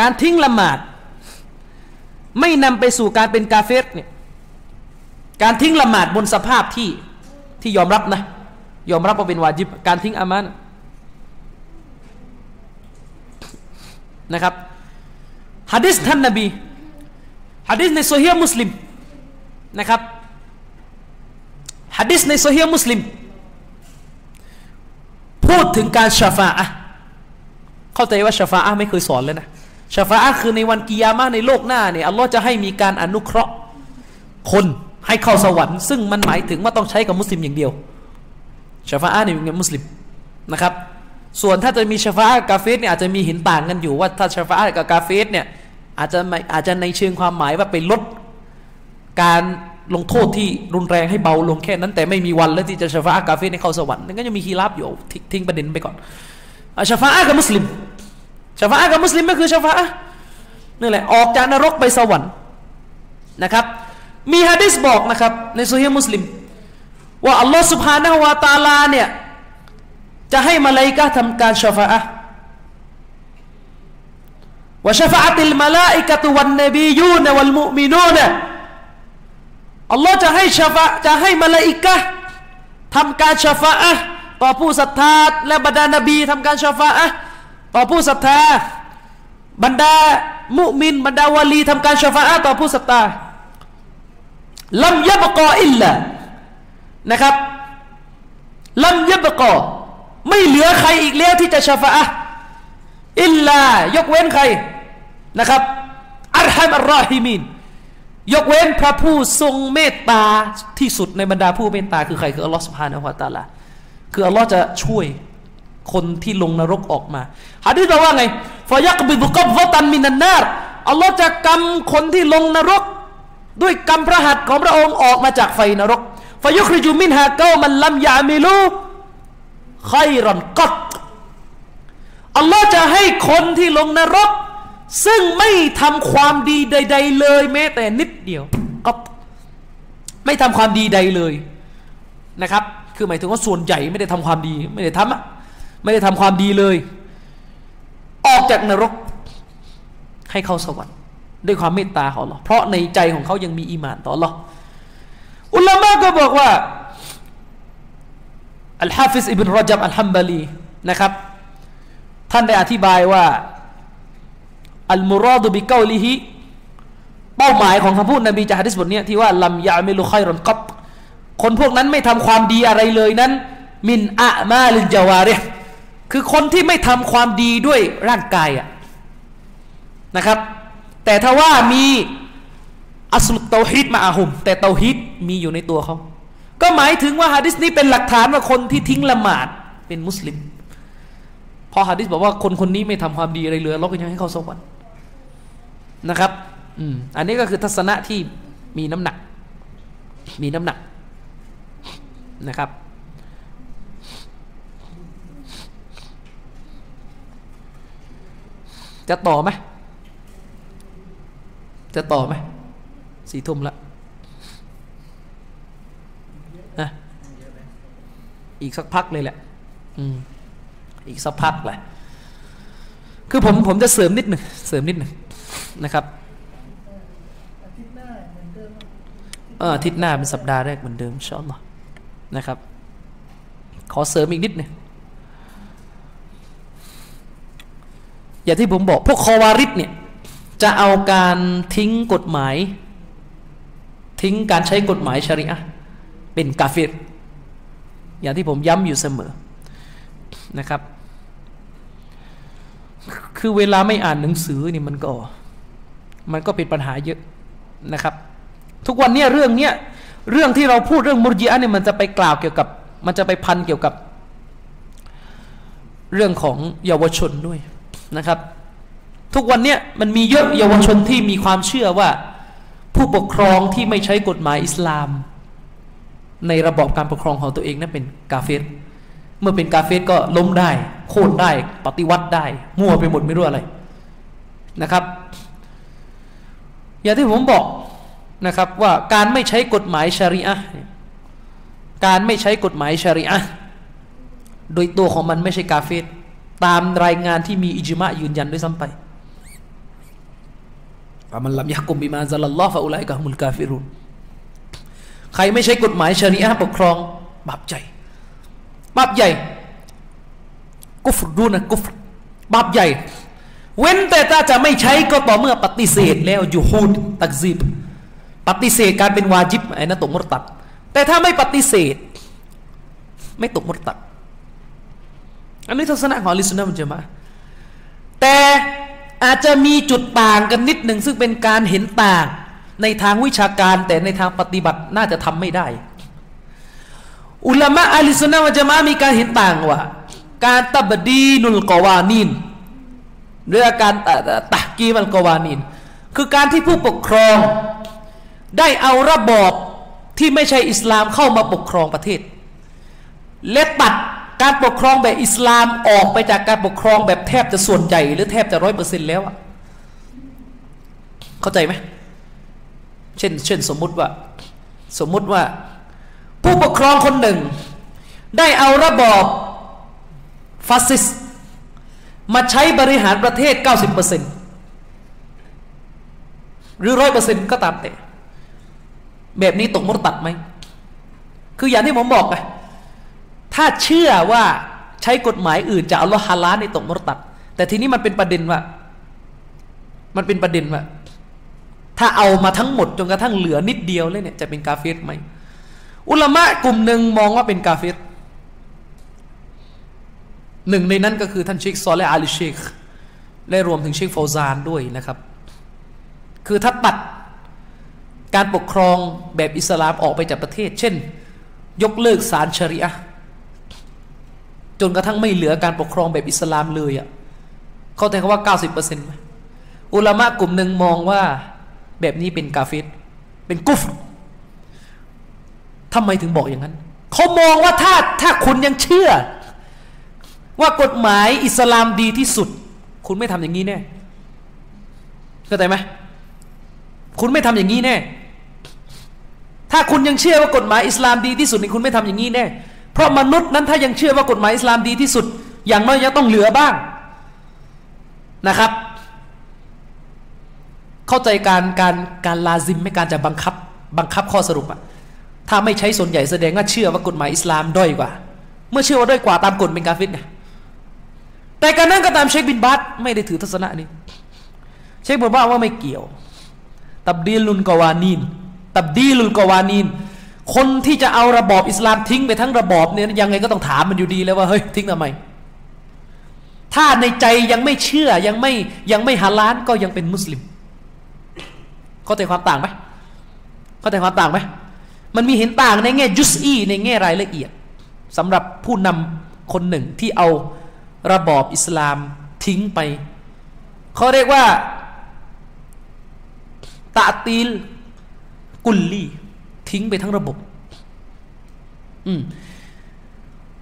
การทิ้งละหมาด ไม่นำไปสู่การเป็นกาเฟสเนี่ย การทิ้งละหมาดบนสภาพที่ที่ยอมรับนะ ยอมรับว่าเป็นวาจิบ การทิ้งอามานนะครับฮะดิษท่านนบีฮะดิษในโซเฮียมุสลิมนะครับฮะดิษในโซเฮียมุสลิม พูดถึงการชาฟาอะเข้าใจว่าชาฟาอะไม่เคยสอนเลยนะชาฟาอะคือในวันกิยามะในโลกหน้าเนี่ยอัลลอฮ์จะให้มีการอนุเคราะห์คน ให้เข้าสวรรค์ซึ่งมันหมายถึงว่าต้องใช้กับมุสลิมอย่างเดียวชาฟาอะเนี่ยเป็นมุสลิมนะครับ ส่วนถ้าจะมีชาฟาอะกาเฟสเนี่ยอาจจะมีเห็นต่างกันอยู่ว่าถ้าชาฟาอะกับกาเฟสเนี่ยอาจจะอาจจะในเชิงความหมายว่าไปลดการลงโทษที่รุนแรงให้เบาลงแค่นั้นแต่ไม่มีวันแล้วที่จะชาฟาอะกาเฟสในเข้าสวรรค์นั่นก็จะมีคีรับอยู่ทิ้งประเด็นไปก่อนชาฟาอะกับมุสลิมชาฟาอะกับมุสลิมก็คือชาฟาอะนี่แหละออกจากนรกไปสวรรค์นะครับ มีฮะดิษบอกนะครับ ในสุฮีมุสลิม ว่าอัลลอฮ์สุบฮานะวาตาลาเนี่ย จะให้มาลายกะทำการชฟะอะว่าชฟาะติลมาลาอิกะตุวันนบียูนวัลมุมินูนอัลลอฮ์จะให้ชฟะจะให้มาลายกะทำการชฟะอะต่อผู้ศรัทธาและบรรดานบีทำการชฟะอะต่อผู้ศรัทธาบรรดามุมิน บรรดาวลีทำการชฟะอะต่อผู้ศรัทธา ลัมยบกออิลละนะครับลัมยบกอไม่เหลือใครอีกแล้วที่จะชาฟะอิลลายกเว้นใครนะครับอัลฮัมอัลรอฮิมีนยกเว้นพระผู้ทรงเมตตาที่สุดในบรรดาผู้เมตตาคือใครคืออัลลอฮ์สุบฮานะฮูวะตาลาคืออัลลอฮ์จะช่วยคนที่ลงนรกออกมาฮะดีษบอกว่าไงฟายักบิดุกับวตันมินันนารอัลลอฮ์จะกำคนที่ลงนรก ด้วยกำพระหัตถ์ของพระองค์ออกมาจากไฟนรกฟยุคริจูมินฮาเกามันลัมยามิลูไครอนกัตอัลลอฮ์จะให้คนที่ลงนรก ซึ่งไม่ทำความดีใด ๆ เลยแม้แต่นิดเดียวก็ไม่ทำความดีใดเลยนะครับ คือหมายถึงว่าส่วนใหญ่ไม่ได้ทำความดี ไม่ได้ทำอะไม่ได้ทำความดีเลย ออกจากนรกให้เข้าสวรรค์ ด้วยความเมตตาของเราเพราะในใจของเขายังมีอีหมานต่อเราอุลามะก็บอกว่าอัลฮะฟิซอิบนรจับอัลฮัมบาลีนะครับ ท่านได้อธิบายว่าอัลมุรอดุบิเกาลิฮิเป้าหมายของคำพูดนบีจากฮะดิษบทนี้ที่ว่าลัมยามิลุไครอนกับคนพวกนั้นไม่ทำความดีอะไรเลยนั้น มินอะมาลินจาวาเรคือคนที่ไม่ทำความดีด้วยร่างกายอะนะครับ แต่ถ้าว่ามีอัสลุตเตาฮิดมาอาหุม แต่เตาฮิดมีอยู่ในตัวเขา ก็หมายถึงว่าฮะดิษนี้เป็นหลักฐานว่าคนที่ทิ้งละหมาดเป็นมุสลิม พอฮะดิษบอกว่าคนคนนี้ไม่ทำความดีอะไรเลยเราก็ยังให้เขาสวรรค์นะครับอืมอันนี้ก็คือทัศนะที่มีน้ำหนัก มีน้ำหนักนะครับจะต่อไหม จะต่อไหมสี่ทุ่มละนะอีกสักพักเลยแหละ อืม อีกสักพักแหละ คือผมผมจะเสริมนิดหนึ่งเสริมนิดหนึ่งนะครับเอออาทิตย์หน้าเป็นสัปดาห์แรกเหมือนเดิมชอบเนาะนะครับ ขอเสริมอีกนิดหนึ่งอย่างที่ผมบอกพวกคอวาริดเนี่ย จะเอาการทิ้งกฎหมาย ทิ้งการใช้กฎหมายชริอะห์เป็นกาเฟรอย่างที่ผมย้ำอยู่เสมอนะครับ คือเวลาไม่อ่านหนังสือนี่มันก็ มันก็เป็นปัญหาเยอะนะครับ ทุกวันเนี้ยเรื่องเนี้ยเรื่องที่เราพูดเรื่องมุรจิอะเนี่ยมันจะไปกล่าวเกี่ยวกับ มันจะไปพันเกี่ยวกับ เรื่องของเยาวชนด้วยนะครับ ทุกวันเนี้ยมันมีเยอะเยาวชนที่มีความเชื่อว่า ผู้ปกครองที่ไม่ใช้กฎหมายอิสลาม ในระบอบการปกครองของตัวเองนั้นเป็นกาเฟรเมื่อเป็นกาเฟรก็ล้มได้โค่นได้ปฏิวัติได้ มั่วไปหมดไม่รู้อะไรนะครับ อย่างที่ผมบอกนะครับว่าการไม่ใช้กฎหมายชาริอะการไม่ใช้กฎหมายชาริอะโดยตัวของมันไม่ใช่กาเฟรตามรายงานที่มีอิจมะยืนยันด้วยซ้ำไป ว่ามันลำยากุมบิมาซัลลัลลอฮ์ฟะอุไลกะฮุมุลกาฟิรุนใครไม่ใช้กฎหมายชริอะห์ปกครองบาปใหญ่บาปใหญ่ กุฟรดูนะกุฟรบาปใหญ่ เว้นแต่ถ้าจะไม่ใช้ก็ต่อเมื่อปฏิเสธแล้วยูฮูดตักซีบปฏิเสธการเป็นวาจิบไอ้นั่นตกมุตตัด แต่ถ้าไม่ปฏิเสธ ไม่ตกมุตตัด อันนี้ทัศนะของลิสุนนะมันจะมาแต่ อาจจะมีจุดต่างกันนิดหนึ่งซึ่งเป็นการเห็นต่างในทางวิชาการแต่ในทางปฏิบัติน่าจะทำไม่ได้ อุลามะอัลิสุนนะมันจะมามีการเห็นต่างว่า การตับดีนุลกวานินเรื่อการตะกีมันกวานิน คือการที่ผู้ปกครองได้เอาระบอบที่ไม่ใช่อิสลามเข้ามาปกครองประเทศ และตัด การปกครองแบบอิสลามออกไปจากการปกครองแบบแทบจะส่วนใหญ่หรือแทบจะร้อยเปอร์เซ็นต์แล้วอะเข้าใจไหมเช่น เช่นสมมุติว่า สมมุติว่า ผู้ปกครองคนหนึ่ง ได้เอาระบอบฟาสซิสมาใช้บริหารประเทศ 90%หรือร้อยเปอร์เซ็นต์ก็ตามแต่แบบนี้ตกมรตัดไหม คืออย่างที่ผมบอกไง ถ้าเชื่อว่าใช้กฎหมายอื่นจะเอาลอฮาลาในตกมรตัด แต่ทีนี้มันเป็นประเด็นว่า มันเป็นประเด็นว่า ถ้าเอามาทั้งหมดจนกระทั่งเหลือนิดเดียวเลยเนี่ยจะเป็นกาเฟสไหมอุลามะกลุ่มหนึ่งมองว่าเป็นกาเฟสหนึ่งในนั้นก็คือท่านเชคซอลและอาลีเชคและรวมถึงเชคฟาวซานด้วยนะครับ คือถ้าตัดการปกครองแบบอิสลามออกไปจากประเทศ เช่น ยกเลิกศาลชริอะ จนกระทั่งไม่เหลือการปกครองแบบอิสลามเลยอะ่ะเขาแต่ว่า 90%ไหมอุลามะกลุ่มหนึ่งมองว่าแบบนี้เป็นกาเฟตเป็นกุฟทำไมถึงบอกอย่างนั้น เขามองว่าถ้าถ้าคุณยังเชื่อ ว่ากฎหมายอิสลามดีที่สุด คุณไม่ทำอย่างนี้แน่เข้าใจไหมคุณไม่ทำอย่างนี้แน่ถ้าคุณยังเชื่อว่ากฎหมายอิสลามดีที่สุดนี่คุณไม่ทำอย่างนี้แน่ เพราะมนุษย์นั้นถ้ายังเชื่อว่ากฎหมายอิสลามดีที่สุด อย่างน้อยยังต้องเหลือบ้างนะครับ เข้าใจการการการลาซิมไม่การจะบังคับบังคับข้อสรุปอะถ้าไม่ใช้ส่วนใหญ่แสดงว่าเชื่อว่ากฎหมายอิสลามด้อยกว่า เมื่อเชื่อว่าด้อยกว่าตามกฎเป็นกาฟิรไงแต่การนั้นก็ตามเชคบินบัตไม่ได้ถือทัศนะนี้ เชคบอกว่าว่าไม่เกี่ยว ตับดีลุนกวานีน ตับดีลุนกวานีน คนที่จะเอาระบอบอิสลามทิ้งไปทั้งระบอบเนี่ยยังไงก็ต้องถามมันอยู่ดีแล้วว่าเฮ้ยทิ้งทำไม ถ้าในใจยังไม่เชื่อยังไม่ยังไม่ฮาลานก็ยังเป็นมุสลิมเข้าใจความต่างไหมเข้าใจความต่างไหมมันมีเห็นต่างในแง่ยุสอีในแง่รายละเอียดสำหรับผู้นำคนหนึ่งที่เอาระบอบอิสลามทิ้งไปเขาเรียกว่าตาตีลกุลลี ทิ้งไปทั้งระบบ อืม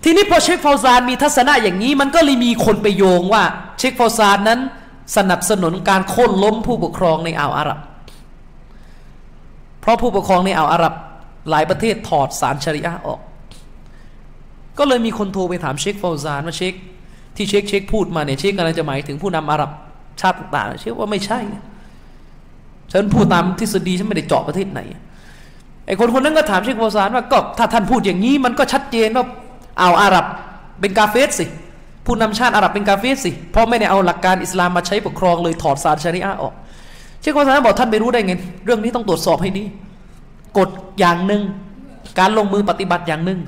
ทีนี้พอเชคฟาวซานมีทัศนะอย่างนี้ มันก็เลยมีคนไปโยงว่า เชคฟาวซานนั้น สนับสนุนการโค่นล้มผู้ปกครองในอ่าวอาหรับ เพราะผู้ปกครองในอ่าวอาหรับ หลายประเทศถอดสารชริอะออก ก็เลยมีคนโทรไปถามเชคฟาวซานว่าเชคที่เชคเชคพูดมาเนี่ยเชคกำลังจะหมายถึงผู้นำอาหรับชาติต่างๆเชคว่าไม่ใช่ฉันพูดตามทฤษฎีฉันไม่ได้เจาะประเทศไหน ไอ้คนคนนั้นก็ถามเชคฟาวซานว่าก็ถ้าท่านพูดอย่างนี้มันก็ชัดเจนว่าเอาอาหรับเป็นกาเฟสสิผู้นำชาติอาหรับเป็นกาเฟสสิเพราะไม่ได้เอาหลักการอิสลามมาใช้ปกครองเลยถอดสารชริอะออก เชคฟาวซานบอกท่านไม่รู้ได้ไงเรื่องนี้ต้องตรวจสอบให้ดีกฎอย่างหนึ่งการลงมือปฏิบัติอย่างหนึ่ง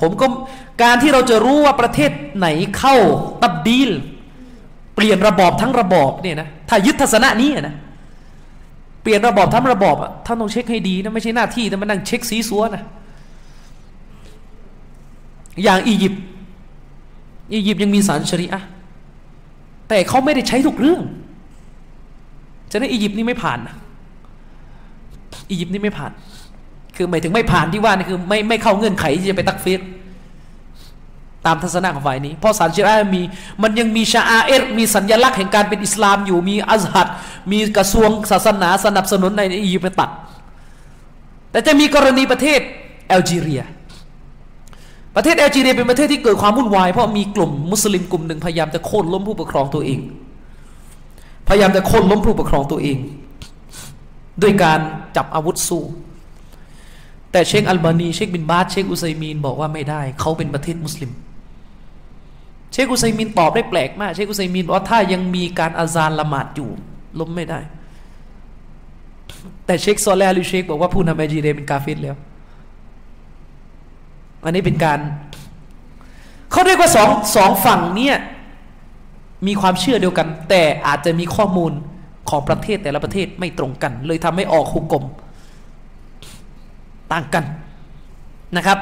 ผมก็การที่เราจะรู้ว่าประเทศไหนเข้าตับดีล เปลี่ยนระบอบทั้งระบอบเนี่ยนะถ้ายึดทัศนะนี้นะ เปลี่ยนระบอบทั้งระบอบอะท่านต้องเช็คให้ดีนะไม่ใช่หน้าที่แต่มานั่งเช็คซีซัวนะอย่างอียิปต์อียิปต์ยังมีศาลชริอะแต่เขาไม่ได้ใช้ทุกเรื่องฉะนั้นอียิปต์นี่ไม่ผ่านนะอียิปต์นี่ไม่ผ่าน คือหมายถึงไม่ผ่านที่ว่านี่คือไม่ไม่เข้าเงื่อนไขที่จะไปตักฟีร ตามทัศนะของฝ่ายนี้ เพราะศาลชริอะห์มี มันยังมีชาอาเอรมีสัญลักษณ์แห่งการเป็นอิสลามอยู่มีอัซฮัดมีกระทรวงศาสนาสนับสนุนในอียิปต์ตัด แต่จะมีกรณีประเทศแอลจีเรีย ประเทศแอลจีเรียเป็นประเทศที่เกิดความวุ่นวาย เพราะมีกลุ่มมุสลิมกลุ่มหนึ่งพยายามจะโค่นล้มผู้ปกครองตัวเอง พยายามจะโค่นล้มผู้ปกครองตัวเอง ด้วยการจับอาวุธสู้แต่เชคอัลบานีเชคบินบาสเชคอุซัยมีนบอกว่าไม่ได้ เขาเป็นประเทศมุสลิม เชคอุซัยมีนตอบได้แปลกมาก เชคอุซัยมีนบอกว่าถ้ายังมีการอาซานละหมาดอยู่ล้มไม่ได้ แต่เชคโซเลอาลิเชคบอกว่าผู้นำแอลจีเรียเป็นกาเฟรแล้ว อันนี้เป็นการเขาเรียกว่าสองสองฝั่งเนี่ยมีความเชื่อเดียวกัน แต่อาจจะมีข้อมูลของประเทศแต่ละประเทศไม่ตรงกัน เลยทำให้ออกหุกกลมต่างกันนะครับ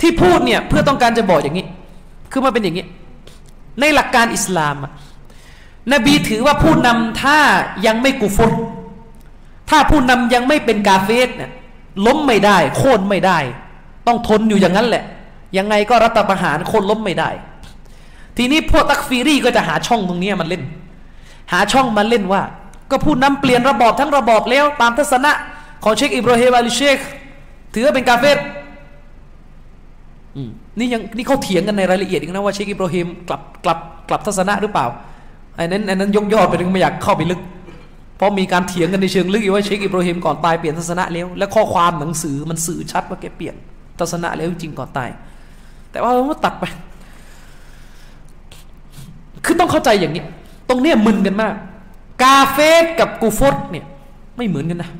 ที่พูดเนี่ยเพื่อต้องการจะบอกอย่างนี้ คือมาเป็นอย่างนี้ ในหลักการอิสลามอะนบีถือว่าผู้นำถ้ายังไม่กุฟรถ้าผู้นำยังไม่เป็นกาเฟสเนี่ยล้มไม่ได้ โค่นไม่ได้ ต้องทนอยู่อย่างนั้นแหละ ยังไงก็รัฐประหารโค่นล้มไม่ได้ ทีนี้พวกตักฟีรี่ก็จะหาช่องตรงนี้มันเล่น หาช่องมาเล่นว่า ก็ผู้นำเปลี่ยนระบอบทั้งระบอบแล้ว ตามทัศนะของเชคอิบราฮิมอาลิเชคถือว่าเป็นกาเฟส นี่ยังนี่เขาเถียงกันในรายละเอียดอีกนะว่าเชคอิบราฮิมกลับกลับกลับทัศนะหรือเปล่าไอ้นั้นไอ้นั้นยกยอดไปถึงไม่อยากเข้าไปลึก เพราะมีการเถียงกันในเชิงลึกอยู่ว่าเชคอิบราฮิมก่อนตายเปลี่ยนทัศนะแล้วและข้อความหนังสือมันสื่อชัดว่าแกเปลี่ยนทัศนะแล้วจริงก่อนตาย แต่ว่าเราตัดไป คือต้องเข้าใจอย่างนี้ ตรงเนี้ยมึนกันมาก กาเฟสกับกูฟตเนี่ย ไม่เหมือนกันนะ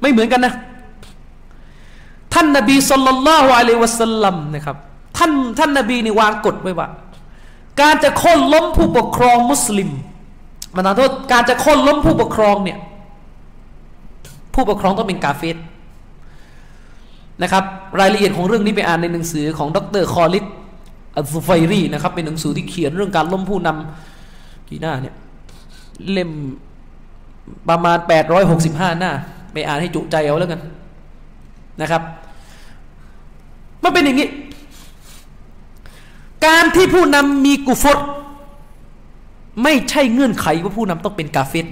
ไม่เหมือนกันนะ ท่านนบีสุลต่านละฮ์อะลัยวะสัลลัมนะครับท่านท่านนบีนี่วางกฎไว้ว่า การจะโค่นล้มผู้ปกครองมุสลิมมันขอโทษการจะโค่นล้มผู้ปกครองเนี่ยผู้ปกครองต้องเป็นกาเฟสนะครับรายละเอียดของเรื่องนี้ไปอ่านในหนังสือของดรคอลิดอัลซุไฟรีนะครับเป็นหนังสือที่เขียนเรื่องการล้มผู้นำกี่หน้าเนี่ยเล่มประมาณ 865 หน้า ไปอ่านให้จุใจเอาแล้วกันนะครับ มันเป็นอย่างนี้ การที่ผู้นำมีกุฟรไม่ใช่เงื่อนไขว่าผู้นำต้องเป็นกาเฟต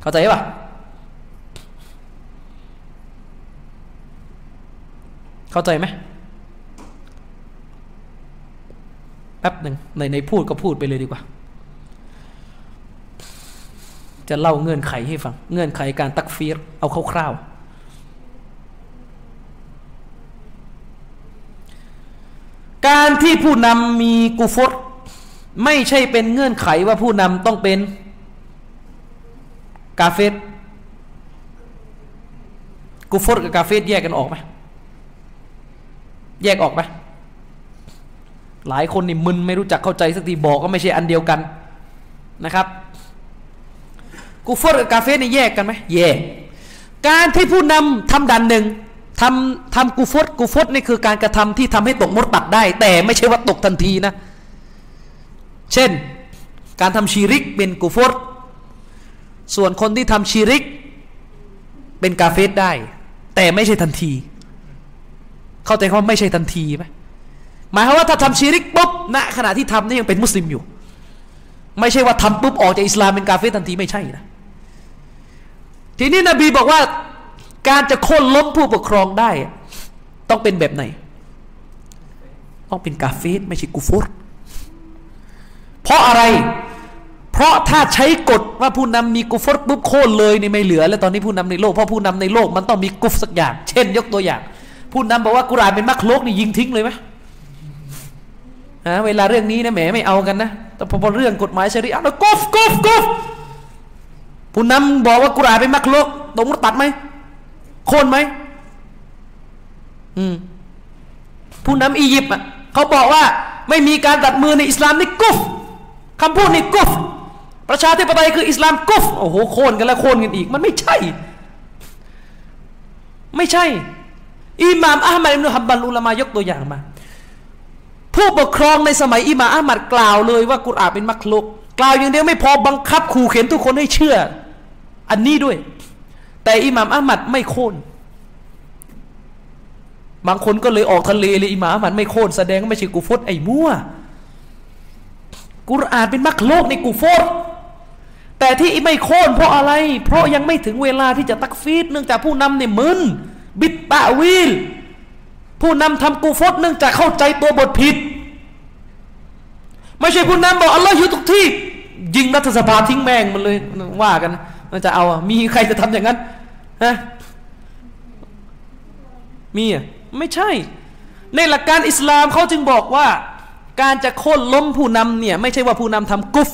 เข้าใจปะเข้าใจไหมแป๊บหนึ่งในในพูดก็พูดไปเลยดีกว่า จะเล่าเงื่อนไขให้ฟัง เงื่อนไขการตักฟีรเอาคร่าวๆ การที่ผู้นำมีกุฟรไม่ใช่เป็นเงื่อนไขว่าผู้นำต้องเป็นกาเฟตกุฟรกับกาเฟตแยกกันออกไหมแยกออกไหมหลายคนนี่มึนไม่รู้จักเข้าใจสักทีบอกก็ไม่ใช่อันเดียวกันนะครับ กูฟอร์กับกาเฟนี่แยกกันไหมแยก การที่ผู้นำทำดันหนึ่ง ทำทำกูฟอร์กูฟอร์นี่คือการกระทำที่ทำให้ตกมุรตัดได้ แต่ไม่ใช่ว่าตกทันทีนะ เช่น การทำชีริกเป็นกูฟอร์ส่วนคนที่ทำชีริก เป็นกาเฟรได้ แต่ไม่ใช่ทันที เข้าใจว่าไม่ใช่ทันทีไหมหมายความว่าถ้าทำชีริกปุ๊บณขณะที่ทำนี่ยังเป็นมุสลิมอยู่ ไม่ใช่ว่าทำปุ๊บออกจากอิสลามเป็นกาเฟรทันทีไม่ใช่นะทีนี้นบีบอกว่า การจะโค่นล้มผู้ปกครองได้ ต้องเป็นแบบไหน ต้องเป็นกาเฟตไม่ใช่กูฟรเพราะอะไร เพราะถ้าใช้กฎว่าผู้นำมีกุฟรปุ๊บโค่นเลยนี่ไม่เหลือ แล้วตอนนี้ผู้นำในโลกเพราะผู้นำในโลกมันต้องมีกุฟสักอย่าง เช่น ยกตัวอย่าง ผู้นำบอกว่ากุรานเป็นมักโลกนี่ยิงทิ้งเลยไหมนะเวลาเรื่องนี้นะแหมไม่เอากันนะ แต่พอเรื่องกฎหมายชริอะห์แล้วกฟกฟกฟผู้นำบอกว่ากุรานเป็นมักลกตรงมุตัดไหม โค่นไหมอืมผู้นำอียิปต์อะเขาบอกว่าไม่มีการตัดมือในอิสลามนี่กุฟคำพูดนี่กุฟประชาธิปไตยคืออิสลามกุฟโอ้โหโค่นกันแล้วโค่นกันอีก มันไม่ใช่ ไม่ใช่อิหม่ามอัลมัดอิบนุฮัมบัลอุลามายกตัวอย่างมา ผู้ปกครองในสมัยอิหม่ามอัลมัดกล่าวเลยว่ากุรอานเป็นมักลุก กล่าวอย่างเดียวไม่พอบังคับขู่เข็นทุกคนให้เชื่อ อันนี้ด้วย แต่อิหม่ามอัลมัดไม่โค่นบางคนก็เลยออกทะเลเลยอิหม่ามอัลมัดไม่โค่นแสดงว่าไม่ใช่กูฟตไอ้มั่วกุรอานเป็นมักลุกในกูฟตแต่ที่ไม่โค่นเพราะอะไร เพราะยังไม่ถึงเวลาที่จะตักฟีดเนื่องจากผู้นำเนี่ยมึนบิดตะวีลผู้นำทำกูฟตเนื่องจากเข้าใจตัวบทผิด ไม่ใช่ผู้นำบอกอัลลอฮ์อยู่ทุกที่ ยิงรัฐสภาทิ้งแม่งมันเลยว่ากัน มันจะเอาอะมีใครจะทำอย่างนั้นฮะมีอะไม่ใช่ ในหลักการอิสลามเขาจึงบอกว่า การจะโค่นล้มผู้นำเนี่ย ไม่ใช่ว่าผู้นำทำกุฟ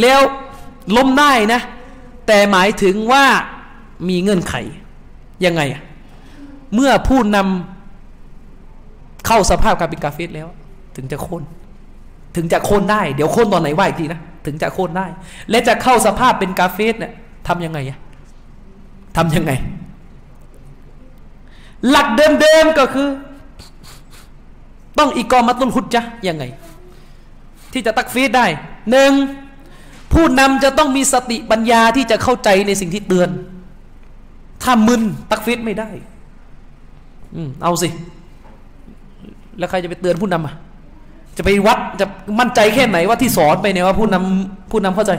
แล้วล้มได้นะ แต่หมายถึงว่ามีเงื่อนไข ยังไงอะเมื่อผู้นำเข้าสภาพการเป็นกาเฟสแล้ว ถึงจะโค่นถึงจะโค่นได้ เดี๋ยวโค่นตอนไหนว่าอีกทีนะ ถึงจะโค่นได้ และจะเข้าสภาพเป็นกาเฟสเนี่ยทำยังไงทำยังไง หลักเดิมๆก็คือ ต้องอีกอมาตุลฮุดจะยังไง ที่จะตักฟีดได้หนึ่งผู้นำจะต้องมีสติปัญญาที่จะเข้าใจในสิ่งที่เตือน ถ้ามึนตักฟีดไม่ได้ อืมเอาสิ แล้วใครจะไปเตือนผู้นำอะ จะไปวัดจะมั่นใจแค่ไหนว่าที่สอนไปเนี่ยว่าผู้นำผู้นำเข้าใจ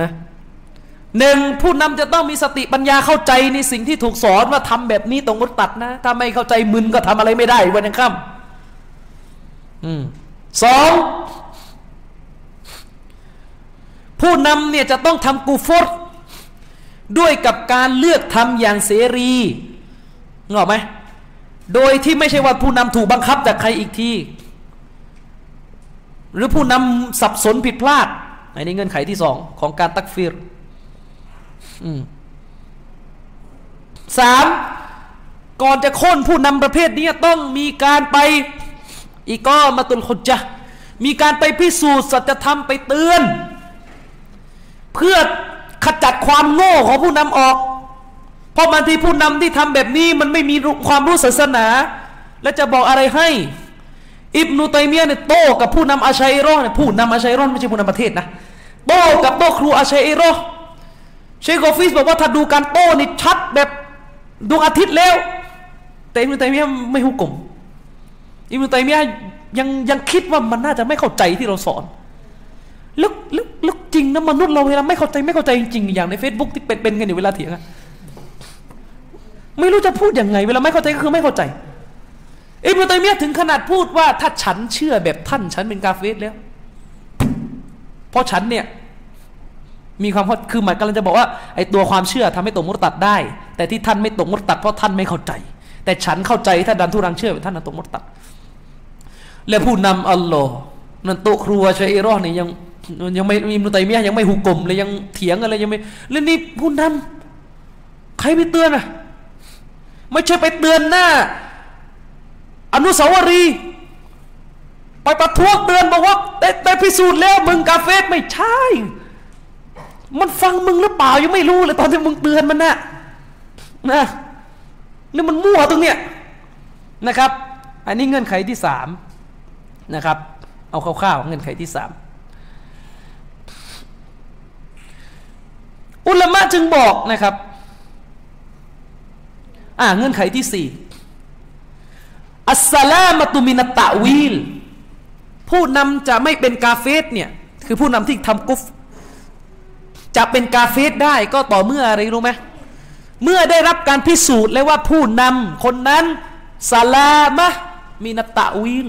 ฮะหนึ่งผู้นำจะต้องมีสติปัญญาเข้าใจในสิ่งที่ถูกสอนว่าทำแบบนี้ตรงมุดตัดนะถ้าไม่เข้าใจมึนก็ทำอะไรไม่ได้วันยังค่ำอืมสองผู้นำเนี่ยจะต้องทำกูฟตด้วยกับการเลือกทำอย่างเสรีงอกไหมโดยที่ไม่ใช่ว่าผู้นำถูกบังคับจากใครอีกที หรือผู้นำสับสนผิดพลาดอันนี้เงื่อนไขที่สองของการตักฟิรสามก่อนจะโค่นผู้นำประเภทนี้ต้องมีการไปอีกก็มาตุลขจะมีการไปพิสูจน์สัจธรรมไปเตือน เพื่อขจัดความโง่ของผู้นำออก เพราะบางทีผู้นำที่ทำแบบนี้มันไม่มีความรู้ศาสนา และจะบอกอะไรให้ อิบนุตัยมียะเนี่ยโต้กับผู้นำอาชัยรอเนี่ยผู้นำอาชัยรอไม่ใช่ผู้นำประเทศนะโต้กับโต้ครูอาชัยรอเชคโกฟิสบอกว่าถ้าดูการโต้นี่ชัดแบบดวงอาทิตย์แล้ว แต่อิบนุตัยมียะไม่หุกกลมอิบนุตัยมียะยังยังคิดว่ามันน่าจะไม่เข้าใจที่เราสอนลึกลึกลึกจริงนะมนุษย์เราเวลาไม่เข้าใจไม่เข้าใจจริงๆอย่างใน Facebook ที่เป็นเป็นกันอยู่เวลาเถียงอะไม่รู้จะพูดยังไง เวลาไม่เข้าใจก็คือไม่เข้าใจ อิบนุตัยมียะถึงขนาดพูดว่า ถ้าฉันเชื่อแบบท่าน ฉันเป็นกาเฟสแล้ว เพราะฉันเนี่ยมีความคือหมายกำลังจะบอกว่าไอ้ตัวความเชื่อทำให้ตกมุตตัดได้ แต่ที่ท่านไม่ตกมุตตัดเพราะท่านไม่เข้าใจ แต่ฉันเข้าใจถ้าดันทุรังเชื่อท่านนั้นตกมุตตัด และผู้นำอัลลอฮ์นั่นโตครัวชัยรอเนี่ยยังยังไม่มีมุตัยมียะยังไม่หุกกลมเลยยังเถียงอะไรยังไม่แล้วนี่ผู้นำใครไปเตือนอะไม่ใช่ไปเตือนหน้า อนุสาวรีย์ไปประท้วงเตือนบอกว่าได้ได้พิสูจน์แล้วมึงกาเฟสไม่ใช่ มันฟังมึงหรือเปล่ายังไม่รู้เลยตอนที่มึงเตือนมันนะนะนี่มันมั่วตรงเนี้ยนะครับ อันนี้เงื่อนไขที่สามนะครับ เอาคร่าวๆเงื่อนไขที่สามอุลามะจึงบอกนะครับ อ่าเงื่อนไขที่สี่ อัสสลามตุมินตะวีล ผู้นำจะไม่เป็นกาเฟสเนี่ย คือผู้นำที่ทำกุฟ จะเป็นกาเฟสได้ก็ต่อเมื่ออะไรรู้ไหมเมื่อได้รับการพิสูจน์แล้วว่าผู้นำคนนั้นสลามะมินตะวีล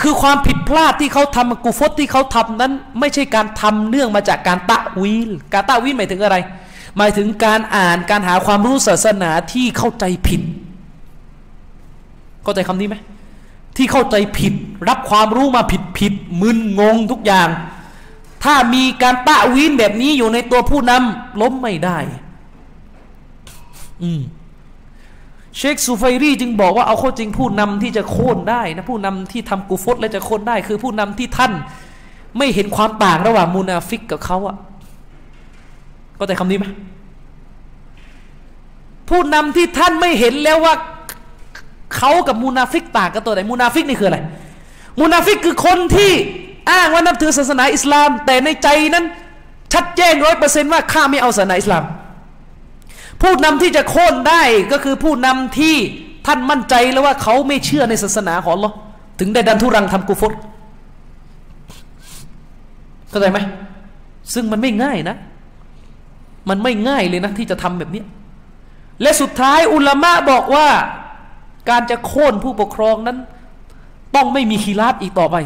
คือความผิดพลาดที่เขาทำกูฟตที่เขาทำนั้น ไม่ใช่การทำเนื่องมาจากการตะวีล การตะวีลหมายถึงอะไร หมายถึงการอ่านการหาความรู้ศาสนาที่เข้าใจผิด เข้าใจคำนี้ไหมที่เข้าใจผิด รับความรู้มาผิดผิดมึนงงทุกอย่าง ถ้ามีการตะวีนแบบนี้อยู่ในตัวผู้นำล้มไม่ได้ อืมเชคซูไฟรีจึงบอกว่าเอาข้อจริงผู้นำที่จะโค่นได้นะผู้นำที่ทำกูฟตและจะโค่นได้ คือผู้นำที่ท่าน ไม่เห็นความต่างระหว่างมูนาฟิกกับเขาอะก็แต่คำนี้ไหมผู้นำที่ท่านไม่เห็นแล้วว่า เขากับมูนาฟิกต่างกันตรงไหนมูนาฟิกนี่คืออะไรมูนาฟิกคือคนที่อ้างว่านับถือศาสนาอิสลาม แต่ในใจนั้น ชัดแจ้งร้อยเปอร์เซนต์ว่าข้าไม่เอาศาสนาอิสลาม ผู้นำที่จะโค่นได้ก็คือผู้นำที่ท่านมั่นใจแล้วว่าเขาไม่เชื่อในศาสนาของเราถึงได้ดันทุรังทำกุฟรเข้าใจไหมซึ่งมันไม่ง่ายนะ มันไม่ง่ายเลยนะที่จะทำแบบนี้ และสุดท้ายอุลามะบอกว่า การจะโค่นผู้ปกครองนั้น ต้องไม่มีคีราบอีกต่อไป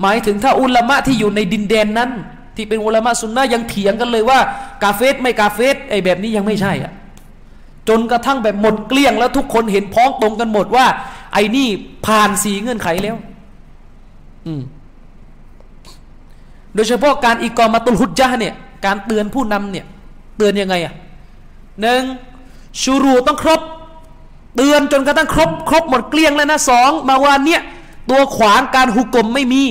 หมายถึงถ้าอุลามะที่อยู่ในดินแดนนั้น ที่เป็นอุลามะซุนนะยังเถียงกันเลยว่า กาเฟสไม่กาเฟสไอ้แบบนี้ยังไม่ใช่อะจนกระทั่งแบบหมดเกลี้ยงแล้วทุกคนเห็นพ้องตรงกันหมดว่า ไอ้นี่ผ่านสีเงื่อนไขแล้ว อืมโดยเฉพาะการอีกอมาตุลฮุจจาเนี่ยการเตือนผู้นำเนี่ย เตือนยังไงอะหนึ่งชูรูต้องครบ เตือนจนกระทั่งครบ ครบหมดเกลี้ยงแล้วนะสองมาวันเนี้ยตัวขวางการหุกกลมไม่มี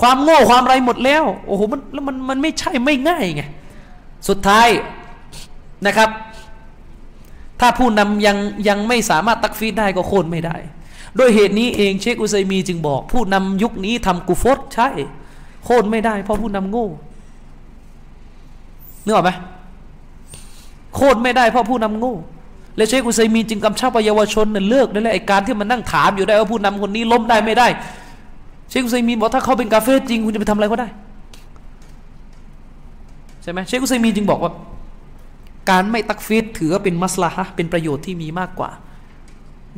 ความโง่ความไรหมดแล้ว โอ้โหมันแล้วมันมันไม่ใช่ไม่ง่ายไงสุดท้ายนะครับ ถ้าผู้นำยังยังไม่สามารถตักฟีดได้ก็โค่นไม่ได้โดยเหตุนี้เองเชคอุซัยมีจึงบอก ผู้นำยุคนี้ทำกุฟรใช่ โค่นไม่ได้ เพราะผู้นำโง่นึกออกไหมโค่นไม่ได้เพราะผู้นำโง่ และเชคอุซัยมีจึงกำชับเยาวชนเลิกได้แล้วไอ้การที่มันนั่งถามอยู่ได้ว่าผู้นำคนนี้ล้มได้ไม่ได้ เชคอุซัยมีบอกถ้าเขาเป็นกาเฟ่จริงคุณจะไปทำอะไรก็ได้ใช่ไหมเชคอุซัยมีจึงบอกว่า การไม่ตักฟีดถือว่าเป็นมัสลาฮะเป็นประโยชน์ที่มีมากกว่า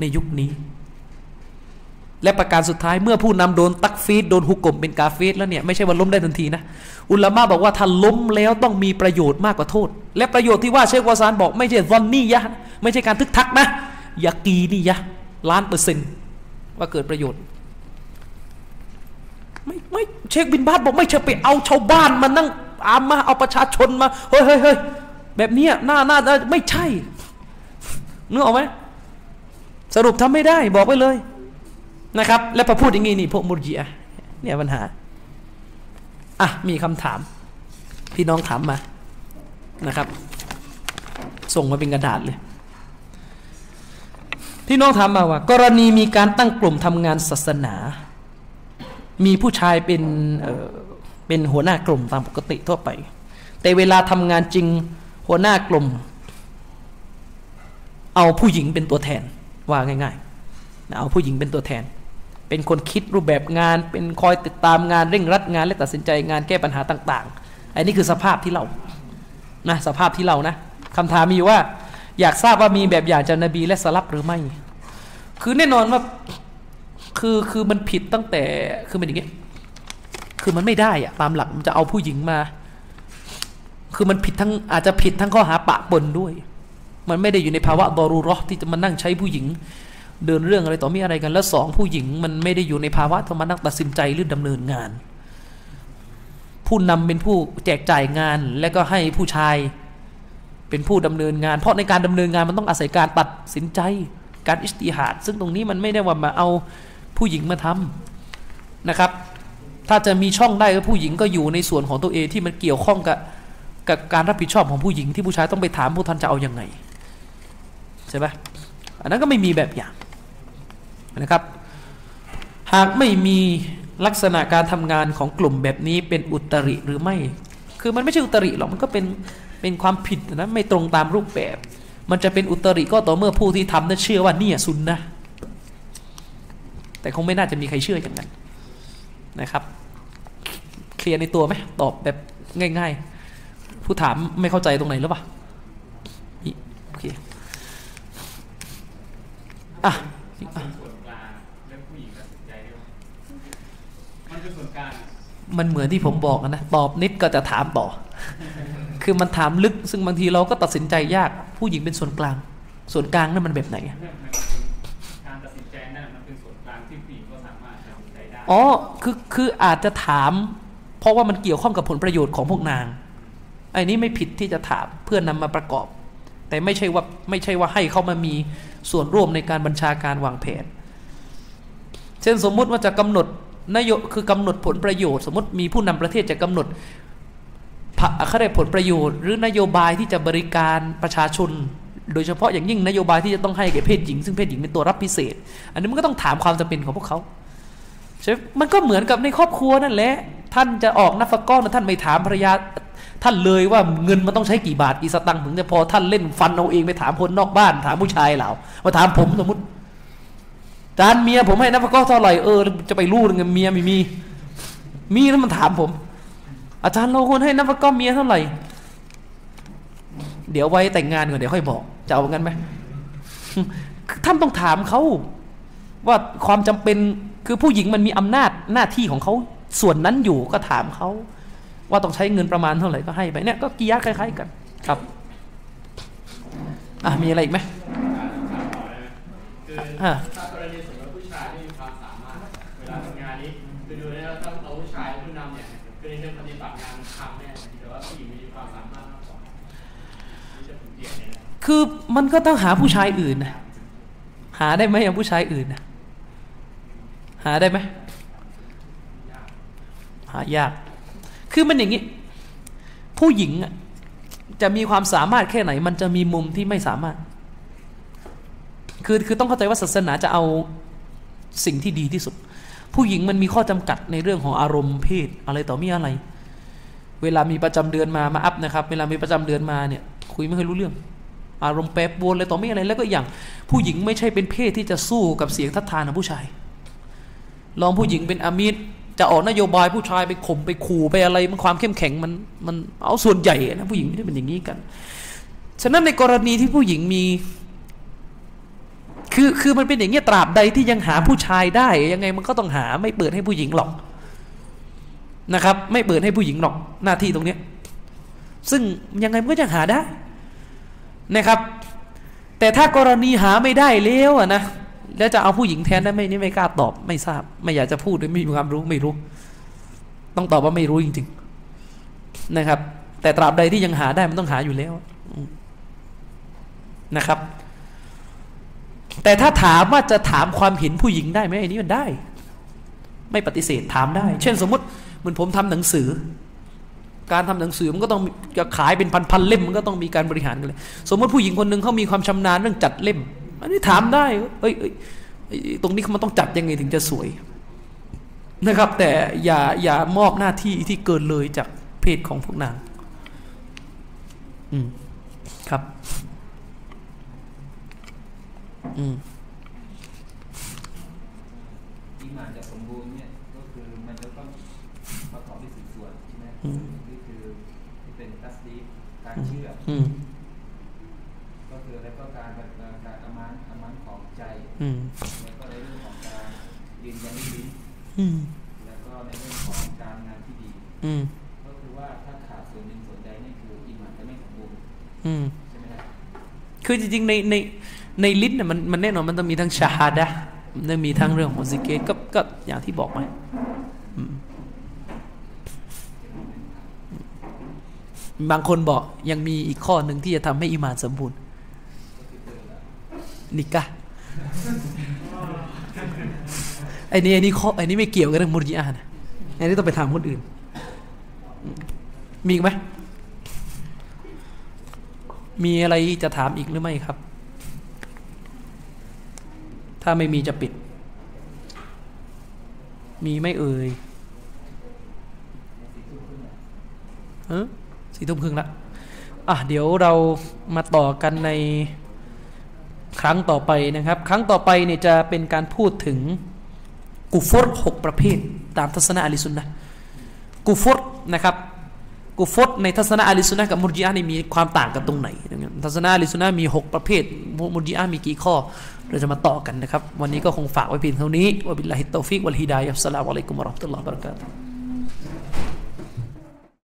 ในยุคนี้ และประการสุดท้ายเมื่อผู้นำโดนตักฟีดโดนฮุกกลมเป็นกาเฟสแล้วเนี่ยไม่ใช่ว่าล้มได้ทันทีนะอุลามะบอกว่าถ้าล้มแล้วต้องมีประโยชน์มากกว่าโทษ และประโยชน์ที่ว่าเชควาซานบอกไม่ใช่ซอนนี่ยะไม่ใช่การทึกทักนะยากีนี่ยะล้านเปอร์เซ็นต์ว่าเกิดประโยชน์ไม่ไม่เชคบินบาสบอกไม่ใช่ไปเอาชาวบ้านมานั่งอามมาเอาประชาชนมาเฮ้ยเฮ้ยเฮ้ยแบบนี้หน้าหน้าไม่ใช่นึกออกไหมสรุปทำไม่ได้บอกไปเลย นะครับ แล้วพอพูดอย่างนี้นี่พวกมุรจิอะเนี่ยปัญหาอะมีคำถาม พี่น้องถามมานะครับ ส่งมาเป็นกระดาษเลยพี่น้องถามมาว่า กรณีมีการตั้งกลุ่มทำงานศาสนา มีผู้ชายเป็นเอ่อเป็นหัวหน้ากลุ่มตามปกติทั่วไป แต่เวลาทำงานจริงหัวหน้ากลุ่ม เอาผู้หญิงเป็นตัวแทนว่าง่ายๆเอาผู้หญิงเป็นตัวแทน เป็นคนคิดรูปแบบงาน เป็นคอยติดตามงานเร่งรัดงานและตัดสินใจงานแก้ปัญหาต่าง ๆ อันนี้คือสภาพที่เรานะสภาพที่เรานะคำถามมีว่า อยากทราบว่ามีแบบอย่างจากนบีและสลับหรือไม่ คือแน่นอนว่าคือคือมันผิดตั้งแต่คือมันอย่างเงี้ยคือมันไม่ได้อะตามหลักมันจะเอาผู้หญิงมา คือมันผิดทั้งอาจจะผิดทั้งข้อหาปะปนด้วย มันไม่ได้อยู่ในภาวะดอรูรอที่จะมานั่งใช้ผู้หญิง เดินเรื่องอะไรต่อมีอะไรกัน แล้วสองผู้หญิงมันไม่ได้อยู่ในภาวะที่มานั่งตัดสินใจหรือดำเนินงาน ผู้นำเป็นผู้แจกจ่ายงาน และก็ให้ผู้ชายเป็นผู้ดำเนินงาน เพราะในการดำเนินงานมันต้องอาศัยการตัดสินใจ การอิสติฮาดซึ่งตรงนี้มันไม่ได้ว่ามาเอาผู้หญิงมาทำนะครับ ถ้าจะมีช่องได้ก็ผู้หญิงก็อยู่ในส่วนของตัวเองที่มันเกี่ยวข้องกับกับการรับผิดชอบของผู้หญิงที่ผู้ชายต้องไปถามผู้ท่านจะเอาอยัางไงใช่ไหมอันนั้นก็ไม่มีแบบอย่าง นะครับ หากไม่มีลักษณะการทำงานของกลุ่มแบบนี้เป็นอุตริหรือไม่ คือมันไม่ใช่อุตริหรอกมันก็เป็นเป็นความผิดนะไม่ตรงตามรูปแบบ มันจะเป็นอุตริก็ต่อเมื่อผู้ที่ทำนั้นเชื่อว่าเนี่ยซุนนะแต่คงไม่น่าจะมีใครเชื่ออย่างนั้นนะครับ เคลียร์ในตัวไหมตอบแบบง่าย ๆ ผู้ถามไม่เข้าใจตรงไหนหรือเปล่าโอเคอะ ส่วนกลางเรื่องผู้หญิงตัดสินใจได้ไหมมัน คือส่วนกลางมันเหมือนที่ผมบอกนะตอบนิดก็จะถามต่อ คือมันถามลึกซึ่งบางทีเราก็ตัดสินใจยากผู้หญิงเป็นส่วนกลาง ส่วนกลางนั่นมันแบบไหนอะเรื่องมันการตัดสินใจนั่นมันเป็นส่วนกลางที่ผู้หญิงก็สามารถตัดสินใจได้อ๋อคือคืออาจจะถาม เพราะว่ามันเกี่ยวข้องกับผลประโยชน์ของพวกนางไอ้นี้ไม่ผิดที่จะถามเพื่อนำมาประกอบ แต่ไม่ใช่ว่าไม่ใช่ว่าให้เขามามีส่วนร่วมในการบัญชาการวางแผน เช่นสมมุติว่าจะกำหนด นโยคือกำหนดผลประโยชน์ สมมติมีผู้นำประเทศจะกำหนดผเขาได้ผลประโยชน์ หรือนโยบายที่จะบริการประชาชน โดยเฉพาะอย่างยิ่งนโยบายที่จะต้องให้แก่เพศหญิง ซึ่งเพศหญิงเป็นตัวรับพิเศษ อันนี้มันก็ต้องถามความจำเป็นของพวกเขาใช่มันก็เหมือนกับในครอบครัวนั่นแหละท่านจะออกนักฟก้อนท่านไม่ถามภรรยาท่านเลยว่าเงินมันต้องใช้กี่บาทกี่สตังค์ถึงจะพอท่านเล่นฟันเอาเองไปถามคนนอกบ้าน ถามผู้ชายเหล่ามาถามผมสมมติ จานเมียผมให้นัฟก้อนเท่าไหร่เออจะไปรู้เงินเมียไม่มี มีแล้วมันถามผม อาจารย์เราควรให้นับก้อเมียเท่าไหร่ เดี๋ยวไว้แต่งงานก่อนเดี๋ยวค่อยบอกจะเอางั้นไหมท่านต้องถามเขาว่าความจำเป็นคือผู้หญิงมันมีอำนาจหน้าที่ของเขาส่วนนั้นอยู่ก็ถามเขาว่าต้องใช้เงินประมาณเท่าไหร่ก็ให้ไปเนี่ยก็กิยาคล้ายๆ กันครับอะมีอะไรอีกไหมคืออะถ้า คือดูแล้วถ้าเอาผู้ชายผู้นำเนี่ยคือในเรื่องปฏิบัติงานทำเนี่ยแต่ว่าผู้หญิงมีความสามารถมากกว่าคือมันก็ต้องหาผู้ชายอื่นนะหาได้ไหมอย่างผู้ชายอื่นนะหาได้ไหมหายาก คือมันอย่างนี้ ผู้หญิงจะมีความสามารถแค่ไหน มันจะมีมุมที่ไม่สามารถ คือคือต้องเข้าใจว่าศาสนาจะเอาสิ่งที่ดีที่สุด ผู้หญิงมันมีข้อจำกัดในเรื่องของอารมณ์เพศอะไรต่อมีอะไร เวลามีประจำเดือนมามาอัพนะครับ เวลามีประจำเดือนมาเนี่ย คุยไม่เคยรู้เรื่อง อารมณ์แปรปรวนอะไรต่อม่อะไร แล้วก็อย่างผู้หญิงไม่ใช่เป็นเพศที่จะสู้กับเสียงทัดทานของผู้ชาย ลองผู้หญิงเป็นอามิตรจะออกนโยบายผู้ชายไปข่มไปขู่ไปอะไรมันความเข้มแข็งมันมันเอาส่วนใหญ่นะผู้หญิงไม่ได้เป็นอย่างนี้กัน ฉะนั้นในกรณีที่ผู้หญิงมี คือคือมันเป็นอย่างเงี้ยตราบใดที่ยังหาผู้ชายได้ ยังไงมันก็ต้องหาไม่เปิดให้ผู้หญิงหรอกนะครับ ไม่เปิดให้ผู้หญิงหรอกหน้าที่ตรงเนี้ยซึ่งยังไงมันก็จะหาได้นะครับ แต่ถ้ากรณีหาไม่ได้แล้วอะนะแล้วจะเอาผู้หญิงแทนได้ไหมนี่ไม่กล้าตอบไม่ทราบ ไม่อยากจะพูดด้วยไม่มีความรู้ไม่รู้ ต้องตอบว่าไม่รู้จริง ๆนะครับ แต่ตราบใดที่ยังหาได้มันต้องหาอยู่แล้วนะครับ แต่ถ้าถามว่าจะถามความเห็นผู้หญิงได้ไหมอันนี้มันได้ ไม่ปฏิเสธถามได้ เช่นสมมติเหมือนผมทำหนังสือ การทำหนังสือมันก็ต้องจะขายเป็นพันๆเล่มมันก็ต้องมีการบริหารกันเลย สมมติผู้หญิงคนหนึ่งเขามีความชำนาญเรื่องจัดเล่ม อันนี้ถามได้เอ้ยเอ้ยเอ้ยตรงนี้มันต้องจัดยังไงถึงจะสวยนะครับ แต่อย่าอย่ามอบหน้าที่ที่เกินเลยจากเพศของพวกนาง อืม ครับ อืมอีหมานจะสมบูรณ์เนี่ยก็คือมันจะต้องประกอบด้วยสี่ส่วนใช่ไหมอืมนี่คือที่เป็นตัสดีฟการเชื่ออืมก็คือแล้วก็การแบบเอ่อการอามันอามันของใจอืมแล้วก็ในเรื่องของการยืนยันด้วยลิ้นอืมแล้วก็ในเรื่องของการงานที่ดี อืมก็คือว่าถ้าขาดส่วนหนึ่งส่วนใดนี่คืออีหมานจะไม่สมบูรณ์อืมใช่ไหมครับคือจริงๆในใน ในลิ้นน่ะมันมันแน่นอนมันต้องมีทั้งชาฮาดะมันต้องมีทั้งเรื่องของซิกเกตก็ก็อย่างที่บอกไปอืมบางคนบอกยังมีอีกข้อหนึ่งที่จะทำให้อีหมานสมบูรณ์นิกะไอ้นี่ไอ้นี่ข้อไอ้นี่ไม่เกี่ยวกับเรื่องมุริอานะไอ้นี่ต้องไปถามคนอื่น มีอีกไหมมีอะไรจะถามอีกหรือไม่ครับ ถ้าไม่มีจะปิด มีไม่เอ่ยเออสี่ทุ่มครึ่งละอะเดี๋ยวเรามาต่อกันในครั้งต่อไปนะครับ ครั้งต่อไปเนี่ยจะเป็นการพูดถึงกุฟรหกประเภท ตามทัศนะอลิสุนนะกุฟรนะครับกุฟรในทัศนะอลิสุนนะกับมุรจิอะห์นี่มีความต่างกันตรงไหน ทัศนะอลิสุนนะมี 6 ประเภทมุรจิอะห์มีกี่ข้อ เราจะมาต่อกันนะครับ วันนี้ก็คงฝากไว้เพียงเท่านี้وبالله التوفيق والهداية السلام عليكم ورحمة الله وبركاته